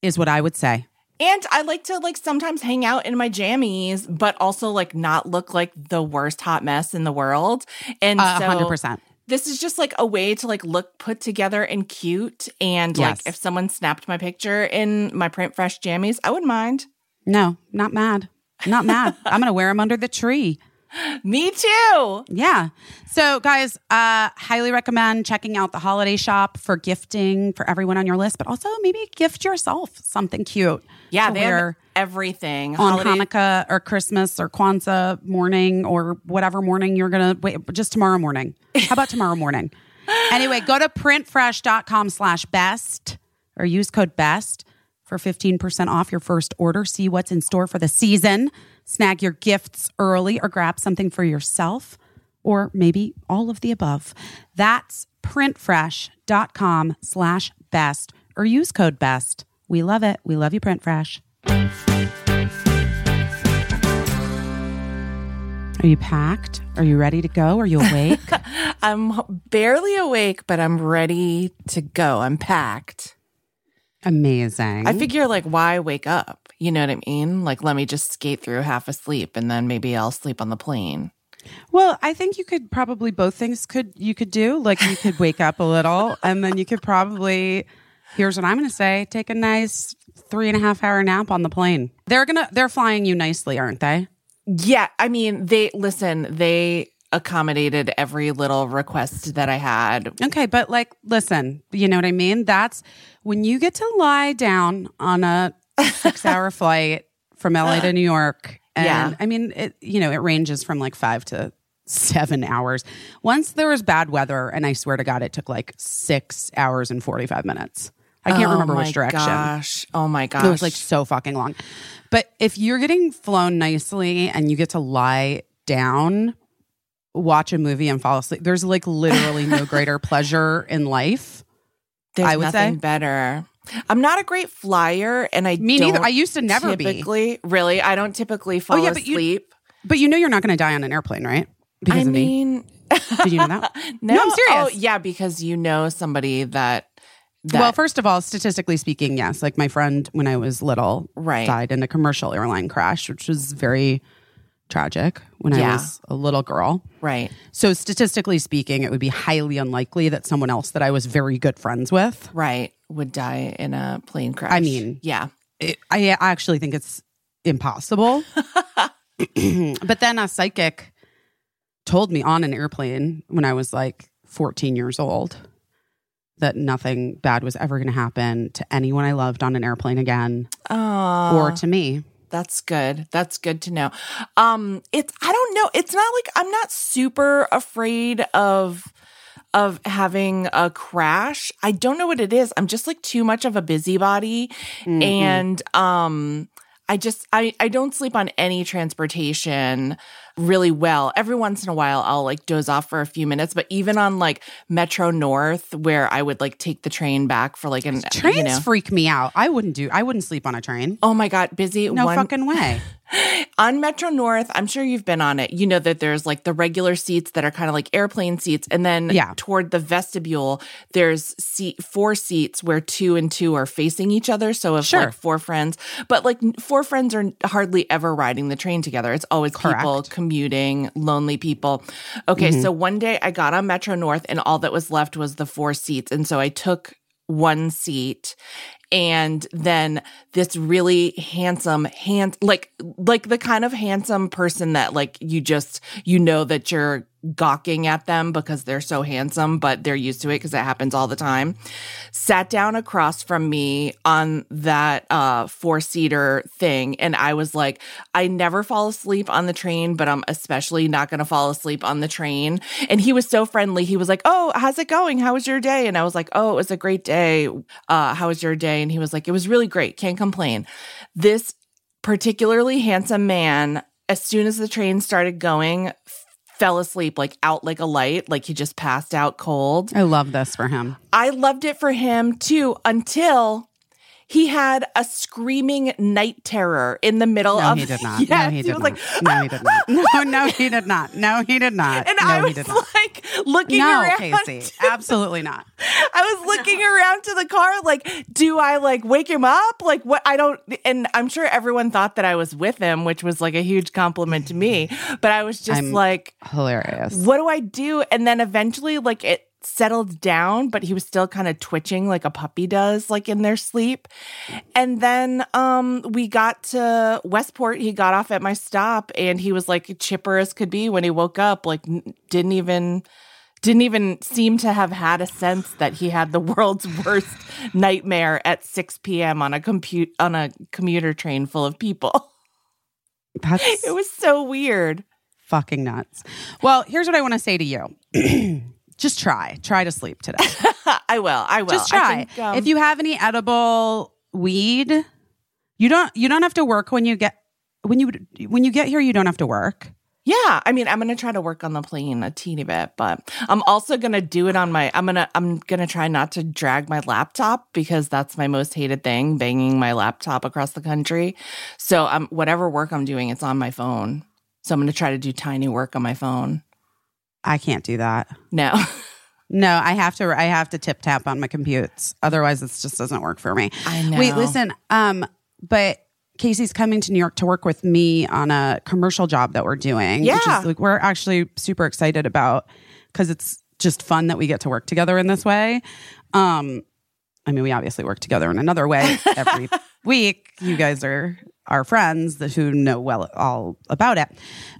is what I would say. And I like to like sometimes hang out in my jammies, but also like not look like the worst hot mess in the world. And A so hundred percent. this is just like a way to like look put together and cute. And Yes. like if someone snapped my picture in my print fresh jammies, I wouldn't mind. No, not mad. Not mad. I'm gonna wear them under the tree. Me too. Yeah. So, guys, uh, highly recommend checking out the holiday shop for gifting for everyone on your list, but also maybe gift yourself something cute. Yeah, they wear have everything. on Holiday- Hanukkah or Christmas or Kwanzaa morning or whatever morning you're gonna wait. Just tomorrow morning. How about tomorrow morning? Anyway, go to printfresh.com slash best or use code best for 15% off your first order. See what's in store for the season. Snag your gifts early or grab something for yourself or maybe all of the above. That's printfresh.com slash best or use code best. We love it. We love you, Print Fresh. Are you packed? Are you ready to go? Are you awake? I'm barely awake, but I'm ready to go. I'm packed. Amazing. I figure, like, why wake up? You know what I mean? Like, let me just skate through half asleep and then maybe I'll sleep on the plane. Well, I think you could probably both things could you could do. Like you could wake up a little and then you could probably here's what I'm gonna say, take a nice three and a half hour nap on the plane. They're gonna they're flying you nicely, aren't they? Yeah. I mean, they, listen, they accommodated every little request that I had. Okay, but like listen, you know what I mean? That's when you get to lie down on a six hour flight from LA to New York. And Yeah. I mean it you know, it ranges from like five to seven hours. Once there was bad weather, and I swear to God, it took like six hours and forty five minutes. I can't Oh remember which direction. Gosh. Oh my gosh. It was like so fucking long. But if you're getting flown nicely and you get to lie down, watch a movie and fall asleep, there's like literally no greater pleasure in life. There's I would nothing say. better. I'm not a great flyer, and I Me don't neither. I used to never be. Oh, Really, I don't typically oh, fall oh, yeah, but you- asleep. But you know you're not going to die on an airplane, right? Because I of me. mean, Did you know that? no, I'm serious. Oh, yeah, because you know somebody that. That well, first of all, statistically speaking, yes. Like my friend, when I was little, Right. died in a commercial airline crash, which was very tragic when I was a little girl. right, So statistically speaking, it would be highly unlikely that someone else that I was very good friends with. right, would die in a plane crash. I mean- yeah, It, I actually think it's impossible. but then a psychic told me on an airplane when I was like 14 years old that nothing bad was ever going to happen to anyone I loved on an airplane again oh, or to me. That's good. That's good to know. Um it's I don't know. It's not like I'm not super afraid of of having a crash. I don't know what it is. I'm just like too much of a busybody Mhm. and um I just I I don't sleep on any transportation. Really well. Every once in a while, I'll like doze off for a few minutes, but even on like Metro North, where I would like take the train back for like an Trains you know. freak me out. I wouldn't do. I wouldn't sleep on a train. Oh my god, busy No one fucking way. On Metro North, I'm sure you've been on it. You know that there's like the regular seats that are kind of like airplane seats, and then Yeah. toward the vestibule, there's seat four seats where two and two are facing each other. So if Sure. like four friends, but like four friends are hardly ever riding the train together. It's always people Correct. Mm-hmm. commuting, lonely people. Okay, so one day I got on Metro North, and all that was left was the four seats, and so I took one seat and then this really handsome hand like like the kind of handsome person that like you just you know that you're gawking at them because they're so handsome but they're used to it because it happens all the time. Sat down across from me on that uh four seater thing and i was like i never fall asleep on the train but i'm especially not going to fall asleep on the train. And he was so friendly. He was like oh how's it going? How was your day? And i was like oh it was a great day. Uh how was your day? And he was like it was really great. Can't complain. This particularly handsome man as soon as the train started going fell asleep like out like a light like he just passed out cold I love this for him. I loved it for him too until he had a screaming night terror in the middle No, of he did not. Yes, no, he did was not. like no, he did not. No, no, he did not. No, he did not. and no, I he was like looking No, around. Casey, absolutely not. I was looking around to the car, like, do I like wake him up? Like, what? I don't. And I'm sure everyone thought that I was with him, which was like a huge compliment to me. But I was just I'm- like, Hilarious. what do I do? And then eventually, like, it settled down, but he was still kind of twitching like a puppy does, like in their sleep. And then um we got to Westport. He got off at my stop and he was like chipper as could be when he woke up, like didn't even didn't even seem to have had a sense that he had the world's worst nightmare at 6 p.m. on a compute on a commuter train full of people. That's It was so weird. fucking nuts. Well, here's what I want to say to you. Just try. Try to sleep today. I will. I will. Just try. think, um, if you have any edible weed, you don't you don't have to work when you get when you when you get here you don't have to work. Yeah, I mean, I'm gonna try to work on the plane a teeny bit, but I'm also gonna do it on my. I'm gonna I'm gonna try not to drag my laptop because that's my most hated thing, banging my laptop across the country. So I'm whatever work I'm doing, it's on my phone. So I'm gonna try to do tiny work on my phone. I can't do that. No, No, I have to I have to tip tap on my computes. Otherwise this just doesn't work for me. I know. Wait, listen. Um, but Casey's coming to New York to work with me on a commercial job that we're doing. Which Yeah. is like we're actually super excited about because it's just fun that we get to work together in this way. Um, I mean, we obviously work together in another way every week. You guys are our friends who know well all about it.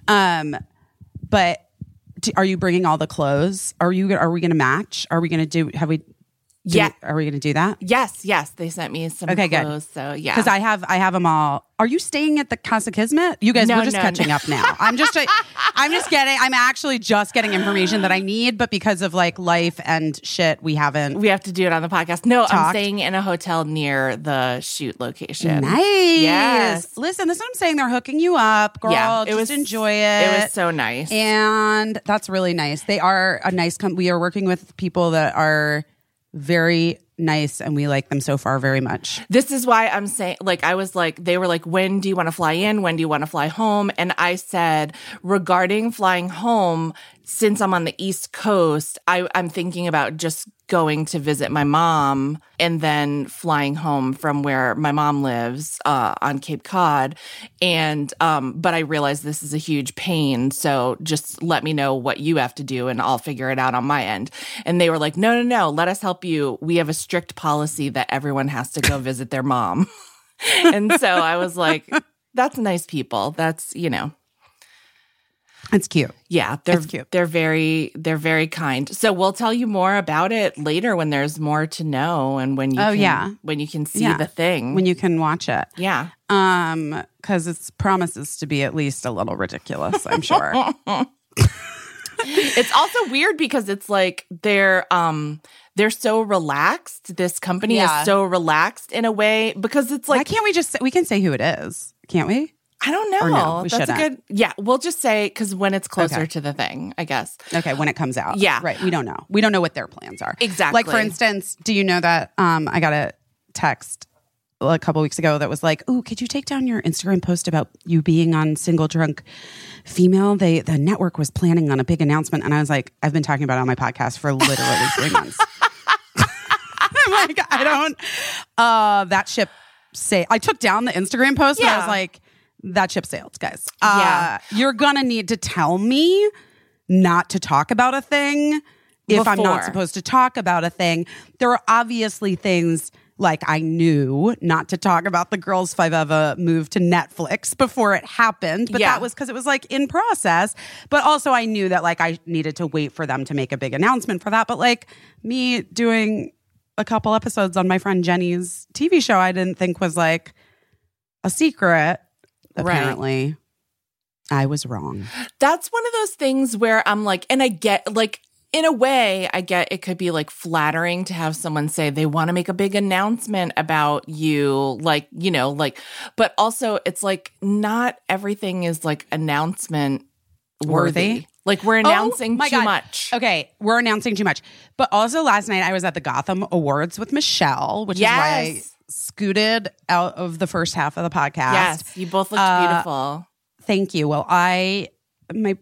Um, but are you bringing all the clothes? Are you? Are we going to match? Are we going to do? Have we? Do- Yeah. Are we going to do that? yes, yes, they sent me some Okay, good. clothes. So yeah, Because I have I have them all. Are you staying at the Casa Kismet? You guys, No, we're just no, catching no. up now. I'm just I'm just getting I'm actually just getting information that I need, but because of like life and shit, we haven't. we have to do it on the podcast. No, I'm staying in a hotel near the shoot location. Nice. Yes. Listen, this is what I'm saying. They're hooking you up, girl. Yeah, it just was- enjoy it. It was so nice. and that's really nice. They are a nice. Com- we are working with people that are very nice, and we like them so far very much. This is why I'm saying, like, I was like, they were like, when do you want to fly in? When do you want to fly home? And I said, regarding flying home, since I'm on the East Coast, I, I'm thinking about just going to visit my mom and then flying home from where my mom lives uh, on Cape Cod. And, um, but I realized this is a huge pain. So just let me know what you have to do and I'll figure it out on my end. And they were like, no, no, no, let us help you. We have a strict policy that everyone has to go visit their mom. and so I was like, that's nice people. That's, you know, It's cute. yeah, they're It's cute. they're very they're very kind. So we'll tell you more about it later when there's more to know and when you Oh, can, yeah. when you can see Yeah. the thing. When you can watch it. yeah. Um, because it promises to be at least a little ridiculous, I'm sure. It's also weird because it's like they're um they're so relaxed. This company Yeah. is so relaxed in a way because it's Why like can't we just say, we can say who it is, can't we? I don't know. No, That's a good. Yeah, we'll just say because when it's closer Okay. to the thing, I guess. Okay, when it comes out. Yeah. Right. We don't know. We don't know what their plans are. Exactly. Like for instance, do you know that um I got a text a couple weeks ago that was like, "Ooh, could you take down your Instagram post about you being on single drunk female?" They the network was planning on a big announcement and I was like, "I've been talking about it on my podcast for literally 3 months." I'm like, I don't uh that ship say I took down the Instagram post and I was like, that ship sailed, guys. Yeah. Uh, you're gonna need to tell me not to talk about a thing if I'm not supposed to talk about a thing. There are obviously things like I knew not to talk about the Girls Five Eva move to Netflix before it happened, but Yeah. that was because it was like in process. But also I knew that like I needed to wait for them to make a big announcement for that. But like me doing a couple episodes on my friend Jenny's TV show, I didn't think was like a secret. Apparently, I was wrong. That's one of those things where I'm like, and I get like. In a way, I get it could be like flattering to have someone say they want to make a big announcement about you, like, you know, like, but also it's like not everything is like announcement worthy. Worthy? Like, we're announcing Oh my too God. much. Okay, we're announcing too much. But also last night I was at the Gotham Awards with Michelle, which is why I scooted out of the first half of the podcast. Yes, you both looked Uh, beautiful. Thank you. Well, I my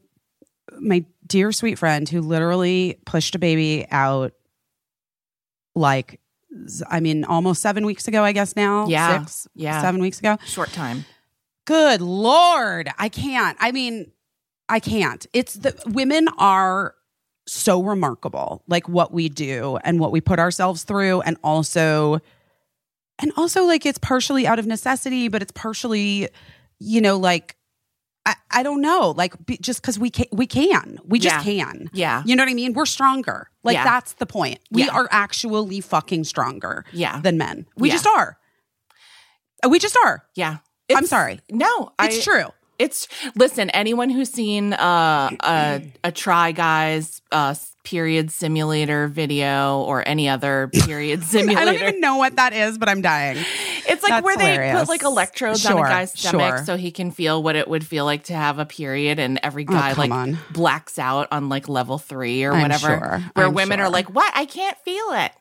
my dear sweet friend who literally pushed a baby out like I mean almost 7 weeks ago I guess now. Yeah. 6 Yeah. 7 weeks ago. Short time. Good lord. I can't. I mean, I can't. It's the women are so remarkable, like what we do and what we put ourselves through, and also, and also, like it's partially out of necessity, but it's partially, you know, like I, I don't know, like be, just because we can, we can, we just Yeah. can. Yeah. You know what I mean? We're stronger. Like Yeah. that's the point. We Yeah. are actually fucking stronger Yeah. than men. We just are. Uh, we just are. Yeah. I'm sorry. No, It's I- true. It's listen. Anyone who's seen uh, a a Try Guys uh, period simulator video or any other period simulator, I don't even know what that is, but I'm dying. it's like That's where they put like electrodes on a guy's stomach sure. so he can feel what it would feel like to have a period, and every guy Oh, like on. blacks out on like level three or I'm whatever. sure. Where I'm women sure. are like, "What? I can't feel it."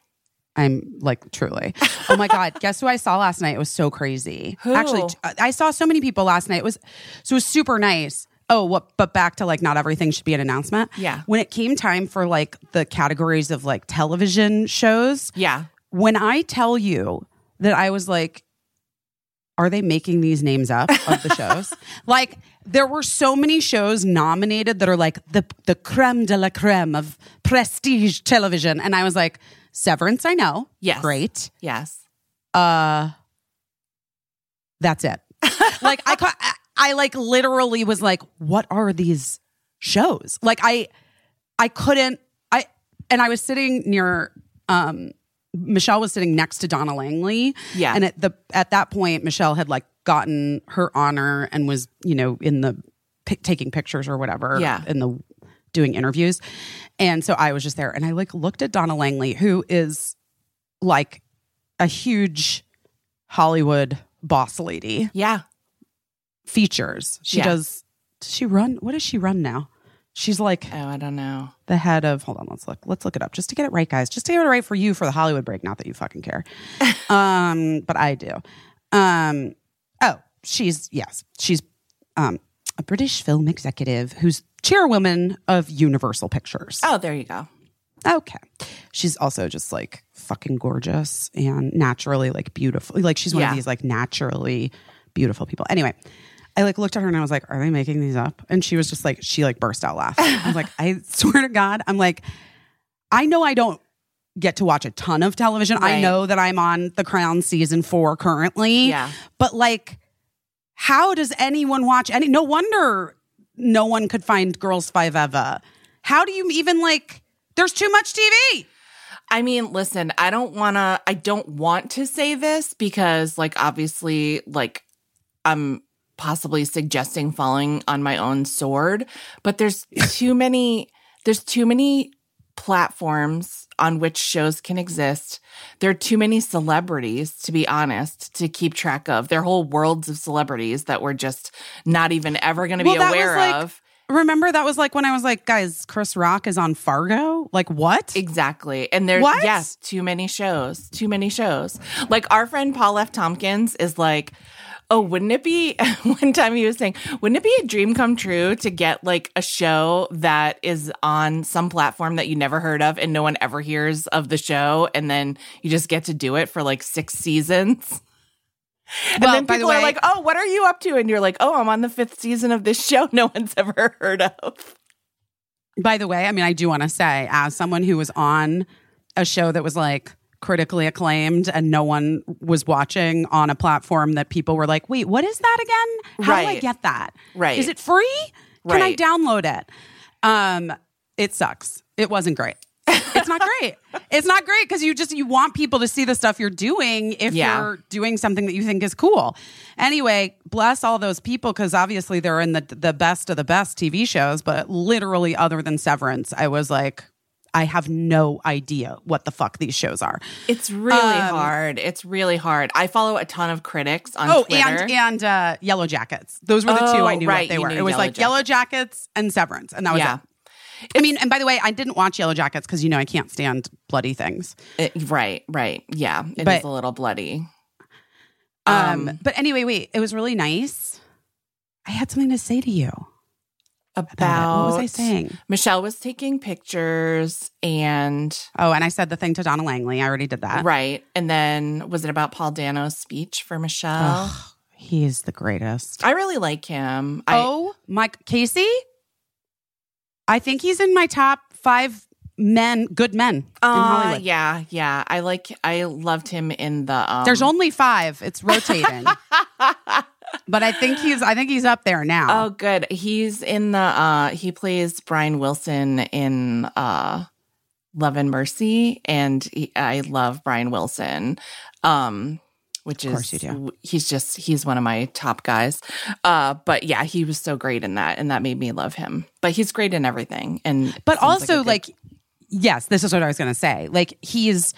I'm like truly. Oh my god! Guess who I saw last night? It was so crazy. Who? Actually, uh, I saw so many people last night. It was so it was super nice. Oh, what? But back to like, not everything should be an announcement. Yeah. When it came time for like the categories of like television shows, Yeah, when I tell you that I was like, are they making these names up of the shows? like there were so many shows nominated that are like the the creme de la creme of prestige television, and I was like, Severance, I know, Yes. great. yes, Uh, that's it. like I, ca- I, I like literally was like, what are these shows? Like I, I couldn't. I and I was sitting near. um Michelle was sitting next to Donna Langley. Yeah. And at the at that point, Michelle had like gotten her honor and was, you know, in the pic- taking pictures or whatever. Yeah. In the doing interviews. And so I was just there and I like looked at Donna Langley, who is like a huge Hollywood boss lady. yeah. Features. She Yeah. does does she run? What does she run now? She's like Oh, I don't know. the head of hold on let's look let's look it up just to get it right guys just to get it right for you for the hollywood break not that you fucking care um but i do um oh she's yes she's um a british film executive who's chairwoman of universal pictures Oh, there you go. okay she's also just like fucking gorgeous and naturally like beautiful like she's one Yeah. of these like naturally beautiful people anyway I like looked at her and I was like, "Are they making these up?" And she was just like, she like burst out laughing. I was like, "I swear to God, I'm like, I know I don't get to watch a ton of television. I know that I'm on The Crown season four currently. Yeah. but like, how does anyone watch any? No wonder no one could find Girls Five Eva. How do you even like? There's too much TV. I mean, listen, I don't want to I don't want to say this because like obviously like I'm possibly suggesting falling on my own sword, but there's too many there's too many platforms on which shows can exist. There are too many celebrities, to be honest, to keep track of. There are whole worlds of celebrities that we're just not even ever going to Well, be that was aware like- of. Remember that was like when I was like, guys, Chris Rock is on Fargo? Like what? Exactly. And there's, What? yes, too many shows, too many shows. Like our friend Paul F. Tompkins is like, oh, wouldn't it be, one time he was saying, wouldn't it be a dream come true to get like a show that is on some platform that you never heard of and no one ever hears of the show? And then you just get to do it for like six seasons. And Well, then by the people are way- like, oh, what are you up to? And you're like, oh, I'm on the fifth season of this show no one's ever heard of. By the way, I mean, I do want to say, as someone who was on a show that was like critically acclaimed and no one was watching on a platform that people were like, wait, what is that again? How do I get that? Right. Is it free? Can I download it? Um, it sucks. It wasn't great. It's not great. it's not great because you just you want people to see the stuff you're doing if Yeah. you're doing something that you think is cool. Anyway, bless all those people because obviously they're in the the best of the best TV shows, but literally other than Severance, I was like, I have no idea what the fuck these shows are. It's really Um, hard. It's really hard. I follow a ton of critics on Oh, Twitter. and and uh, Yellowjackets. Those were the two Oh, I knew right, what they were. It was Yellow like Yellowjackets and Severance, and that was Yeah. it. I mean, and by the way, I didn't watch Yellowjackets because you know I can't stand bloody things. It- right, right. Yeah, it is But- a little bloody. Um, Um, but anyway, wait, it was really nice. I had something to say to you About, about. What was I saying? Michelle was taking pictures and Oh, and I said the thing to Donna Langley. I already did that. right, and then was it about Paul Dano's speech for Michelle? Ugh, he is the greatest. I really like him. I, oh, Mike Casey. I think he's in my top five men, good men in uh, Hollywood. yeah, yeah. I like. I loved him in the. Um, There's only five. It's rotating. but I think he's I think he's up there now. Oh, good. He's in the. uh He plays Brian Wilson in uh Love and Mercy, and he, I love Brian Wilson. Um, which Of is you do. he's just he's one of my top guys. Uh, but yeah, he was so great in that, and that made me love him. But he's great in everything, and but also a good- like yes, this is what I was going to say. Like he's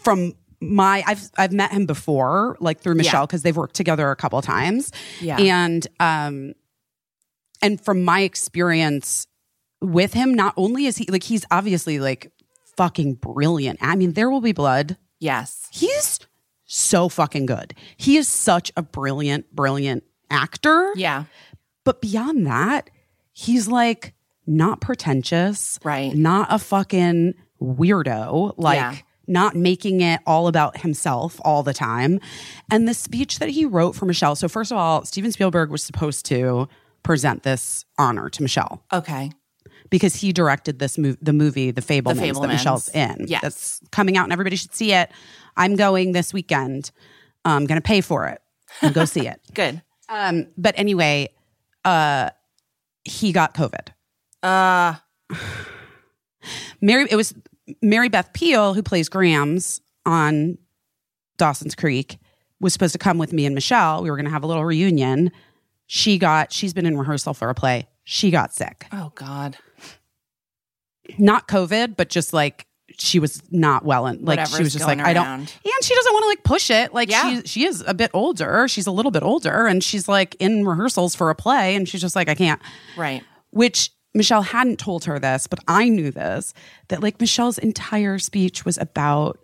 from my I've I've met him before like through Michelle because they've worked together a couple times. yeah, And um and from my experience with him not only is he like he's obviously like fucking brilliant. I mean there will be blood. yes, He's so fucking good. He is such a brilliant brilliant actor. yeah, But beyond that, he's like not pretentious, Right. Not a fucking weirdo, like Yeah. not making it all about himself all the time. And the speech that he wrote for Michelle. So first of all, Steven Spielberg was supposed to present this honor to Michelle okay, because he directed this mov- the movie The Fabelmans, that Fabelmans. Michelle's in. Yes. That's coming out and everybody should see it. I'm going this weekend. I'm going to pay for it and go see it. good. Um, but anyway, uh, he got COVID. Uh, Mary, it was Mary Beth Peil who plays Grams on Dawson's Creek was supposed to come with me and Michelle. We were going to have a little reunion. She got, she's been in rehearsal for a play. She got sick, oh God, not COVID, but just like she was not well and like she was just like going I don't. And she doesn't want to like push it. Like Yeah. she she is a bit older. She's a little bit older, and she's like in rehearsals for a play, and she's just like I can't. right. which Michelle hadn't told her this, but I knew this that like Michelle's entire speech was about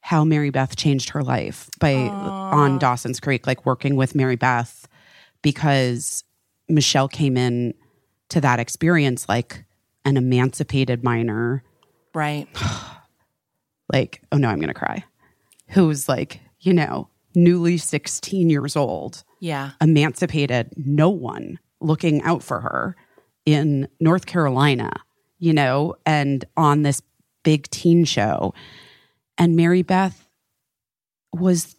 how Mary Beth changed her life by on Dawson's Creek, like working with Mary Beth because Michelle came in to that experience like an emancipated minor, Right. like, oh no, I'm gonna cry, who's like, you know, newly 16 years old. Yeah. emancipated no one looking out for her in North Carolina, you know, and on this big teen show. And Mary Beth was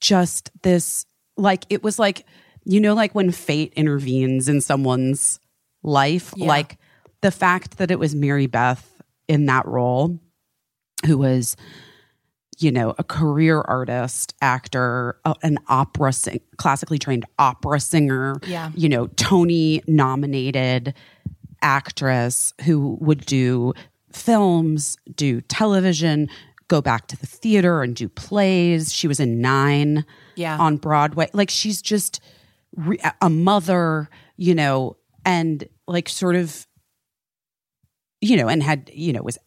just this like it was like you know like when fate intervenes in someone's life Yeah. like the fact that it was Mary Beth in that role who was you know a career artist actor an opera sing- classically trained opera singer Yeah. you know tony nominated actress who would do films, do television, go back to the theater and do plays. She was in Nine Yeah. on Broadway. Like she's just re- a mother, you know, and like sort of, you know, and had, you know, was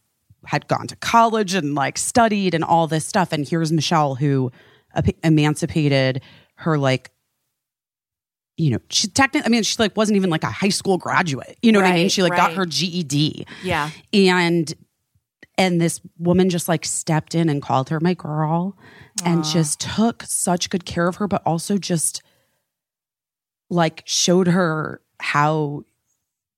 had gone to college and like studied and all this stuff. And here's Michelle who emancipated her like you know, she technically, I mean, she like wasn't even like a high school graduate. You know what I mean? She like got her GED Yeah. and and this woman just like stepped in and called her my girl and just took such good care of her but also just like showed her how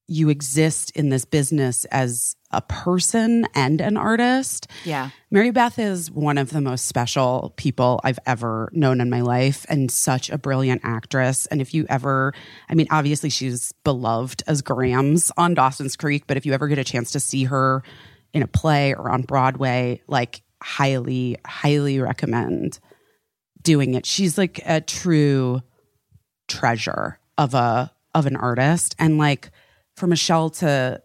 you exist in this business as a person and an artist Yeah. Mary Beth is one of the most special people I've ever known in my life and such a brilliant actress. And if you ever, I mean, obviously she's beloved as Grams on Dawson's Creek, but if you ever get a chance to see her in a play or on Broadway, like highly, highly recommend doing it. She's like a true treasure of a of an artist and like for Michelle to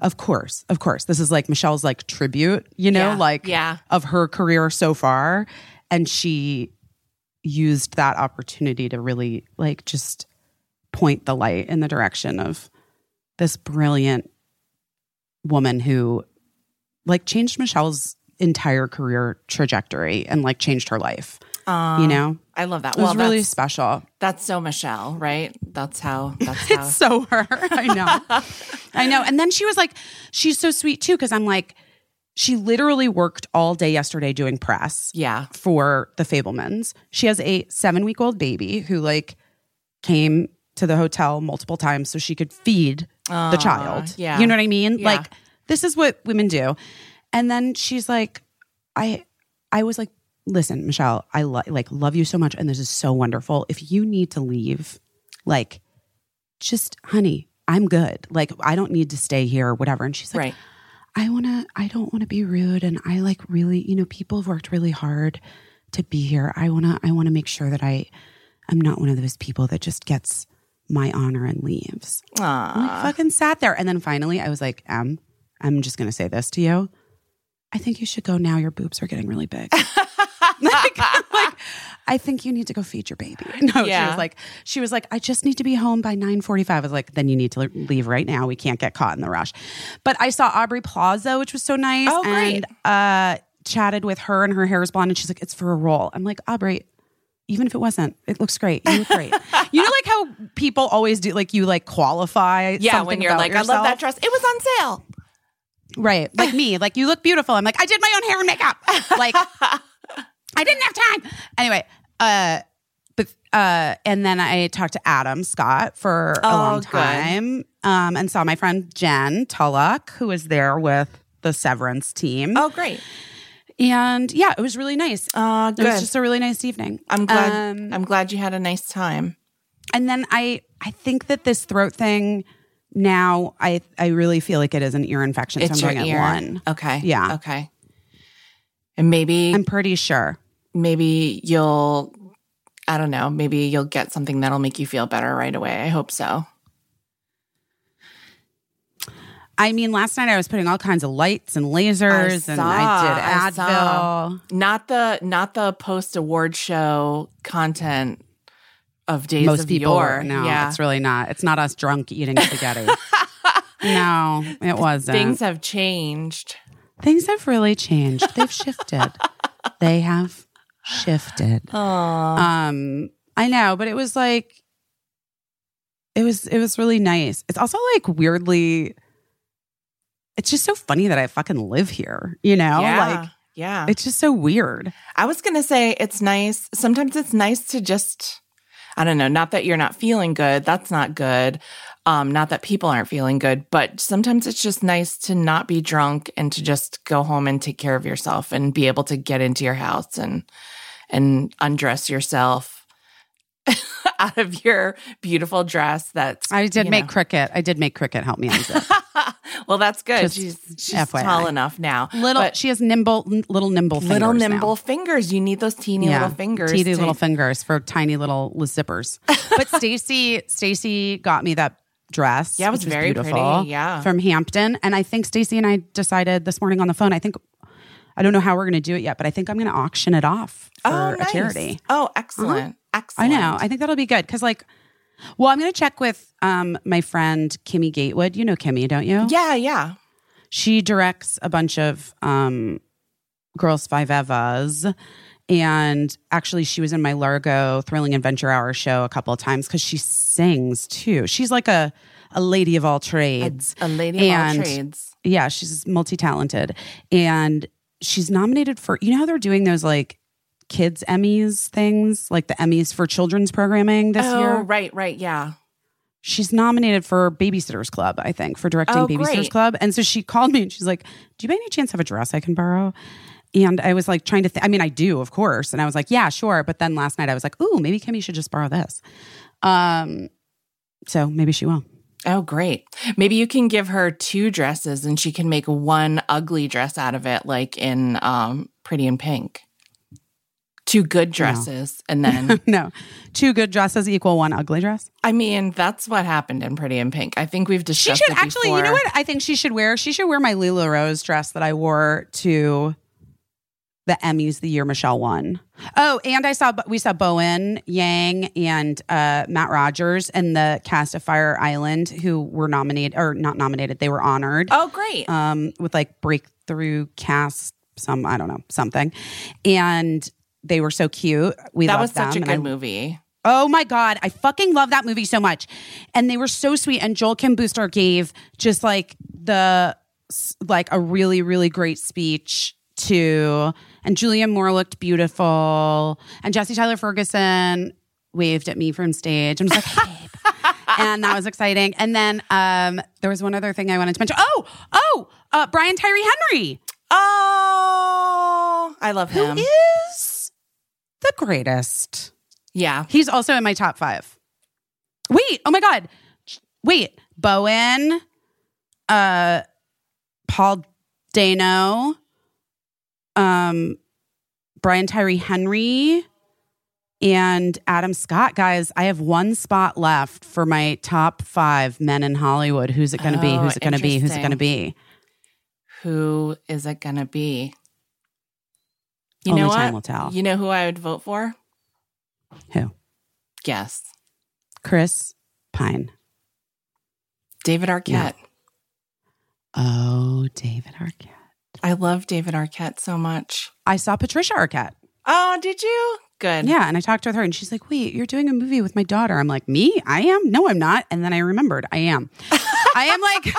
of course, of course. This is like Michelle's like tribute, you know, Yeah, like yeah. of her career so far. And she used that opportunity to really like just point the light in the direction of this brilliant woman who like changed Michelle's entire career trajectory and like changed her life. You um, know? I love that. It was well, really that's, special. that's so Michelle, right? That's how. That's how. It's so her. I know. I know. And then she was like, she's so sweet too, because I'm like, she literally worked all day yesterday doing press yeah. for the Fabelmans. She has a seven week old baby who like came to the hotel multiple times so she could feed the child. yeah. You know what I mean? Yeah. Like this is what women do. And then she's like, I I was like, listen, Michelle, I lo- like love you so much and this is so wonderful. If you need to leave, like just honey, I'm good. Like I don't need to stay here or whatever. And she's like, Right. I want to, I don't want to be rude. And I like really, you know, people have worked really hard to be here. I want to, I want to make sure that I, I'm not one of those people that just gets my honor and leaves. Aw. And I fucking sat there. And then finally I was like, Em, I'm just going to say this to you. I think you should go now. Your boobs are getting really big. like, like, I think you need to go feed your baby. No, she was like, she was like, I just need to be home by 945. I was like, then you need to leave right now. We can't get caught in the rush. But I saw Aubrey Plaza, which was so nice. Oh, great. And uh, chatted with her and her hair is blonde. And she's like, it's for a role. I'm like, Aubrey, even if it wasn't, it looks great. You look great. you know, like how people always do, like you like qualify. Yeah. When you're like, I love that dress. It was on sale. Right. Like me, like you look beautiful. I'm like, I did my own hair and makeup. Like I didn't have time. Anyway, uh but uh and then I talked to Adam Scott for a Oh, long good. time. Um and saw my friend Jen Tullock, who was there with the Severance team. Oh, great. And yeah, it was really nice. Uh, It was just a really nice evening. I'm glad. Um, I'm glad you had a nice time. and then I I think that this throat thing now I I really feel like it is an ear infection. It's so I'm your going ear. at one. Okay. Yeah. Okay. And maybe I'm pretty sure. Maybe you'll I don't know, maybe you'll get something that'll make you feel better right away. I hope so. I mean, last night I was putting all kinds of lights and lasers, and I I did saw. Advil. Not the not the post award show content of days Most of people, yore. no, yeah. it's really not. It's not us drunk eating spaghetti. no, it wasn't. Things have changed. Things have really changed. They've shifted. they have shifted. Um, I know, but it was like, it was it was really nice. It's also like weirdly. It's just so funny that I fucking live here. You know, yeah. like yeah. it's just so weird. I was going to say it's nice. Sometimes it's nice to just, I don't know, not that you're not feeling good. That's not good. Um, not that people aren't feeling good, but sometimes it's just nice to not be drunk and to just go home and take care of yourself and be able to get into your house and, and undress yourself out of your beautiful dress. That's, I did make know. cricket. I did make cricket help me well, that's good. Just she's, she's FYI. tall enough now. little. But she has nimble, little nimble, little fingers nimble now. fingers. You need those teeny Yeah, little fingers. teeny to- little fingers for tiny little zippers. But Stacy, Stacy got me that dress. Yeah, it was very beautiful, pretty, yeah. from Hampton. And I think Stacy and I decided this morning on the phone. I think I don't know how we're going to do it yet, but I think I'm going to auction it off for oh, a charity. Oh, excellent. I Excellent. I know. I think that'll be good because, like, well, I'm going to check with um, my friend Kimmy Gatewood. You know Kimmy, don't you? yeah, yeah. She directs a bunch of um, Girls Five Evas. And actually, she was in my Largo Thrilling Adventure Hour show a couple of times because she sings too. She's like a, a lady of all trades. A lady of all trades. Yeah, she's multi talented. And she's nominated for, you know how they're doing those like kids Emmys things, like the Emmys for children's programming this oh, year? right, right. Yeah. she's nominated for Babysitters Club, I think, for directing Oh, Babysitters great. Club. And so she called me and she's like, Do you by any chance have a dress I can borrow? And I was like trying to think. I mean, I do, of course. And I was like, yeah, sure. But then last night I was like, ooh, maybe Kimmy should just borrow this. Um, so maybe she will. Oh, great. Maybe you can give her two dresses and she can make one ugly dress out of it, like in um, Pretty in Pink. Two good dresses. And then, no, two good dresses equal one ugly dress. I mean, that's what happened in Pretty in Pink. I think we've discussed She should actually, you know what I think she should wear? She should wear my Lela Rose dress that I wore to the Emmys the year Michelle won. Oh, and I saw we saw Bowen Yang and uh, Matt Rogers and the cast of Fire Island who were nominated or not nominated, they were honored. Oh, great. um, with like breakthrough cast, some I don't know something, and they were so cute. We that was such a them, and good I- movie. Oh my God. I fucking love that movie so much. And they were so sweet. And Joel Kim Booster gave just like the, like a really, really great speech to, and Julia Moore looked beautiful. And Jesse Tyler Ferguson waved at me from stage and was like, hey, and that was exciting. And then um, there was one other thing I wanted to mention. Oh, oh, uh, Brian Tyree Henry, Oh, I love who him. is the greatest. yeah. He's also in my top five. Wait, oh my god. Wait, Bowen, uh, Paul Dano, um, Brian Tyree Henry, and Adam Scott. Guys, I have one spot left for my top five men in Hollywood. Who's it going to be? Oh, Who's it going to be? Who's it going to be? Who is it going to be? You Only know time what? will tell. You know who I would vote for? Who? Guess. Chris Pine. David Arquette. Oh, David Arquette. I love David Arquette so much. I saw Patricia Arquette. Oh, did you? Good. Yeah, and I talked with her, and she's like, "Wait, you're doing a movie with my daughter?" I'm like, "Me? I am? No, I'm not." And then I remembered, I am. I am like.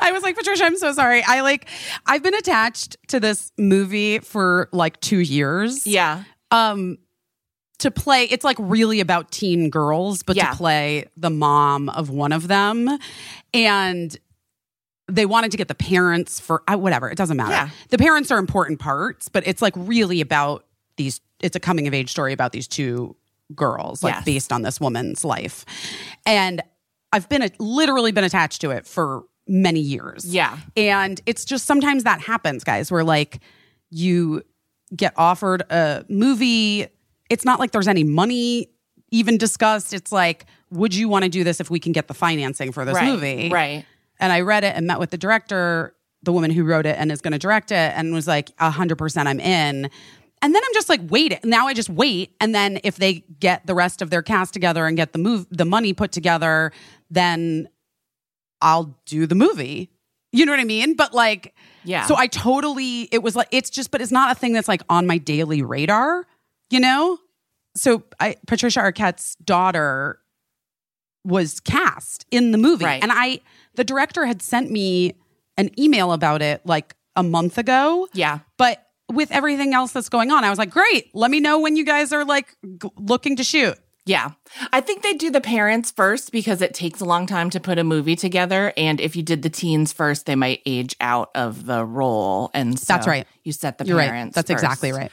I was like, Patricia, I'm so sorry. I like, I've been attached to this movie for like two years. Yeah. Um, to play, it's like really about teen girls, but Yeah. to play the mom of one of them, and they wanted to get the parents for uh, whatever. It doesn't matter. Yeah. The parents are important parts, but it's like really about these. It's a coming of age story about these two girls, like Yes. based on this woman's life, and I've been literally been attached to it for many years. Yeah. And it's just sometimes that happens, guys, where like you get offered a movie. It's not like there's any money even discussed. It's like, would you want to do this if we can get the financing for this right. movie? Right. And I read it and met with the director, the woman who wrote it and is going to direct it, and was like, 100% I'm in. And then I'm just like, wait. Now I just wait. And then if they get the rest of their cast together and get the move, the money put together, then I'll do the movie. You know what I mean? But like, Yeah. So I totally, it was like, it's just, but it's not a thing that's like on my daily radar, you know? So I, Patricia Arquette's daughter was cast in the movie. Right. And I, the director had sent me an email about it like a month ago. Yeah. But with everything else that's going on, I was like, great, let me know when you guys are like g- looking to shoot. Yeah. I think they do the parents first because it takes a long time to put a movie together. And if you did the teens first, they might age out of the role. And so That's right. You set the You're right. parents. That's first. exactly right.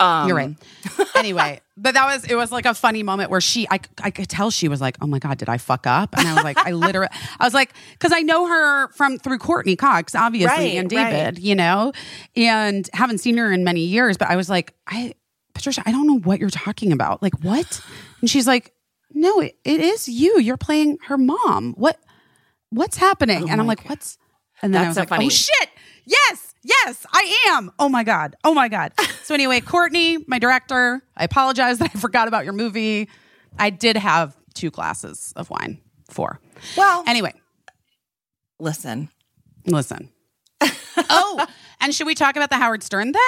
Um, You're right. anyway, but that was it was like a funny moment where she I I could tell she was like, "Oh my god, did I fuck up?" And I was like, I literally I was like cuz I know her from through Courteney Cox obviously Right, and David, right. you know, and haven't seen her in many years, but I was like, I Patricia, I don't know what you're talking about. Like what? And she's like, no, it, it is you. You're playing her mom. What what's happening? Oh and I'm like, God. what's and then I That's was so like, funny. oh shit. Yes, yes, I am. Oh my God. Oh my God. so anyway, Courtney, my director, I apologize that I forgot about your movie. I did have two glasses of wine. Four. Well, Anyway, listen. listen. oh, and should we talk about the Howard Stern thing?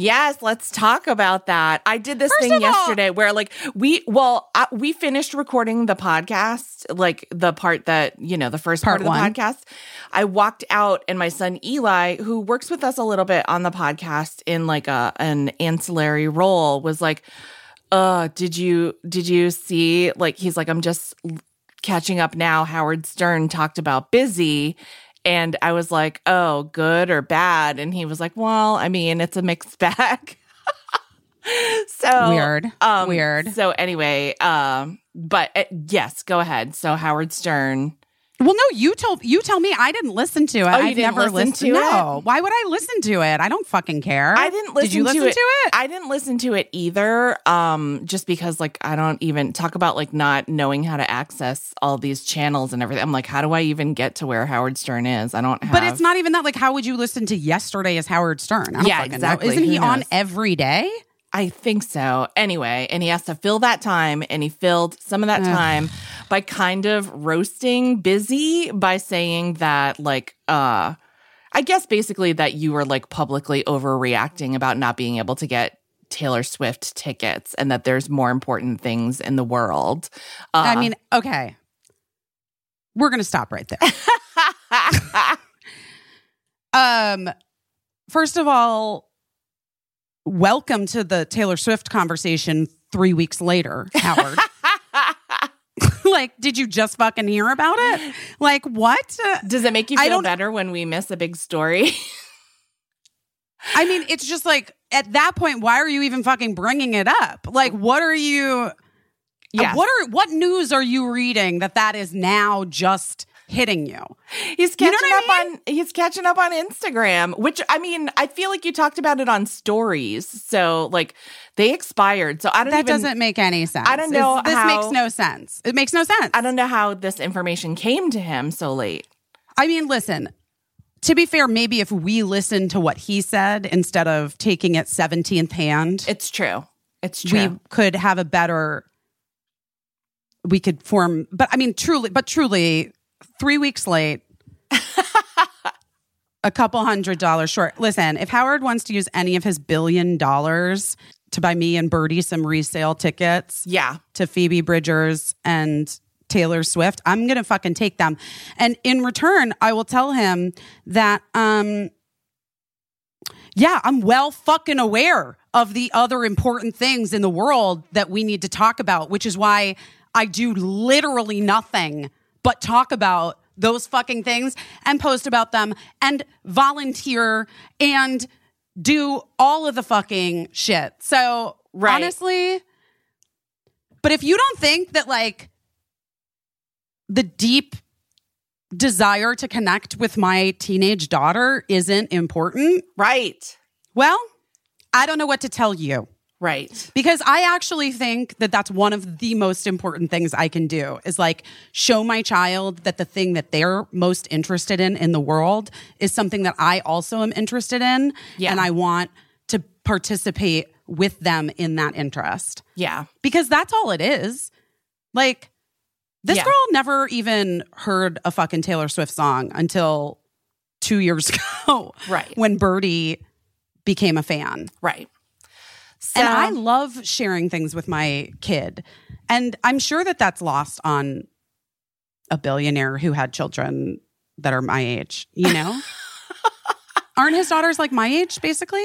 Yes, let's talk about that. I did this First thing of all- yesterday where like we well uh, we finished recording the podcast, like the part that, you know, the first part, Part of the one. podcast. I walked out and my son Eli, who works with us a little bit on the podcast in like a an ancillary role was like, "Uh, did you did you see like he's like I'm just catching up now. Howard Stern talked about busy. And I was like, oh, good or bad? And he was like, well, I mean, it's a mixed bag. so Weird. Um, Weird. So anyway, um, but uh, yes, go ahead. So Howard Stern. Well, no, you told you tell me I didn't listen to it. Oh, I've never listen listened to No. it? Why would I listen to it? I don't fucking care. I didn't listen. Did you listen to it. to it? I didn't listen to it either. Um, just because like I don't even talk about like not knowing how to access all these channels and everything. I'm like, how do I even get to where Howard Stern is? I don't. Have, but it's not even that. Like, how would you listen to yesterday as Howard Stern? I don't Yeah, fucking know. exactly. Isn't he Who on every day? I think so. Anyway, and he has to fill that time, and he filled some of that time by kind of roasting busy by saying that, like, uh, I guess basically that you were like publicly overreacting about not being able to get Taylor Swift tickets, and that there's more important things in the world. Uh, I mean, okay, we're gonna stop right there. um, first of all, welcome to the Taylor Swift conversation. Three weeks later, Howard. like, did you just fucking hear about it? Like, what? Does it make you feel better when we miss a big story? I mean, it's just like at that point, why are you even fucking bringing it up? Like, what are you? Yes. What are what news are you reading that that is now just hitting you? He's You know catching I up on he's catching up on Instagram, which I mean, I feel like you talked about it on stories. So like they expired. So I don't That even doesn't make any sense. I don't know This how- makes no sense. It makes no sense. I don't know how this information came to him so late. I mean, listen. To be fair, maybe if we listened to what he said instead of taking it seventeenth hand, It's true. It's true. we could have a better. We could form, but I mean, truly, but truly, three weeks late. a couple hundred dollars short. Listen, if Howard wants to use any of his billion dollars to buy me and Birdie some resale tickets, yeah. to Phoebe Bridgers and Taylor Swift. I'm going to fucking take them. And in return, I will tell him that um yeah, I'm well fucking aware of the other important things in the world that we need to talk about, which is why I do literally nothing but talk about those fucking things and post about them and volunteer and do all of the fucking shit. So, Right. honestly, but if you don't think that like the deep desire to connect with my teenage daughter isn't important, Right. well, I don't know what to tell you Right. because I actually think that that's one of the most important things I can do is like show my child that the thing that they're most interested in in the world is something that I also am interested in Yeah. and I want to participate with them in that interest Yeah. because that's all it is. Like this Yeah. girl never even heard a fucking Taylor Swift song until 2 years ago. Right. When Birdie became a fan. Right. So, And I love sharing things with my kid. And I'm sure that that's lost on a billionaire who had children that are my age, you know? Aren't his daughters like my age, basically?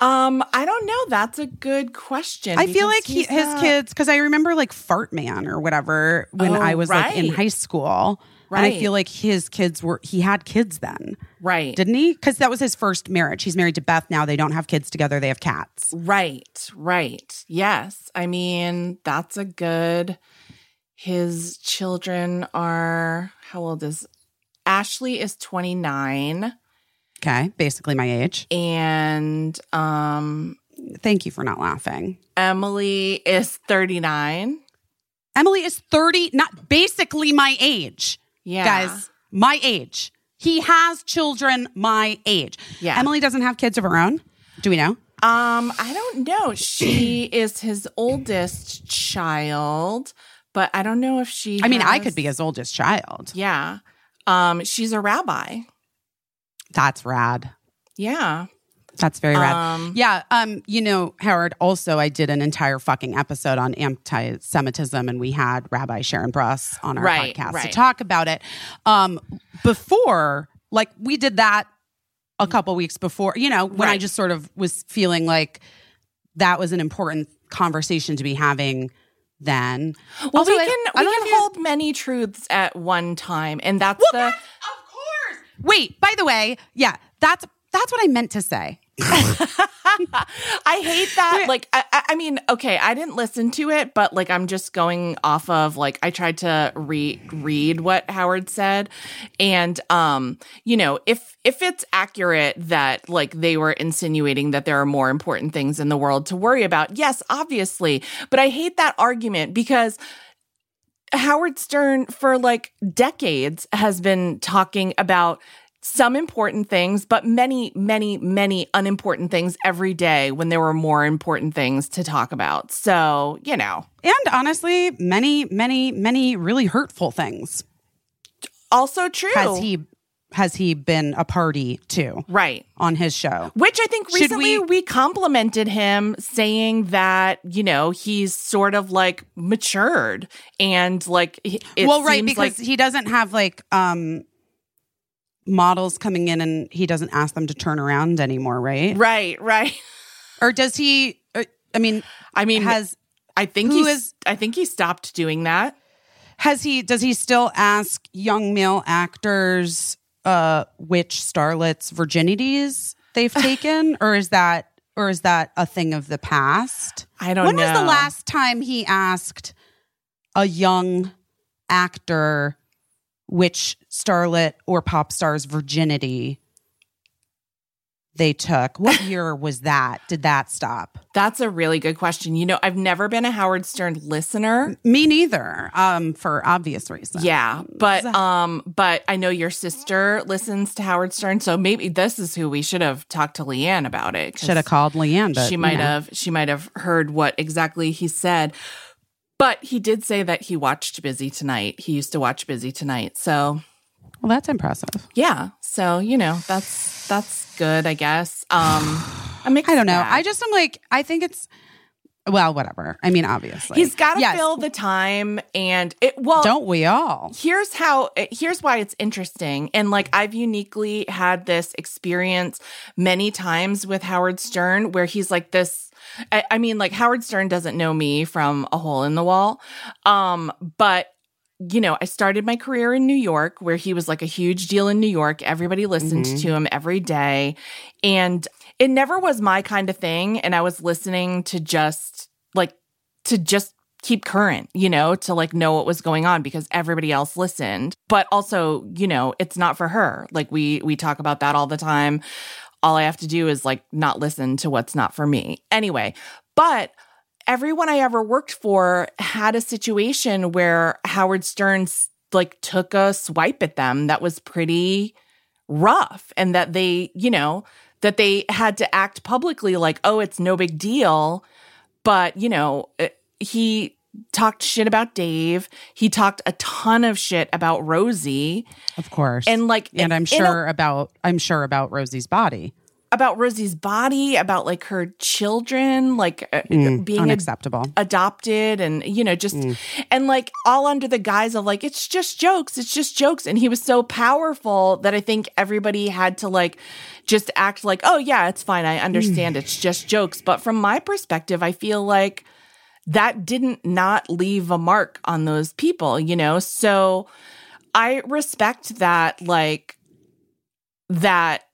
um, I don't know. That's a good question. I feel like he, his not- kids, because I remember like Fart Man or whatever when Oh, I was like in high school. And I feel like his kids were, he had kids then, Right. didn't he? Because that was his first marriage. He's married to Beth now. They don't have kids together, they have cats. Right, right. Yes. I mean, that's a good. His children are, how old is Ashley is 29 Okay. Basically my age. and um Thank you for not laughing. Emily is 39. Emily is 30, not basically my age. Yeah. Guys, my age. He has children my age. Yeah. Emily doesn't have kids of her own. Do we know? Um, I don't know. She is his oldest child, but I don't know if she. I mean, I could be his oldest child. Yeah. Um, she's a rabbi. That's rad. Yeah. That's very rad. Um, yeah. Um, you know, Howard, also I did an entire fucking episode on anti-Semitism and we had Rabbi Sharon Brous on our Right, podcast to talk about it. Um, before, like we did that a couple weeks before, you know, when I just sort of was feeling like that was an important conversation to be having then. Well, Also, we can I we can hold many truths at one time, and that's Well, the that's- of course. Wait, by the way, yeah, that's that's what I meant to say. I hate that. Like, I, I mean, okay, I didn't listen to it, but like, I'm just going off of like, I tried to re read what Howard said, and um, you know, if if it's accurate that like they were insinuating that there are more important things in the world to worry about, yes, obviously, but I hate that argument because. Howard Stern for like decades has been talking about some important things, but many, many, many unimportant things every day when there were more important things to talk about. So, you know, And honestly, many, many, many really hurtful things also true. has he has he been a party to right. on his show. Which I think recently we- we, complimented him saying that, you know, he's sort of like matured and like it well, right, because like he doesn't have like um models coming in and he doesn't ask them to turn around anymore, right? right, right. Or does he uh, I mean, I mean, has I think he is- I think he stopped doing that. has he does he still ask young male actors uh which starlets virginities they've taken or is that or is that a thing of the past I don't know. when know. was the last time he asked a young actor which starlet or pop star's virginity they took what year was that did that stop That's a really good question. You know, I've never been a Howard Stern listener. me neither um for obvious reasons Yeah, but um but I know your sister listens to Howard Stern, so maybe this is who we should have talked to Leanne about it. should have called leanne but she you might know. have she might have heard what exactly he said. But he did say that he watched Busy Tonight. He used to watch Busy Tonight. So, well that's impressive yeah. So, you know, that's that's good, I guess. Um I'm I don't know. I just am like, I think it's well, whatever. I mean, obviously, He's got to Yes. fill the time and it well Don't we all? here's how here's why it's interesting and like i've uniquely had this experience many times with howard stern where he's like this I, I mean like howard stern doesn't know me from a hole in the wall um but you know, I started my career in New York where he was like a huge deal in New York. Everybody listened to him every day. And it never was my kind of thing. And I was listening to just like, to just keep current, you know, to like know what was going on because everybody else listened. But also, you know, it's not for her. Like we we talk about that all the time. All I have to do is like not listen to what's not for me. Anyway, but everyone I ever worked for had a situation where Howard Stern's like took a swipe at them that was pretty rough and that they, you know, that they had to act publicly like, "Oh, it's no big deal." But, you know, eh, he talked shit about Dave. He talked a ton of shit about Rosie. Of course, and like and I'm in a- sure about I'm sure about Rosie's body. About Rosie's body, about like her children, like uh, Mm, being unacceptable. adopted and you know just and like all under the guise of like it's just jokes it's just jokes. And he was so powerful that i think everybody had to like just act like oh yeah it's fine i understand it's just jokes. But from my perspective i feel like that didn't not leave a mark on those people you know so i respect that like that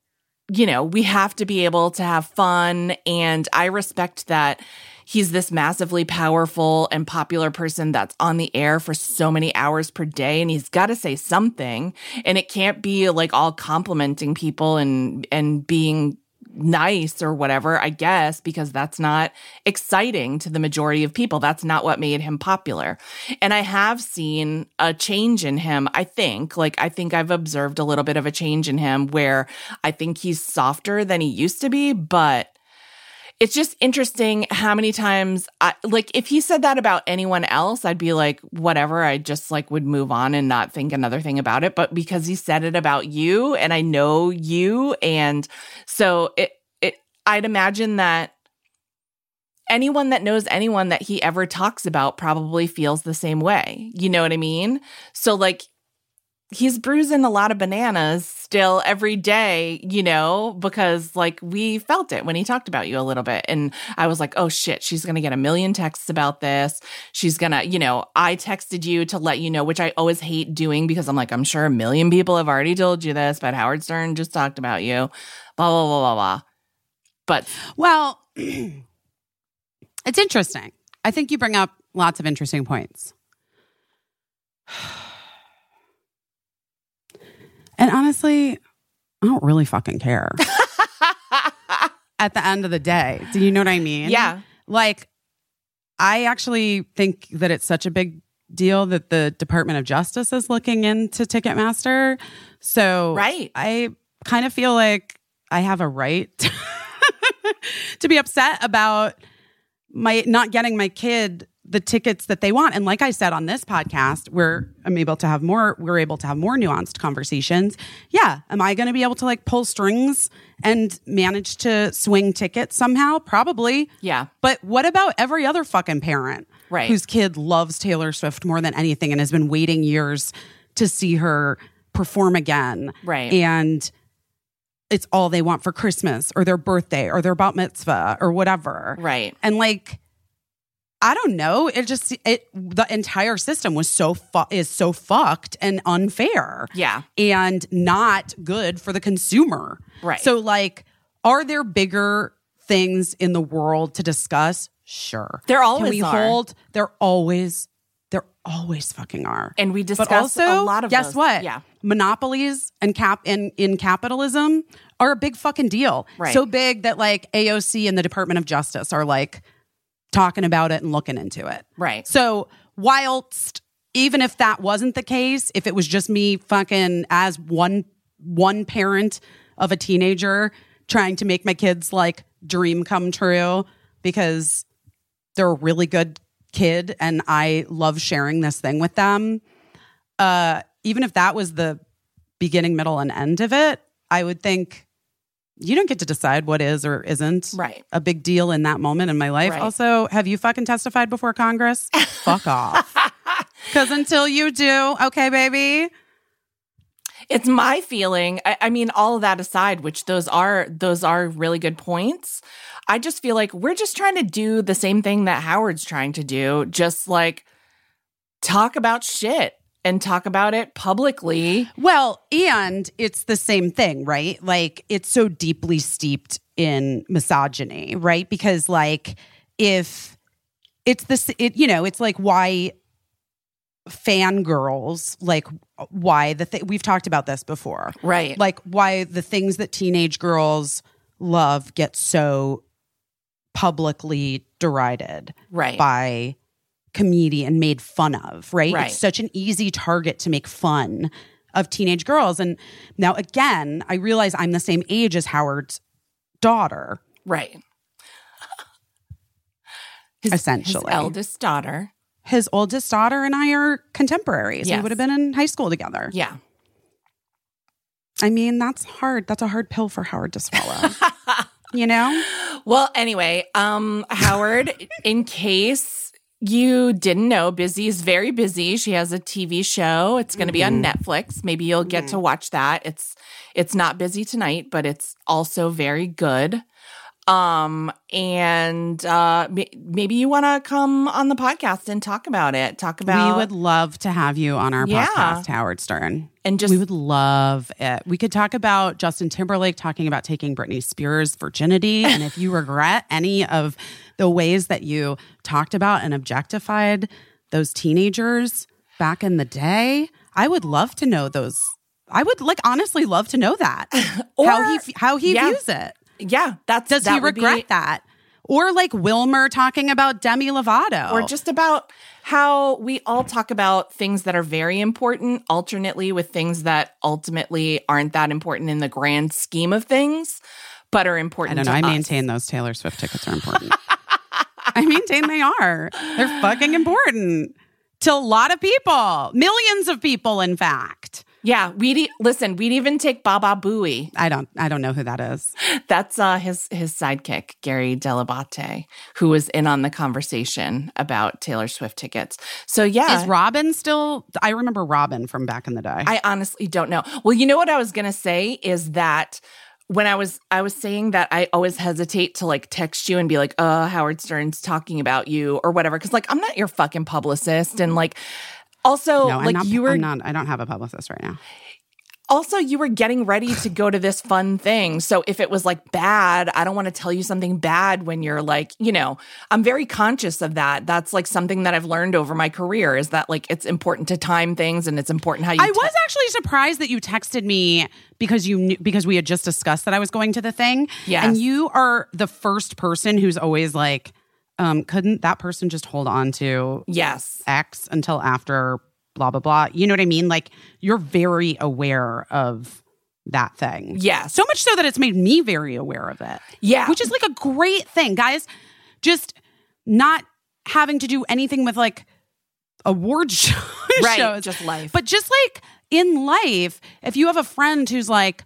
you know, we have to be able to have fun. And I respect that he's this massively powerful and popular person that's on the air for so many hours per day. And he's got to say something. And it can't be like all complimenting people and, and being, nice or whatever, I guess, because that's not exciting to the majority of people. That's not what made him popular. And I have seen a change in him, I think. Like, I think I've observed a little bit of a change in him where I think he's softer than he used to be, but it's just interesting how many times I like if he said that about anyone else, I'd be like, whatever. I just like would move on and not think another thing about it. But because he said it about you and I know you, and so it it I'd imagine that anyone that knows anyone that he ever talks about probably feels the same way. You know what I mean? So like he's bruising a lot of bananas still every day, you know, because like we felt it when he talked about you a little bit. And I was like, oh shit, she's going to get a million texts about this. She's going to, you know, I texted you to let you know, which I always hate doing because I'm like, I'm sure a million people have already told you this, but Howard Stern just talked about you, blah, blah, blah, blah, blah. But Well, it's interesting. I think you bring up lots of interesting points. And honestly, I don't really fucking care. At the end of the day, do you know what I mean? yeah, Like, I actually think that it's such a big deal that the Department of Justice is looking into Ticketmaster. So, Right. I kind of feel like I have a right to be upset about my not getting my kid the tickets that they want. And like I said on this podcast, where I'm able to have more, we're able to have more nuanced conversations. Yeah. Am I going to be able to like pull strings and manage to swing tickets somehow? Probably. yeah, But what about every other fucking parent Right. whose kid loves Taylor Swift more than anything and has been waiting years to see her perform again? Right. And it's all they want for Christmas or their birthday or their bat mitzvah or whatever. right. And like, I don't know. It just it the entire system was so fu- is so fucked and unfair Yeah. and not good for the consumer. Right. So, like, are there bigger things in the world to discuss? Sure. There Can always we are. hold? There always, there always fucking are. And we discuss but also, a lot of guess those. what? Yeah. monopolies and cap in in capitalism are a big fucking deal. Right. So big that like AOC and the Department of Justice are like talking about it and looking into it. Right. So whilst even if that wasn't the case, if it was just me fucking as one one parent of a teenager trying to make my kids like dream come true because they're a really good kid and I love sharing this thing with them. Uh even if that was the beginning, middle, and end of it, I would think you don't get to decide what is or isn't Right. a big deal in that moment in my life. Right. Also, have you fucking testified before Congress? Fuck off. Because until you do, okay, baby. It's my feeling. I, I mean, all of that aside, which those are those are really good points. I just feel like we're just trying to do the same thing that Howard's trying to do, just like talk about shit and talk about it publicly. Well, and it's the same thing, right? Like it's so deeply steeped in misogyny, right? Because like if it's this it you know, it's like why fangirls like why the thing we've talked about this before. Right. Like why the things that teenage girls love get so publicly derided Right. by comedian made fun of, right? Right. It's such an easy target to make fun of teenage girls. And now again, I realize I'm the same age as Howard's daughter. Right. His, Essentially. his eldest daughter. His oldest daughter and I are contemporaries. We would have been in high school together. Yeah. I mean, that's hard. That's a hard pill for Howard to swallow. you know? Well, anyway, um, Howard, in case you didn't know, Busy is very busy. She has a TV show. It's going to be on Netflix. Maybe you'll get to watch that. It's it's not busy tonight, but it's also very good. Um, and uh, maybe you want to come on the podcast and talk about it. Talk about we would love to have you on our Yeah. podcast, Howard Stern. and just we would love it. We could talk about Justin Timberlake talking about taking Britney Spears' virginity. and if you regret any of the ways that you talked about and objectified those teenagers back in the day, I would love to know those. I would like honestly love to know that. how he how he yeah. views it. yeah, that's Does that he would be- regret that? Or like Wilmer talking about Demi Lovato. or just about how we all talk about things that are very important alternately with things that ultimately aren't that important in the grand scheme of things but are I important don't know. I us. maintain those Taylor Swift tickets are important. I maintain they are. They're fucking important to a lot of people, millions of people, in fact. yeah we'd e- listen we'd even take baba booey I don't. I don't know who that is. that's uh his his sidekick gary dell'abate who was in on the conversation about taylor swift tickets so yeah Is Robin still? I remember Robin from back in the day. I honestly don't know. Well, you know what I was going to say is that when I was I was saying that I always hesitate to like text you and be like, "Uh, Howard Stern's talking about you" or whatever cuz like I'm not your fucking publicist and like also no, like not, you were I'm not. I don't have a publicist right now. Also you were getting ready to go to this fun thing. So if it was like bad, I don't want to tell you something bad when you're like, you know, I'm very conscious of that. That's like something that I've learned over my career is that like it's important to time things and it's important how you I te- was actually surprised that you texted me because you knew because we had just discussed that I was going to the thing. Yes. and you are the first person who's always like, um, couldn't that person just hold on to Yes. X until after blah blah blah? You know what I mean? Like you're very aware of that thing. Yeah. so much so that it's made me very aware of it. Yeah. which is like a great thing, guys. Just not having to do anything with like award show- Right, shows, just life. But just like in life, if you have a friend who's like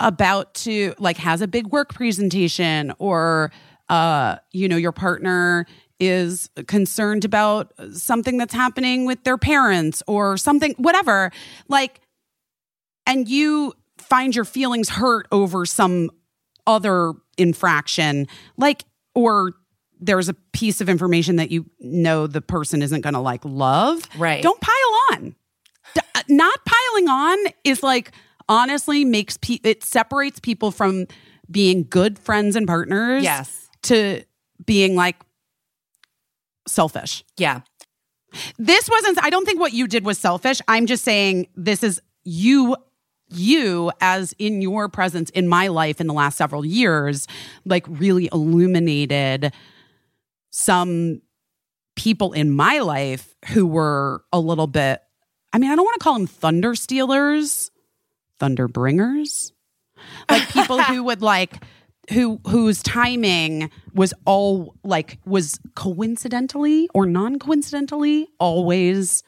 about to like has a big work presentation or uh you know your partner is concerned about something that's happening with their parents or something whatever like and you find your feelings hurt over some other infraction like or there's a piece of information that you know the person isn't going to like love Right. don't pile on D- uh, not piling on is like honestly makes pe- it separates people from being good friends and partners Yes. to being like selfish. Yeah. this wasn't i don't think what you did was selfish. I'm just saying this is you you as in your presence in my life in the last several years like really illuminated some people in my life who were a little bit i mean i don't want to call them thunder stealers thunder bringers. Like people who would like who whose timing was all like was coincidentally or non-coincidentally always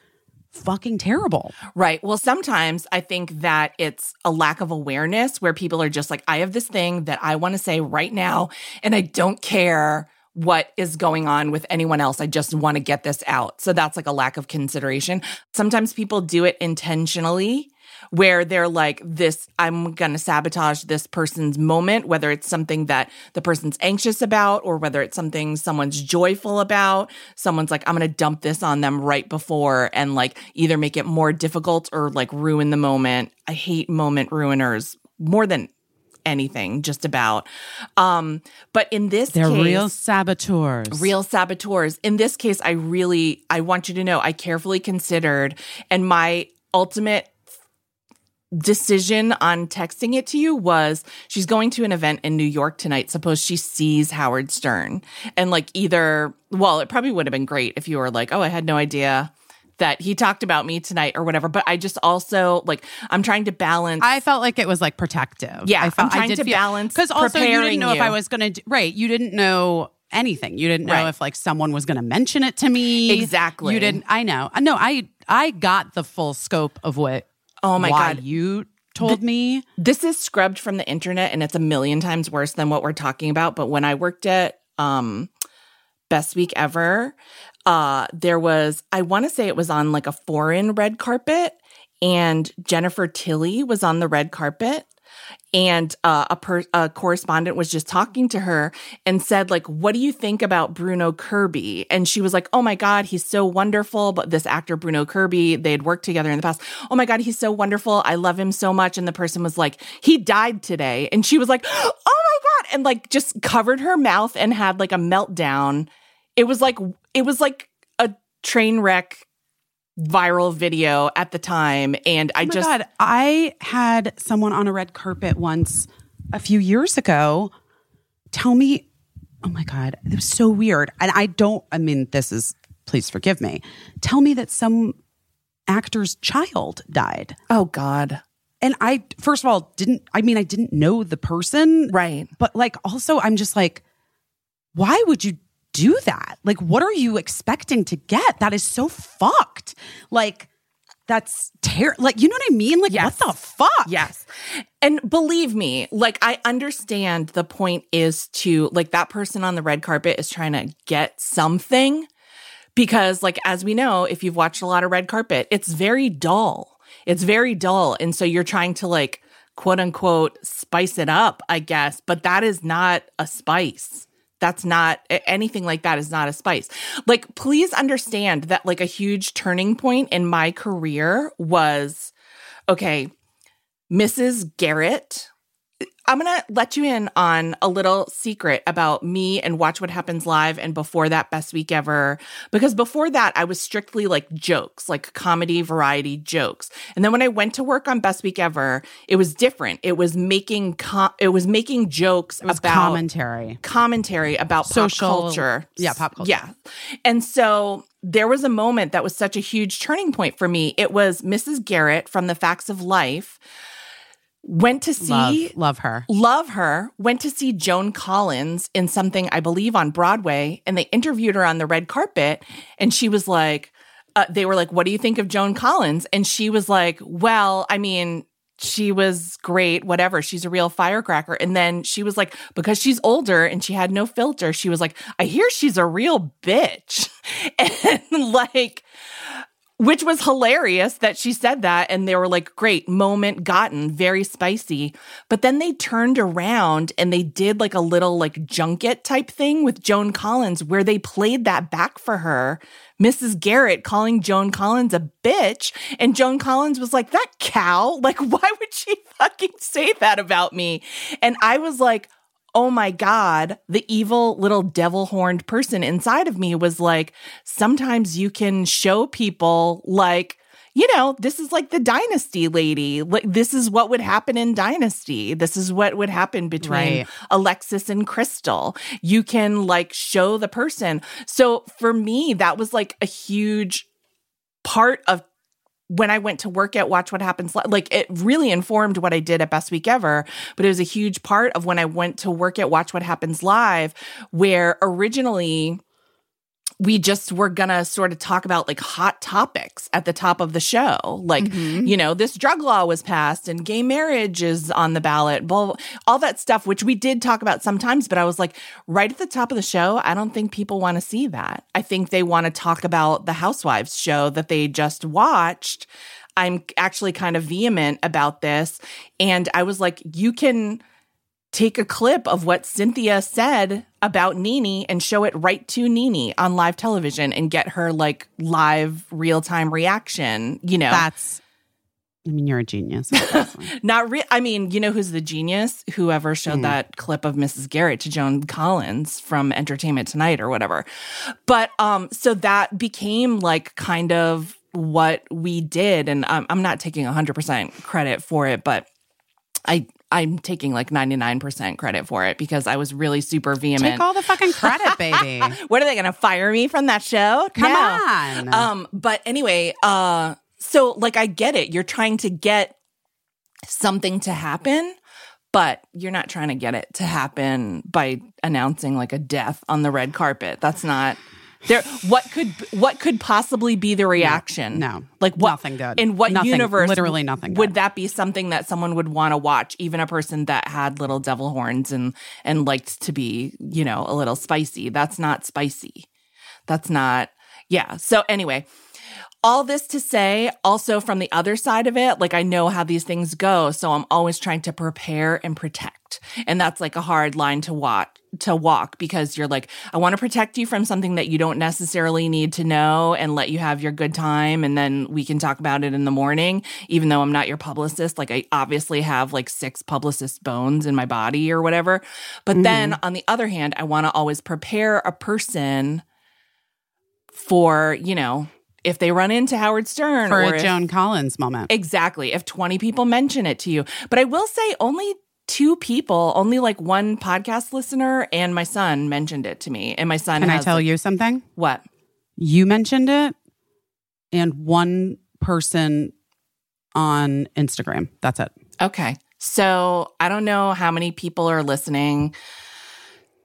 fucking terrible Right. Well, sometimes I think that it's a lack of awareness where people are just like, I have this thing that I want to say right now, and I don't care what is going on with anyone else. I just want to get this out. So that's like a lack of consideration. Sometimes people do it intentionally. Where they're like, this, I'm going to sabotage this person's moment, whether it's something that the person's anxious about or whether it's something someone's joyful about. Someone's like, I'm going to dump this on them right before and like either make it more difficult or like ruin the moment. I hate moment ruiners more than anything, just about. Um, but in this they're case, real saboteurs real saboteurs. In this case, I really, I want you to know, I carefully considered, and my ultimate decision on texting it to you was she's going to an event in New York tonight. Suppose she sees Howard Stern and like either, well, it probably would have been great if you were like, oh, I had no idea that he talked about me tonight or whatever. But I just also like, I'm trying to balance. I felt like it was like protective. Yeah, I felt I'm trying I did to feel, balance because also you didn't know if. I was going to. Right, you didn't know anything. You didn't know Right. if like someone was going to mention it to me. Exactly. You didn't. I know. No, I I got the full scope of what. Oh my why God. You told me. this is scrubbed from the internet and it's a million times worse than what we're talking about but when i worked at um best week ever uh there was i want to say it was on like a foreign red carpet and jennifer tilly was on the red carpet and uh, a, per- a correspondent was just talking to her and said like what do you think about bruno kirby? And she was like oh my god he's so wonderful. But this actor bruno kirby they had worked together in the past. Oh my god he's so wonderful. I love him so much. And the person was like he died today. And she was like oh my god and like just covered her mouth and had like a meltdown. It was like it was like a train wreck viral video at the time and i Oh my just God, I had someone on a red carpet once a few years ago tell me, oh my God, it was so weird. And I don't, I mean, this is, please forgive me. Tell me that some actor's child died. Oh God. And I, first of all, didn't, I mean, I didn't know the person. Right. But like, also, I'm just like, why would you do that? Like, what are you expecting to get? That is so fucked. Like, that's terrible. Like, you know what I mean? Like, Yes. what the fuck? Yes. And believe me, like I understand the point is to like that person on the red carpet is trying to get something because like as we know, if you've watched a lot of red carpet, it's very dull. It's very dull and so you're trying to like quote unquote spice it up, I guess, but that is not a spice. That's not anything like that is not a spice. Like please understand that like a huge turning point in my career was okay, Mrs. Garrett. I'm going to let you in on a little secret about me and Watch What Happens Live and before that, Best Week Ever. Because before that, I was strictly like jokes, like comedy, variety jokes. And then when I went to work on Best Week Ever, it was different. It was making, com- it was making jokes It was about commentary. commentary about Social- pop culture. yeah, pop culture. Yeah. And so there was a moment that was such a huge turning point for me. It was Mrs. Garrett from The Facts of Life went to see Love, love her. love her. Went to see joan collins in something i believe on broadway and they interviewed her on the red carpet and she was like uh, they were like what do you think of joan collins? And she was like well i mean she was great whatever. She's a real firecracker. And then she was like because she's older and she had no filter she was like i hear she's a real bitch. And like which was hilarious that she said that and they were like great moment gotten very spicy. But then they turned around and they did like a little like junket type thing with joan collins where they played that back for her mrs garrett calling joan collins a bitch and joan collins was like that cow? Like why would she fucking say that about me? And i was like oh my God, the evil little devil horned person inside of me was like, sometimes you can show people, like, you know, this is like the dynasty lady. Like, this is what would happen in dynasty. This is what would happen between Right. Alexis and Krystle. You can like show the person. So for me, that was like a huge part of when I went to work at Watch What Happens, like it really informed what I did at Best Week Ever, but it was a huge part of when I went to work at Watch What Happens Live, where originally we just were gonna sort of talk about like hot topics at the top of the show. Like, mm-hmm. you know, this drug law was passed and gay marriage is on the ballot, blah, blah, all that stuff, which we did talk about sometimes, but I was like, right at the top of the show, I don't think people want to see that. I think they want to talk about the Housewives show that they just watched. I'm actually kind of vehement about this. And I was like, you can take a clip of what Cynthia said about Nene and show it right to Nene on live television and get her like live real time reaction. You know, That's, I mean, you're a genius. not real. I mean, you know who's the genius? Whoever showed Hmm. that clip of Mrs. Garrett to Joan Collins from Entertainment Tonight or whatever. But um, so that became like kind of what we did, and I'm, I'm not taking 100 percent credit for it, but I. I'm taking like 99% credit for it because I was really super vehement. Take all the fucking credit, baby. what are they going to fire me from that show? Come No. on. Um, but anyway, uh, so like I get it. You're trying to get something to happen, but you're not trying to get it to happen by announcing like a death on the red carpet. That's not there. What could what could possibly be the reaction? no. like what, Nothing good. In what Nothing- universe? literally nothing Would good. that be something that someone would want to watch? Even a person that had little devil horns and and liked to be, you know, a little spicy. That's not spicy. That's not. Yeah. So anyway, all this to say, also from the other side of it, like I know how these things go. So I'm always trying to prepare and protect. And that's like a hard line to walk to walk because you're like, I want to protect you from something that you don't necessarily need to know and let you have your good time. And then we can talk about it in the morning, even though I'm not your publicist. Like I obviously have like six publicist bones in my body or whatever. But then mm-hmm. on the other hand, I want to always prepare a person for, you know, if they run into Howard Stern For or a if- Joan Collins moment. Exactly. If 20 people mention it to you. But I will say only two people, only like one podcast listener and my son mentioned it to me. And my son Can I tell you something? what? You mentioned it, and one person on Instagram. That's it. Okay. So I don't know how many people are listening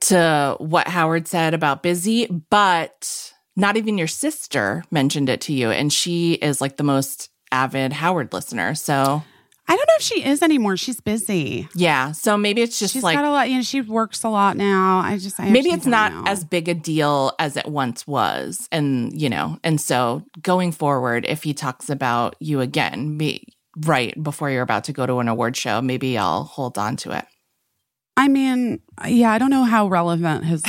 to what Howard said about busy, but not even your sister mentioned it to you. And she is like the most avid Howard listener. So I don't know if she is anymore. She's busy. yeah. So maybe it's just She's like got a lot. You know, she works a lot now. I just I maybe it's not know. as big a deal as it once was. And, you know, and so going forward, if he talks about you again, be right before you're about to go to an award show, maybe I'll hold on to it. I mean, yeah, I don't know how relevant his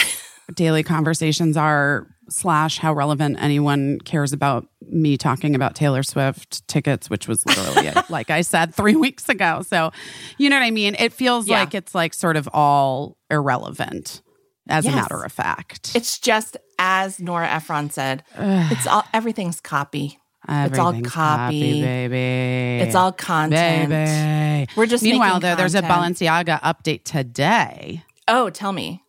daily conversations are, slash, how relevant anyone cares about me talking about Taylor Swift tickets, which was literally, like I said, three weeks ago. So, you know what I mean? It feels Yeah. like it's like sort of all irrelevant as Yes. a matter of fact. It's just as Nora Ephron said, it's all everything's copy. it's all Everything's copy. baby. It's all content. baby. We're just Meanwhile, though, there's a. Balenciaga update today. Oh, tell me.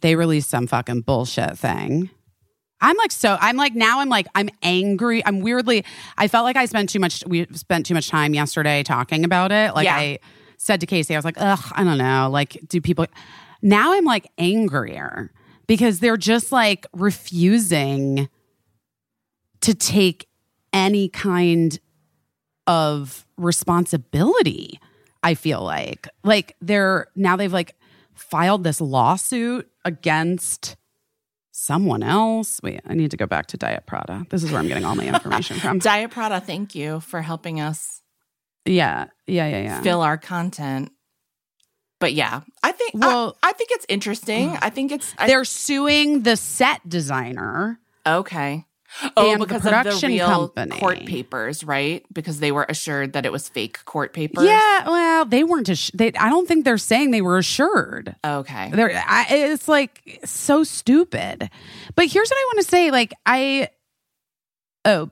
They released some fucking bullshit thing. I'm like so I'm like now I'm like I'm angry. I'm weirdly I felt like I spent too much we spent too much time yesterday talking about it. Like Yeah. I said to Caissie, I was like, ugh, I don't know. Like, do people now I'm like angrier because they're just like refusing to take any kind of responsibility. I feel like like they're now they've like filed this lawsuit against someone else. Wait, I need to go back to Diet Prada. This is where I'm getting all my information from. Diet Prada, thank you for helping us Yeah, yeah, yeah, yeah. fill our content. But yeah, I think Well- I, I think it's interesting. I think it's I, They're suing the set designer. okay. Oh, And the because production of the real company. court papers, right? Because they were assured that it was fake court papers. Yeah, well, they weren't. Ass- they, I don't think they're saying they were assured. Okay. They're, I, it's like so stupid. But here's what I want to say. Like I, oh,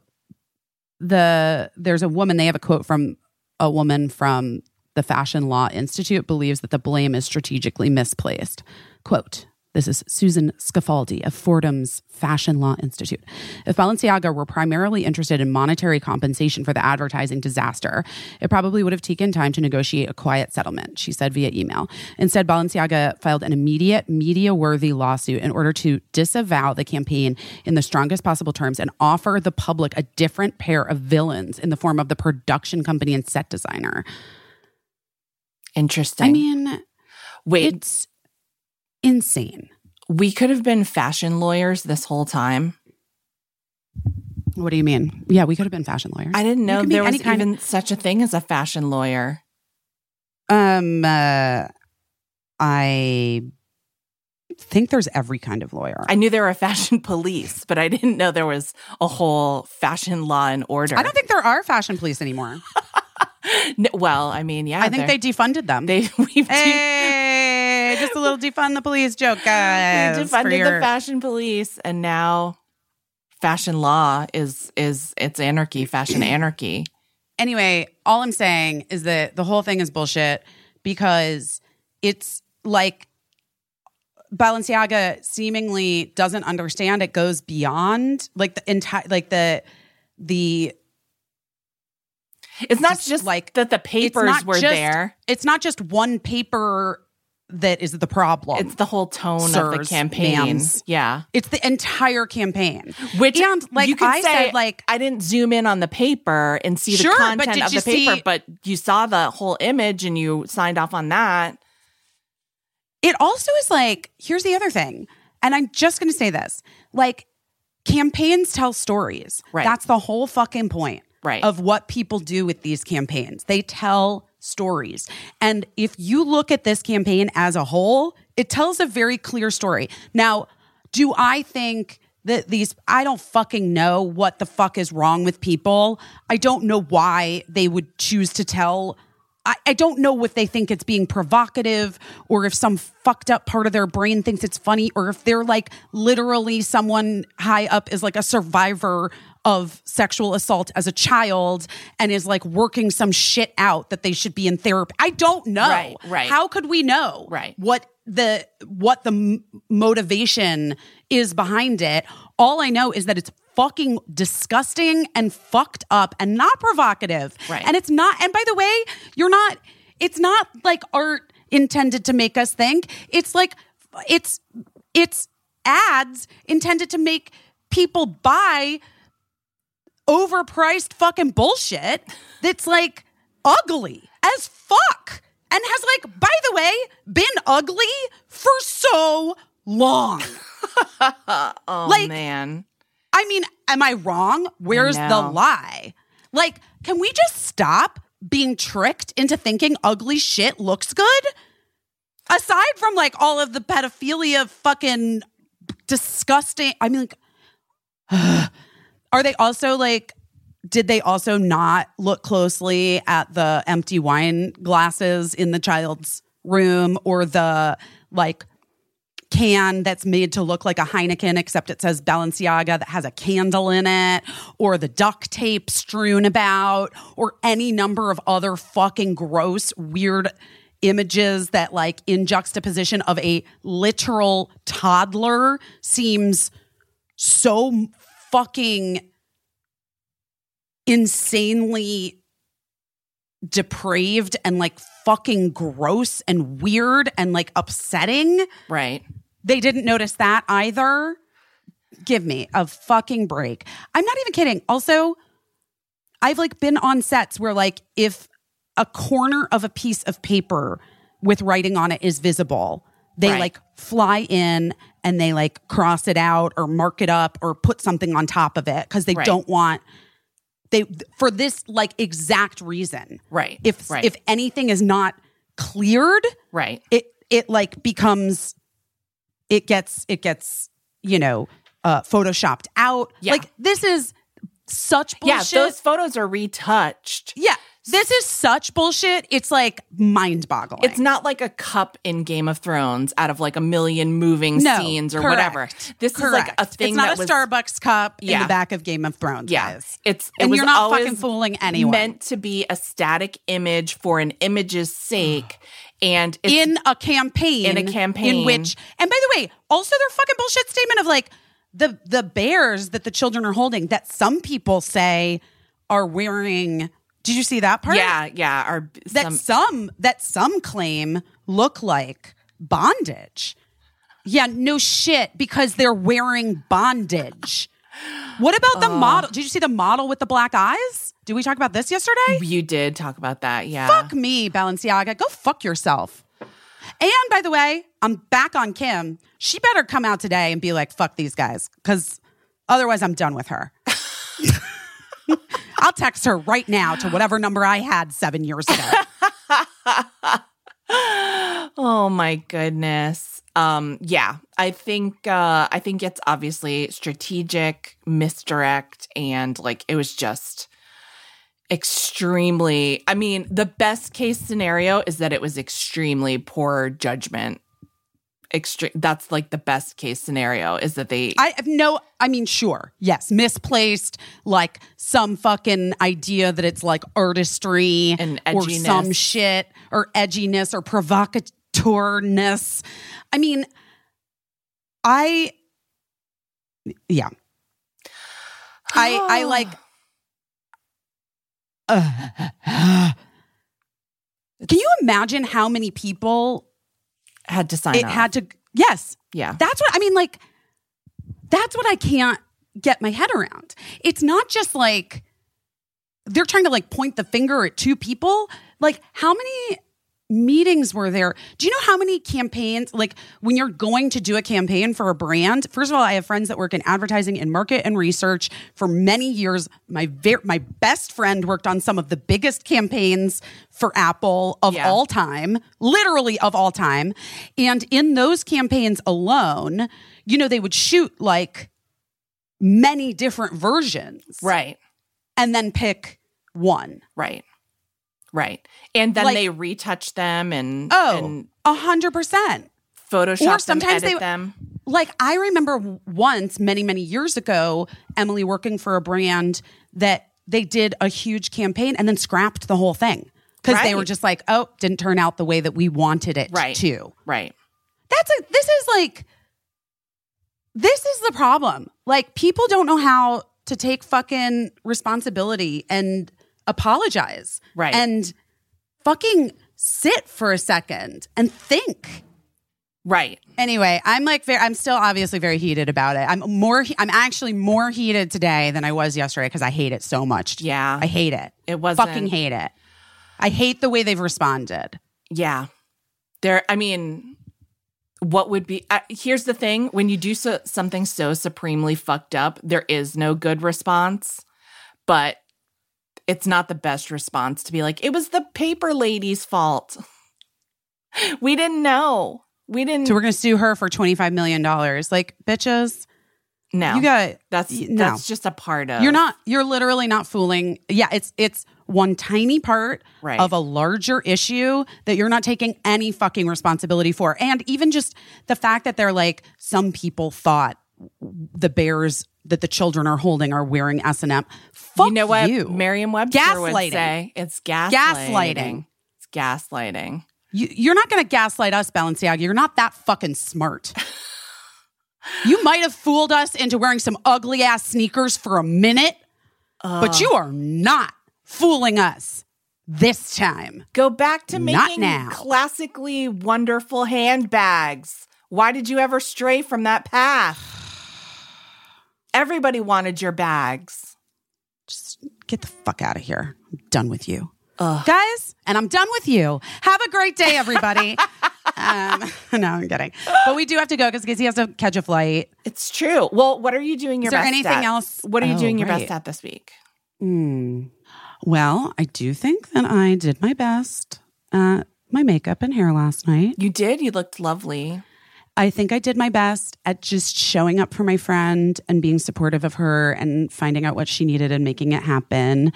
the there's a woman. They have a quote from a woman from the Fashion Law Institute believes that the blame is strategically misplaced. Quote. This is Susan Scafidi of Fordham's Fashion Law Institute. If Balenciaga were primarily interested in monetary compensation for the advertising disaster, it probably would have taken time to negotiate a quiet settlement, she said via email. Instead, Balenciaga filed an immediate media worthy lawsuit in order to disavow the campaign in the strongest possible terms and offer the public a different pair of villains in the form of the production company and set designer. Interesting. I mean, wait, it's insane. we could have been fashion lawyers this whole time. What do you mean? Yeah, we could have been fashion lawyers. I didn't know there was kind of- even such a thing as a fashion lawyer. Um, uh, I think there's every kind of lawyer. I knew there were fashion police, but I didn't know there was a whole fashion law and order. I don't think there are fashion police anymore. Well, I mean, yeah, I think they defunded them. they we've de- just a little defund the police joke, guys. we defunded your- the fashion police, and now fashion law is is it's anarchy, fashion anarchy. anyway, all I'm saying is that the whole thing is bullshit because it's like Balenciaga seemingly doesn't understand it goes beyond like the entire like the the It's not Just just like- that the papers were just- there. It's not just one paper that is the problem. It's the whole tone of the Sirs, campaign. Yeah. It's the entire campaign. Which and like you could I say, said, like I didn't zoom in on the paper and see Sure, the content of the paper, see- but you saw the whole image and you signed off on that. it also is like here's the other thing and i'm just going to say this like campaigns tell stories Right. that's the whole fucking point Right. of what people do with these campaigns they tell stories and if you look at this campaign as a whole it tells a very clear story now do i think that these I don't fucking know what the fuck is wrong with people. I don't know why they would choose to tell I, I don't know if they think it's being provocative or if some fucked up part of their brain thinks it's funny or if they're like literally someone high up is like a survivor of sexual assault as a child and is like working some shit out that they should be in therapy. I don't know. Right, right. How could we know? Right. What the what the m- motivation is behind it? All I know is that it's fucking disgusting and fucked up and not provocative. Right. And it's not and by the way, you're not it's not like art intended to make us think. It's like it's it's ads intended to make people buy overpriced fucking bullshit that's like ugly as fuck and has like by the way been ugly for so long. Oh Like- man. i mean am i wrong? Where's the lie? Like can we just stop being tricked into thinking ugly shit looks good? Aside from like all of the pedophilia fucking disgusting i mean like are they also like did they also not look closely at the empty wine glasses in the child's room or the like can that's made to look like a Heineken except it says Balenciaga that has a candle in it or the duct tape strewn about or any number of other fucking gross weird images that like in juxtaposition of a literal toddler seems so fucking insanely depraved and like fucking gross and weird and like upsetting. Right. They didn't notice that either. Give me a fucking break. I'm not even kidding. Also, I've like been on sets where like if a corner of a piece of paper with writing on it is visible, they Right. like fly in and they like cross it out or mark it up or put something on top of it because they Right. don't want they for this like exact reason. Right. If right. if anything is not cleared, right. it it like becomes it gets it gets you know uh photoshopped out Yeah. like this is such Yeah, bullshit those photos are retouched. yeah this is such bullshit it's like mind-boggling It's not like a cup in Game of Thrones out of like a million moving no, scenes or correct, whatever. This is like a correct. thing it's not a was starbucks cup in Yeah. the back of game of thrones yeah. guys. It's it and was you're not fucking fooling anyone meant to be a static image for an image's sake, and it's, in a campaign In a campaign. in which and by the way also their fucking bullshit statement of like the the bears that the children are holding that some people say are wearing did you see that part yeah, yeah, are that some, some, that some claim look like bondage yeah no shit because they're wearing bondage what about the uh. model did you see the model with the black eyes did we talk about this yesterday you did talk about that. Yeah, fuck me, Balenciaga. Go fuck yourself. And by the way, I'm back on Kim. She better come out today and be like, fuck these guys, because otherwise I'm done with her. I'll text her right now to whatever number I had seven years ago. Oh my goodness. Um yeah, I think uh I think it's obviously strategic misdirect and like it was just extremely I mean, the best case scenario is that it was extremely poor judgment. Extreme that's like the best case scenario is that they I have no, I mean, sure, yes, misplaced, like some fucking idea that it's like artistry And or some shit or edginess or provocateurness. I mean, I, yeah, I, I like. can you imagine how many people had to sign it had to? Yes, yeah. that's what I mean. Like, that's what I can't get my head around. It's not just like they're trying to like point the finger at two people. Like, how many meetings were there? Do you know how many campaigns, like when you're going to do a campaign for a brand? First of all, I have friends that work in advertising and market and research for many years. My ver- my best friend worked on some of the biggest campaigns for Apple of Yeah. all time, literally of all time. And in those campaigns alone, you know, they would shoot like many different versions right. and then pick one. Right. Right. And then Like- they retouch them and Oh, and a hundred percent. Photoshop Or sometimes them, they- them. like I remember once many many years ago Emily working for a brand that they did a huge campaign and then scrapped the whole thing because they were just like, oh, didn't turn out the way that we wanted it Right. to. Right. That's a this is like this is the problem. Like people don't know how to take fucking responsibility and apologize. Right. And fucking sit for a second and think. Right. Anyway, I'm like very I'm still obviously very heated about it. I'm more I'm actually more heated today than I was yesterday because I hate it so much. Yeah. I hate it. It wasn't- fucking hate it. I hate the way they've responded. Yeah. There, I mean, what would be, uh, here's the thing when you do so, something so supremely fucked up, there is no good response, but it's not the best response to be like, it was the paper lady's fault. we didn't know. We didn't So we're gonna sue her for twenty five million dollars. Like bitches, know. you got that's, no. that's just a part of, You're not. You're literally not fooling. Yeah, it's it's one tiny part Right. of a larger issue that you're not taking any fucking responsibility for. And even just the fact that they're like, some people thought the bears that the children are holding are wearing S and M. Fuck you know what you. Merriam-Webster would Gaslighting. say? It's gaslighting. Gaslighting. It's gaslighting. You, you're not going to gaslight us, Balenciaga. You're not that fucking smart. you might have fooled us into wearing some ugly ass sneakers for a minute, but you are not fooling us this time. Go back to making classically wonderful handbags. Why did you ever stray from that path? Everybody wanted your bags. Just get the fuck out of here. I'm done with you. Ugh. Guys, and I'm done with you. Have a great day, everybody. um, no, I'm kidding. But we do have to go because he has to catch a flight. It's true. Well, what are you doing your Is there best anything at? else? What are you Oh, doing your right. best at this week? Hmm. Well, I do think that I did my best at my makeup and hair last night. You did. You looked lovely. I think I did my best at just showing up for my friend and being supportive of her and finding out what she needed and making it happen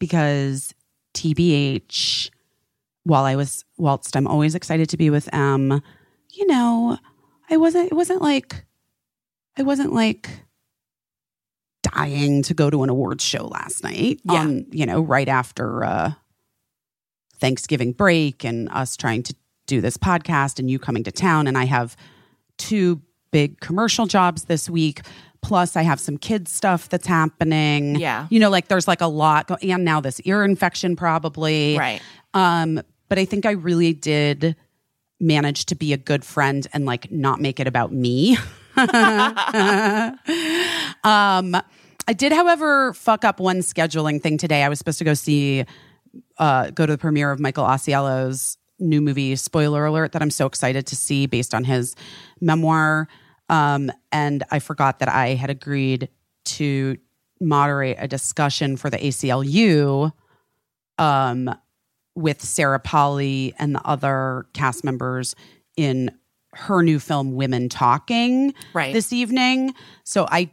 because TBH, while I was waltzed, I'm always excited to be with M. You know, I wasn't, it wasn't like, I wasn't like dying to go to an awards show last night Yeah. on, you know, right after uh, Thanksgiving break and us trying to do this podcast and you coming to town. And I have two big commercial jobs this week. Plus, I have some kids stuff that's happening. Yeah. You know, like there's like a lot. Go- and now this ear infection, probably. Right. Um, but I think I really did manage to be a good friend and like not make it about me. um, I did, however, fuck up one scheduling thing today. I was supposed to go see, uh, go to the premiere of Michael Ausiello's new movie. Spoiler alert! That I'm so excited to see, based on his memoir. Um, and I forgot that I had agreed to moderate a discussion for the ACLU um, with Sarah Polley and the other cast members in her new film Women Talking Right. this evening. So I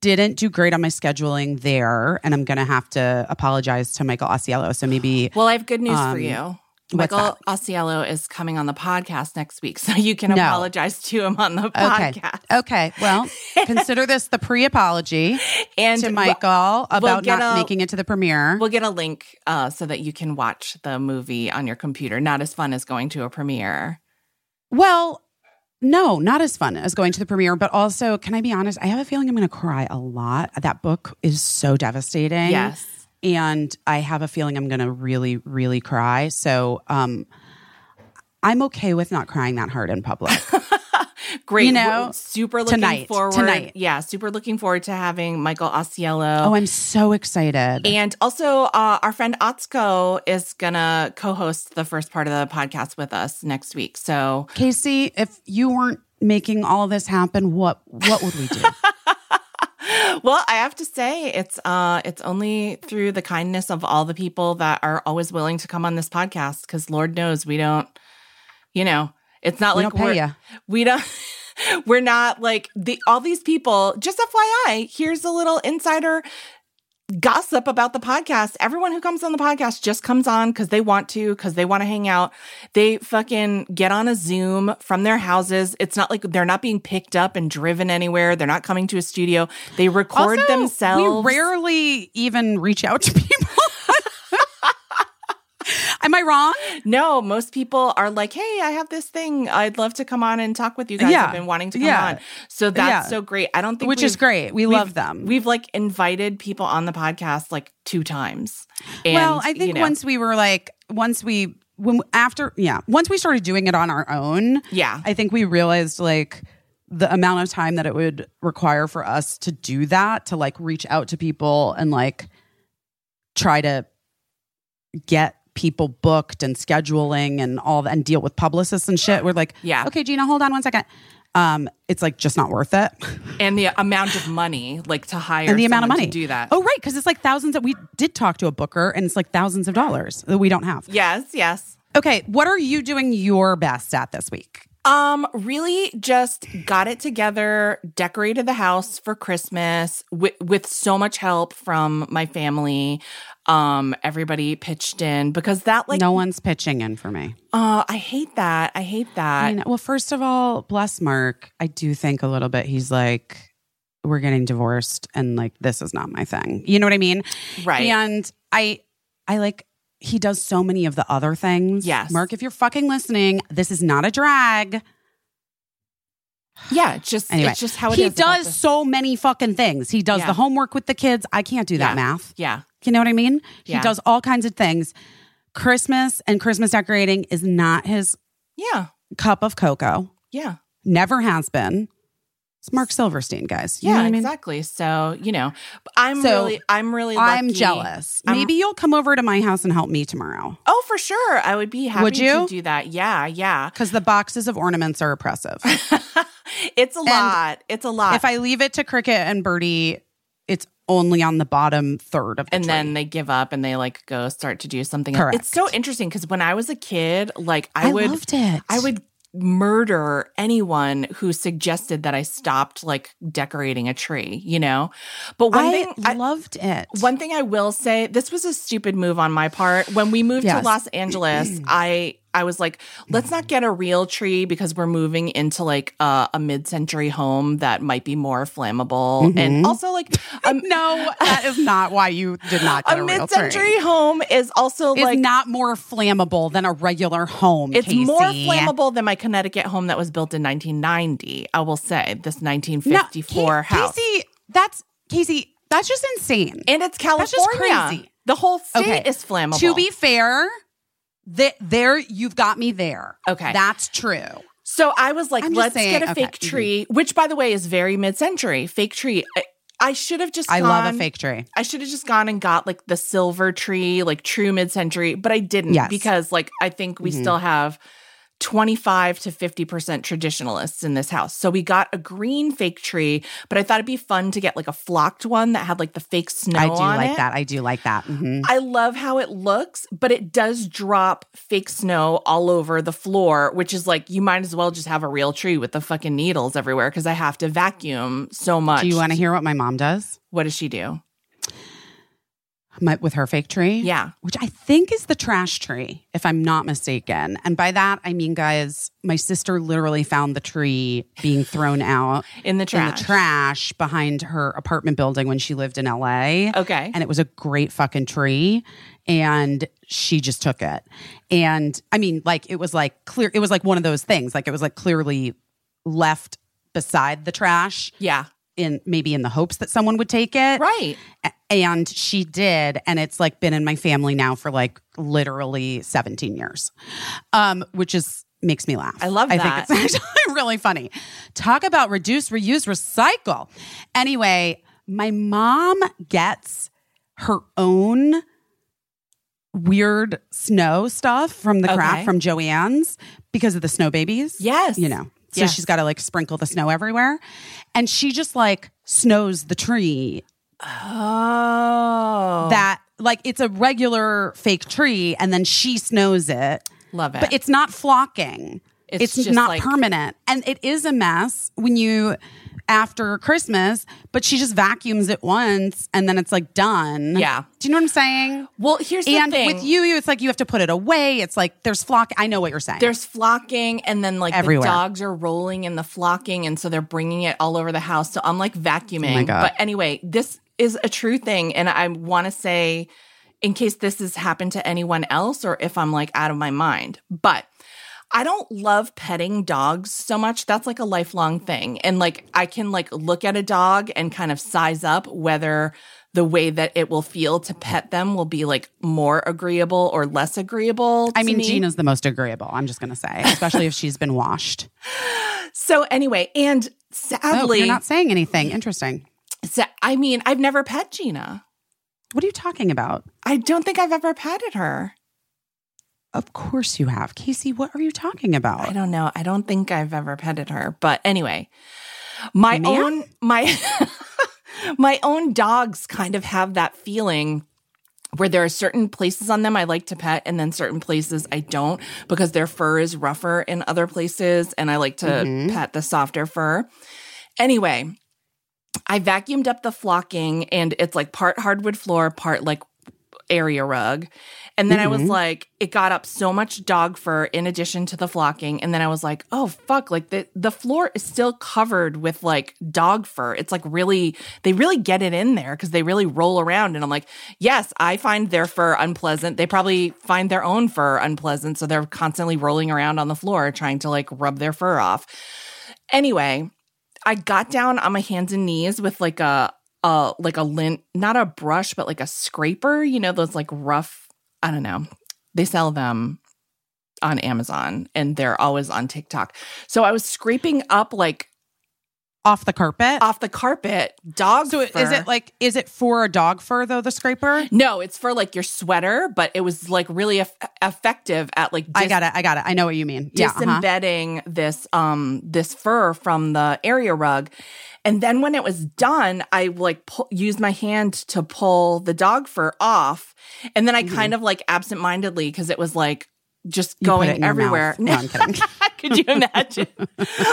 didn't do great on my scheduling there, and I'm going to have to apologize to Michael Ausiello. So maybe Well, I have good news for Um, you. Michael Ausiello is coming on the podcast next week, so you can No. apologize to him on the okay, podcast. okay. Well, consider this the pre-apology And to Michael about get not a- making it to the premiere. We'll get a link uh, so that you can watch the movie on your computer. Not as fun as going to a premiere. Well, no, not as fun as going to the premiere, but also, can I be honest? I have a feeling I'm going to cry a lot. That book is so devastating. Yes. And I have a feeling I'm going to really, really cry. So, um, I'm okay with not crying that hard in public. Great. You know, We're super looking tonight, forward. tonight. Yeah, super looking forward to having Michael Ausiello. oh, I'm so excited. and also, uh, our friend Otsko is going to co host the first part of the podcast with us next week. So, Caissie, if you weren't making all this happen, what what would we do? well, I have to say, it's uh, it's only through the kindness of all the people that are always willing to come on this podcast. Because Lord knows we don't, you know, it's not We like don't pay we're, ya. we don't. We're not like the all these people. Just FYI, here's a little insider gossip about the podcast. Everyone who comes on the podcast just comes on because they want to, because they want to hang out. They fucking get on a Zoom from their houses. It's not like they're not being picked up and driven anywhere. They're not coming to a studio. They record Also, themselves. We rarely even reach out to people. Am I wrong? No, most people are like, "Hey, I have this thing. I'd love to come on and talk with you guys. Yeah. I've been wanting to come Yeah. on." So that's Yeah. so great. I don't think Which is great. We love them. We've like invited people on the podcast like two times. And, well, I think you know, once we were like, once we, when after, yeah, once we started doing it on our own, yeah, I think we realized like the amount of time that it would require for us to do that, to like reach out to people and like try to get people booked and scheduling and all that and deal with publicists and shit. We're like, Yeah. okay, Gina, hold on one second. Um, it's like just not worth it. and the amount of money like to hire and the amount of money to do that. Oh, right, because it's like thousands that we did talk to a booker, and it's like thousands of dollars that we don't have. yes, yes. Okay, what are you doing your best at this week? Um, really just got it together, decorated the house for Christmas with with so much help from my family. Um, everybody pitched in because that like no one's pitching in for me. uh I hate that. I hate that. I know. Well, first of all, bless Mark. I do think a little bit. He's like, we're getting divorced, and like this is not my thing. You know what I mean? right. And I, I like. He does so many of the other things. Yes. Mark, if you're fucking listening, this is not a drag. yeah, it's just Anyway, it's just how it he does so many fucking things. He does Yeah. the homework with the kids. I can't do that Yeah. math. Yeah. You know what I mean? He does all kinds of things. Christmas and Christmas decorating is not his Yeah. cup of cocoa. Yeah. Never has been. It's Mark Silverstein, guys. You know yeah, what I mean? exactly. So, you know, I'm So, really I'm really I'm jealous. I'm- Maybe you'll come over to my house and help me tomorrow Oh, for sure. I would be happy Would you? to do that. Yeah, yeah. because the boxes of ornaments are oppressive. it's a lot. It's a lot. if I leave it to Cricket and Birdie, it's only on the bottom third of the and tree. then they give up and they like go start to do something Correct. else. It's so interesting because when I was a kid, like I, I would loved it. I would murder anyone who suggested that I stopped like decorating a tree, you know? But one I thing I, loved it. one thing I will say, this was a stupid move on my part. When we moved Yes. to Los Angeles, I I was like, let's not get a real tree because we're moving into like a, a mid-century home that might be more flammable, Mm-hmm. and also like a, no, that is not why you did not get a a, mid-century home is also Is like not more flammable than a regular home. It's Casey. more flammable than my Connecticut home that was built in 1990. I will say this 1954 No, Ca- house, Casey, that's Casey. That's just insane. and it's California. That's just crazy. The whole state Okay. is flammable. To be fair, that there you've got me there. Okay. that's true. so, I was like, I'm let's saying- get a okay, fake tree, which by the way is very mid-century. Fake tree. I, I should have just. I love a fake tree. I should have just gone and got like the silver tree, like true mid-century, but I didn't Yes. because like I think we Mhm. still have 25 to 50% traditionalists in this house. So we got a green fake tree, but I thought it'd be fun to get like a flocked one that had like the fake snow I do like it. that. I do like that. Mhm. I love how it looks, but it does drop fake snow all over the floor, which is like you might as well just have a real tree with the fucking needles everywhere because I have to vacuum so much. Do you want to hear what my mom does? What does she do? My, with her fake tree? Yeah. which I think is the trash tree, if I'm not mistaken. And by that, I mean, guys, my sister literally found the tree being thrown out In the in the trash behind her apartment building when she lived in LA. Okay. And it was a great fucking tree. And she just took it. And I mean, like, it was like clear, it was like one of those things. Like, it was like clearly left beside the trash yeah. In maybe in the hopes that someone would take it. Right. And she did. And it's like been in my family now for like literally 17 years, um, which is makes me laugh. I love I think it's actually really funny. Talk about reduce, reuse, recycle. Anyway, my mom gets her own weird snow stuff from the craft Okay. from Joann's because of the snow babies. Yes. You know. So she's got to like sprinkle the snow everywhere. And she just like snows the tree Oh. that like it's a regular fake tree and then she snows it love it. but it's not flocking It's, It's, just not like, permanent. And it is a mess when you after Christmas, but she just vacuums it once and then it's like done. Yeah. Do you know what I'm saying? Well, here's the and thing. with you, it's like you have to put it away. It's like there's flock. I know what you're saying. There's flocking, and then like Everywhere. the dogs are rolling in the flocking, and so they're bringing it all over the house. So I'm like vacuuming. Oh my God. But anyway, this is a true thing, and I want to say, in case this has happened to anyone else, or if I'm like out of my mind, but. I don't love petting dogs so much. That's like a lifelong thing. And like I can like look at a dog and kind of size up whether the way that it will feel to pet them will be like more agreeable or less agreeable. I mean, me. Gina's the most agreeable. I'm just going to say, especially if she's been washed. So anyway, and Oh, sadly, you're not saying anything. Interesting. sa- I mean, I've never pet Gina. What are you talking about? I don't think I've ever petted her. Of course you have. Casey, what are you talking about? I don't know. I don't think I've ever petted her. But anyway, my Ma'am? own my my own dogs kind of have that feeling where there are certain places on them I like to pet and then certain places I don't because their fur is rougher in other places and I like to Mhm. pet the softer fur. Anyway, I vacuumed up the flocking and it's like part hardwood floor, part like area rug. And then I was Mhm. like, it got up so much dog fur in addition to the flocking. And then I was like, oh fuck, like the the floor is still covered with like dog fur. It's like really they really get it in there because they really roll around. And I'm like, yes, I find their fur unpleasant. They probably find their own fur unpleasant. So they're constantly rolling around on the floor trying to like rub their fur off. Anyway, I got down on my hands and knees with like a uh like a lint, not a brush, but like a scraper, you know, those like rough, I don't know. They sell them on Amazon and they're always on TikTok. So I was scraping up like Off the carpet? off the carpet dog so is it like, is it for a dog fur though, the scraper? No, it's for like your sweater, but it was like really eff- effective at like I got it. I got it. I know what you mean. Yeah. uh-huh. disembedding this um this fur from the area rug. And then when it was done, I like pu- used my hand to pull the dog fur off, and then I kind of like absentmindedly because it was like just Mm-hmm. You going everywhere. No, I'm kidding. Could you imagine?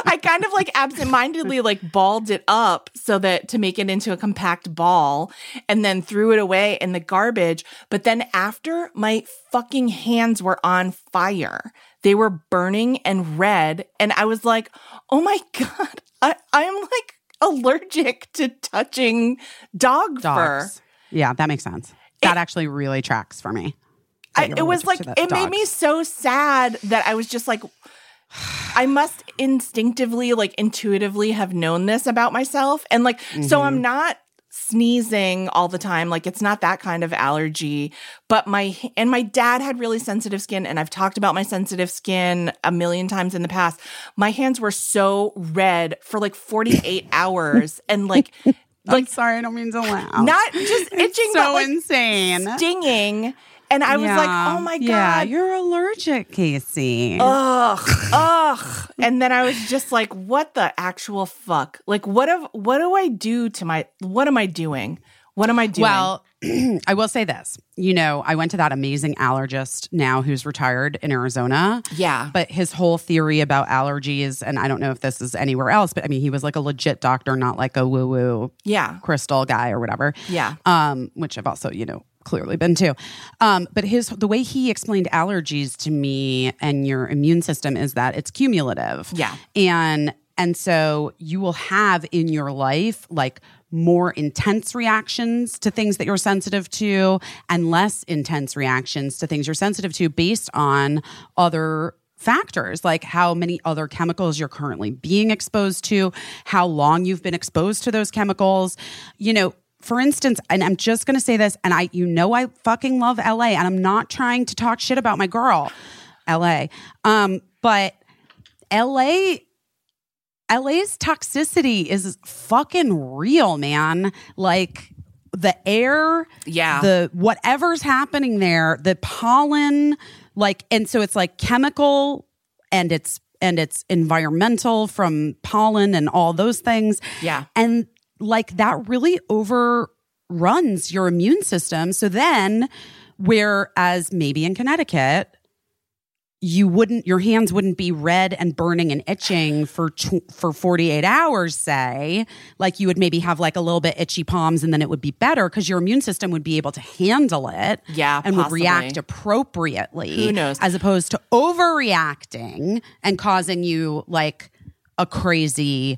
I kind of like absentmindedly like balled it up so that to make it into a compact ball and then threw it away in the garbage. But then after my fucking hands were on fire, they were burning and red. And I was like, oh my God, I, I'm like allergic to touching dog fur. Dogs. Yeah, that makes sense. That actually really tracks for me. I, it was like it made me so sad that I was just like I must instinctively like intuitively have known this about myself and like so Mm-hmm. I'm not sneezing all the time like it's not that kind of allergy but my and my dad had really sensitive skin and I've talked about my sensitive skin a million times in the past my hands were so red for like 48 hours and like I'm sorry, I don't mean to laugh. not just It's itching so but like insane. stinging and I was like oh my god Yeah, you're allergic, Casey. ugh, ugh. And then I was just like, what the actual fuck? Like, what have, what do I do to my, what am I doing? What am I doing? Well, I will say this. You know, I went to that amazing allergist now who's retired in Arizona. yeah. But his whole theory about allergies, and I don't know if this is anywhere else, but I mean, he was like a legit doctor, not like a woo woo Yeah. crystal guy or whatever. Yeah. Um, which I've also, you know, clearly been too. Um, but his the way he explained allergies to me and your immune system is that it's cumulative. Yeah. And and so you will have in your life like more intense reactions to things that you're sensitive to and less intense reactions to things you're sensitive to based on other factors like how many other chemicals you're currently being exposed to, how long you've been exposed to those chemicals. You know, for instance, and I'm just going to say this, and I, you know, I fucking love LA, and I'm not trying to talk shit about my girl, LA. Um, but LA, LA's toxicity is fucking real, man. Like the air, Yeah. the whatever's happening there, the pollen, like, and so it's like chemical and it's and it's environmental from pollen and all those things. Yeah. And like that really overruns your immune system. So then, whereas maybe in Connecticut, you wouldn't your hands wouldn't be red and burning and itching for tw- for 48 hours say like you would maybe have like a little bit itchy palms and then it would be better because your immune system would be able to handle it Yeah, and would react appropriately Who knows? as opposed to overreacting and causing you like a crazy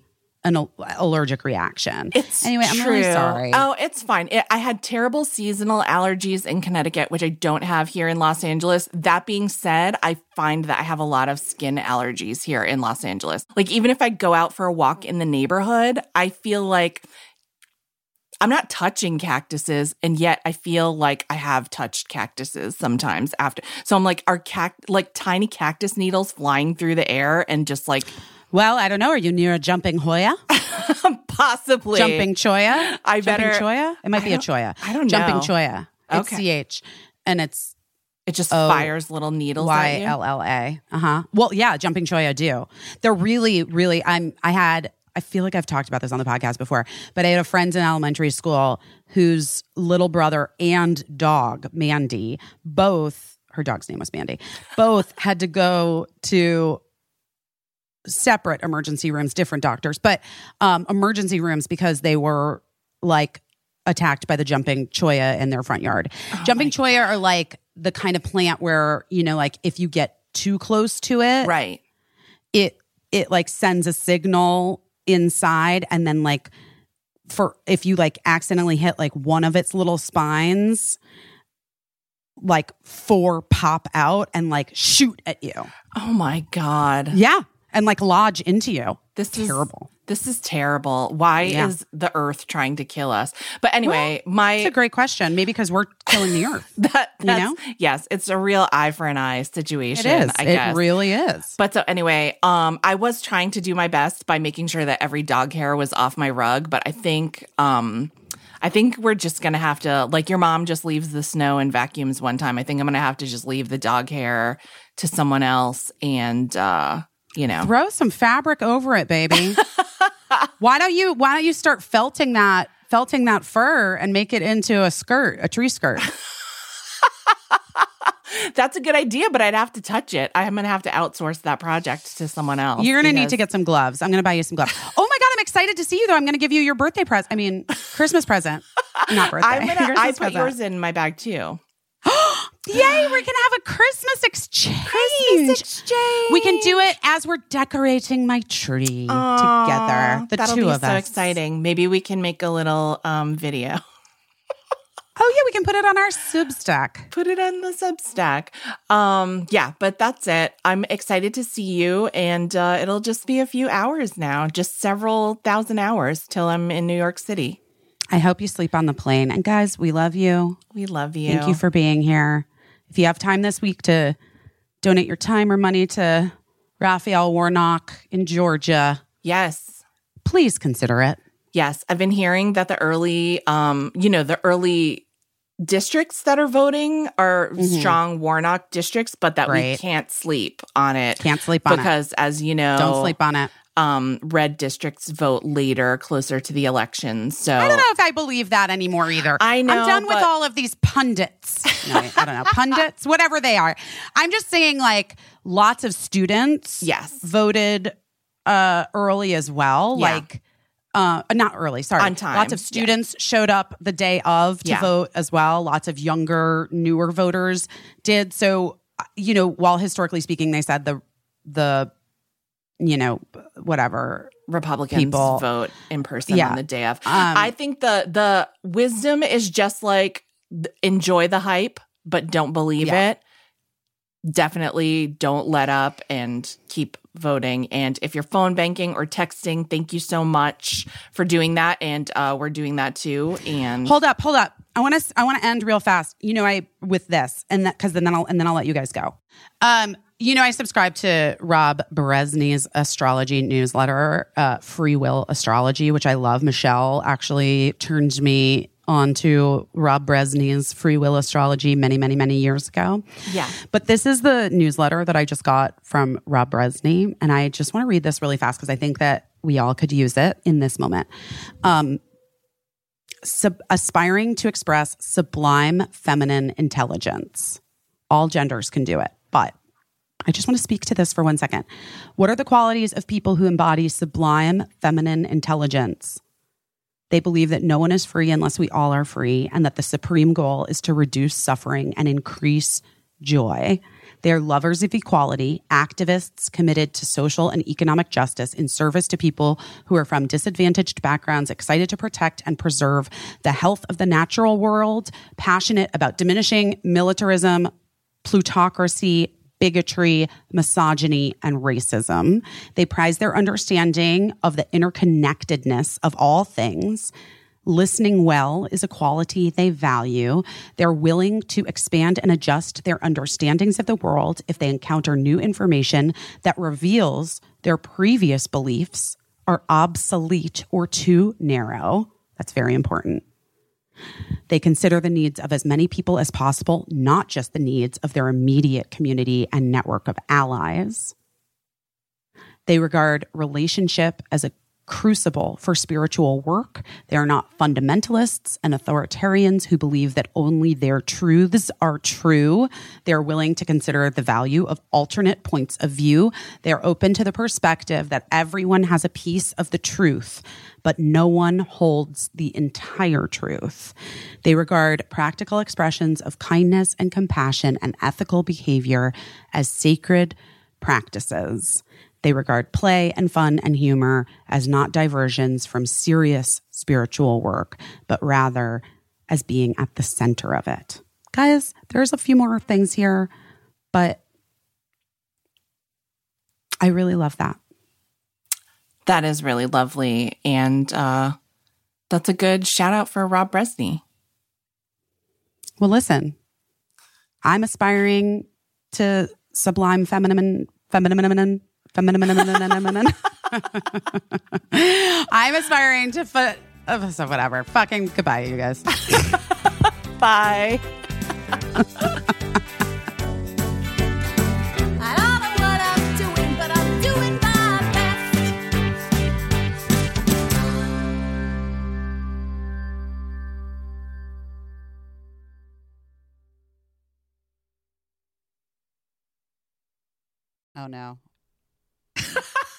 an allergic reaction It's anyway i'm really sorry Oh, it's fine. It, I had terrible seasonal allergies in Connecticut, which I don't have here in Los Angeles. That being said, I find that I have a lot of skin allergies here in Los Angeles. Like, even if I go out for a walk in the neighborhood, I feel like I'm not touching cactuses, and yet I feel like I have touched cactuses sometimes after. So I'm like, are cact like tiny cactus needles flying through the air and just like well i don't know are you near a jumping hoya possibly jumping cholla I jumping better- cholla it might I be a cholla I don't jumping know. Jumping Cholla it's Okay. ch and it's It just Oh, fires little needles Y. L L A. Uh huh. Well, yeah, jumping cholla do. They're really, really. I'm. I had. I feel like I've talked about this on the podcast before, but I had a friend in elementary school whose little brother and dog, Mandy, both. Her dog's name was Mandy. Both had to go to separate emergency rooms, different doctors, but um, emergency rooms because they were like attacked by the jumping cholla in their front yard. Oh jumping cholla are like the kind of plant where, you know, like if you get too close to it, Right. it it like sends a signal inside and then like for if you like accidentally hit like one of its little spines like four pop out and like shoot at you. Oh my God. Yeah. And like lodge into you. This is terrible. This is terrible. Why Yeah. is the earth trying to kill us? But anyway, my It's a great question. Maybe because we're killing the earth. that you know? yes, it's a real eye for an eye situation. is. I it guess. really is. But so anyway, um, I was trying to do my best by making sure that every dog hair was off my rug, but I think um I think we're just gonna have to like your mom just leaves the snow and vacuums one time. I think I'm gonna have to just leave the dog hair to someone else and uh, you know. Throw some fabric over it, baby. why don't you why don't you start felting that felting that fur and make it into a skirt, a tree skirt? That's a good idea, but I'd have to touch it. I'm gonna have to outsource that project to someone else. You're gonna need to get some gloves. I'm gonna buy you some gloves. Oh my god, I'm excited to see you though. I'm gonna give you your birthday present. I mean, Christmas present. Not birthday. I'm gonna. I Christmas put present. yours in my bag too. Yay, we're gonna have a Christmas exchange. Christmas exchange. We can do it as we're decorating my tree together. The That'll two be of so us. exciting. Maybe we can make a little um, video. Oh yeah, we can put it on our Substack. Put it on the Substack. Um, yeah, but that's it. I'm excited to see you, and uh, it'll just be a few hours now, just several thousand hours till I'm in New York City. I hope you sleep on the plane. And guys, we love you. We love you. Thank you for being here. If you have time this week to donate your time or money to Raphael Warnock in Georgia, yes. please consider it. Yes, I've been hearing that the early, um, you know, the early districts that are voting are strong Warnock districts, but that we Mm-hmm. Can't sleep on it. Can't sleep on it. because, as you know, Don't sleep on it. Um, red districts vote later, closer to the election. So I don't know if I believe that anymore either. I know, I'm done with all of these pundits. No, I don't know. Pundits, whatever they are. I'm just saying, like, lots of students Yes. voted uh, early as well. Yeah. Like, uh, not early, sorry. On time, Lots of yeah. students showed up the day of to Yeah. vote as well. Lots of younger, newer voters did. So, uh, you know, while historically speaking, they said the, the, you know, whatever Republicans People- vote in person Yeah. on the day of. Um, I think the the wisdom is just like enjoy the hype, but don't believe Yeah. it. Definitely don't let up and keep voting. And if you're phone banking or texting, thank you so much for doing that. And uh, we're doing that too. And Hold up, hold up. I want to I want to end real fast. You know, I with this and that because then I'll and then I'll let you guys go. Um, you know, I subscribe to Rob Brezsny's astrology newsletter, uh, Free Will Astrology, which I love. Michelle actually turned me on to Rob Brezsny's Free Will Astrology many, many, many years ago. Yeah. But this is the newsletter that I just got from Rob Brezsny. And I just want to read this really fast because I think that we all could use it in this moment. Um, sub- aspiring to express sublime feminine intelligence. All genders can do it, but I just want to speak to this for one second. What are the qualities of people who embody sublime feminine intelligence? They believe that no one is free unless we all are free, and that the supreme goal is to reduce suffering and increase joy. They are lovers of equality, activists committed to social and economic justice in service to people who are from disadvantaged backgrounds, excited to protect and preserve the health of the natural world, passionate about diminishing militarism, plutocracy, bigotry, misogyny, and racism. They prize their understanding of the interconnectedness of all things. Listening well is a quality they value. They're willing to expand and adjust their understandings of the world if they encounter new information that reveals their previous beliefs are obsolete or too narrow. That's very important. They consider the needs of as many people as possible, not just the needs of their immediate community and network of allies. They regard relationship as a crucible for spiritual work. They are not fundamentalists and authoritarians who believe that only their truths are true. They're willing to consider the value of alternate points of view. They're open to the perspective that everyone has a piece of the truth, but no one holds the entire truth. They regard practical expressions of kindness and compassion and ethical behavior as sacred practices. They regard play and fun and humor as not diversions from serious spiritual work, but rather as being at the center of it. Guys, there's a few more things here, but I really love that. That is really lovely. And uh, that's a good shout out for Rob Brezsny. Well, listen, I'm aspiring to sublime feminine, feminine, feminine. feminine. I'm aspiring to foot. Oh, so whatever. Fucking goodbye, you guys. Bye. Oh no.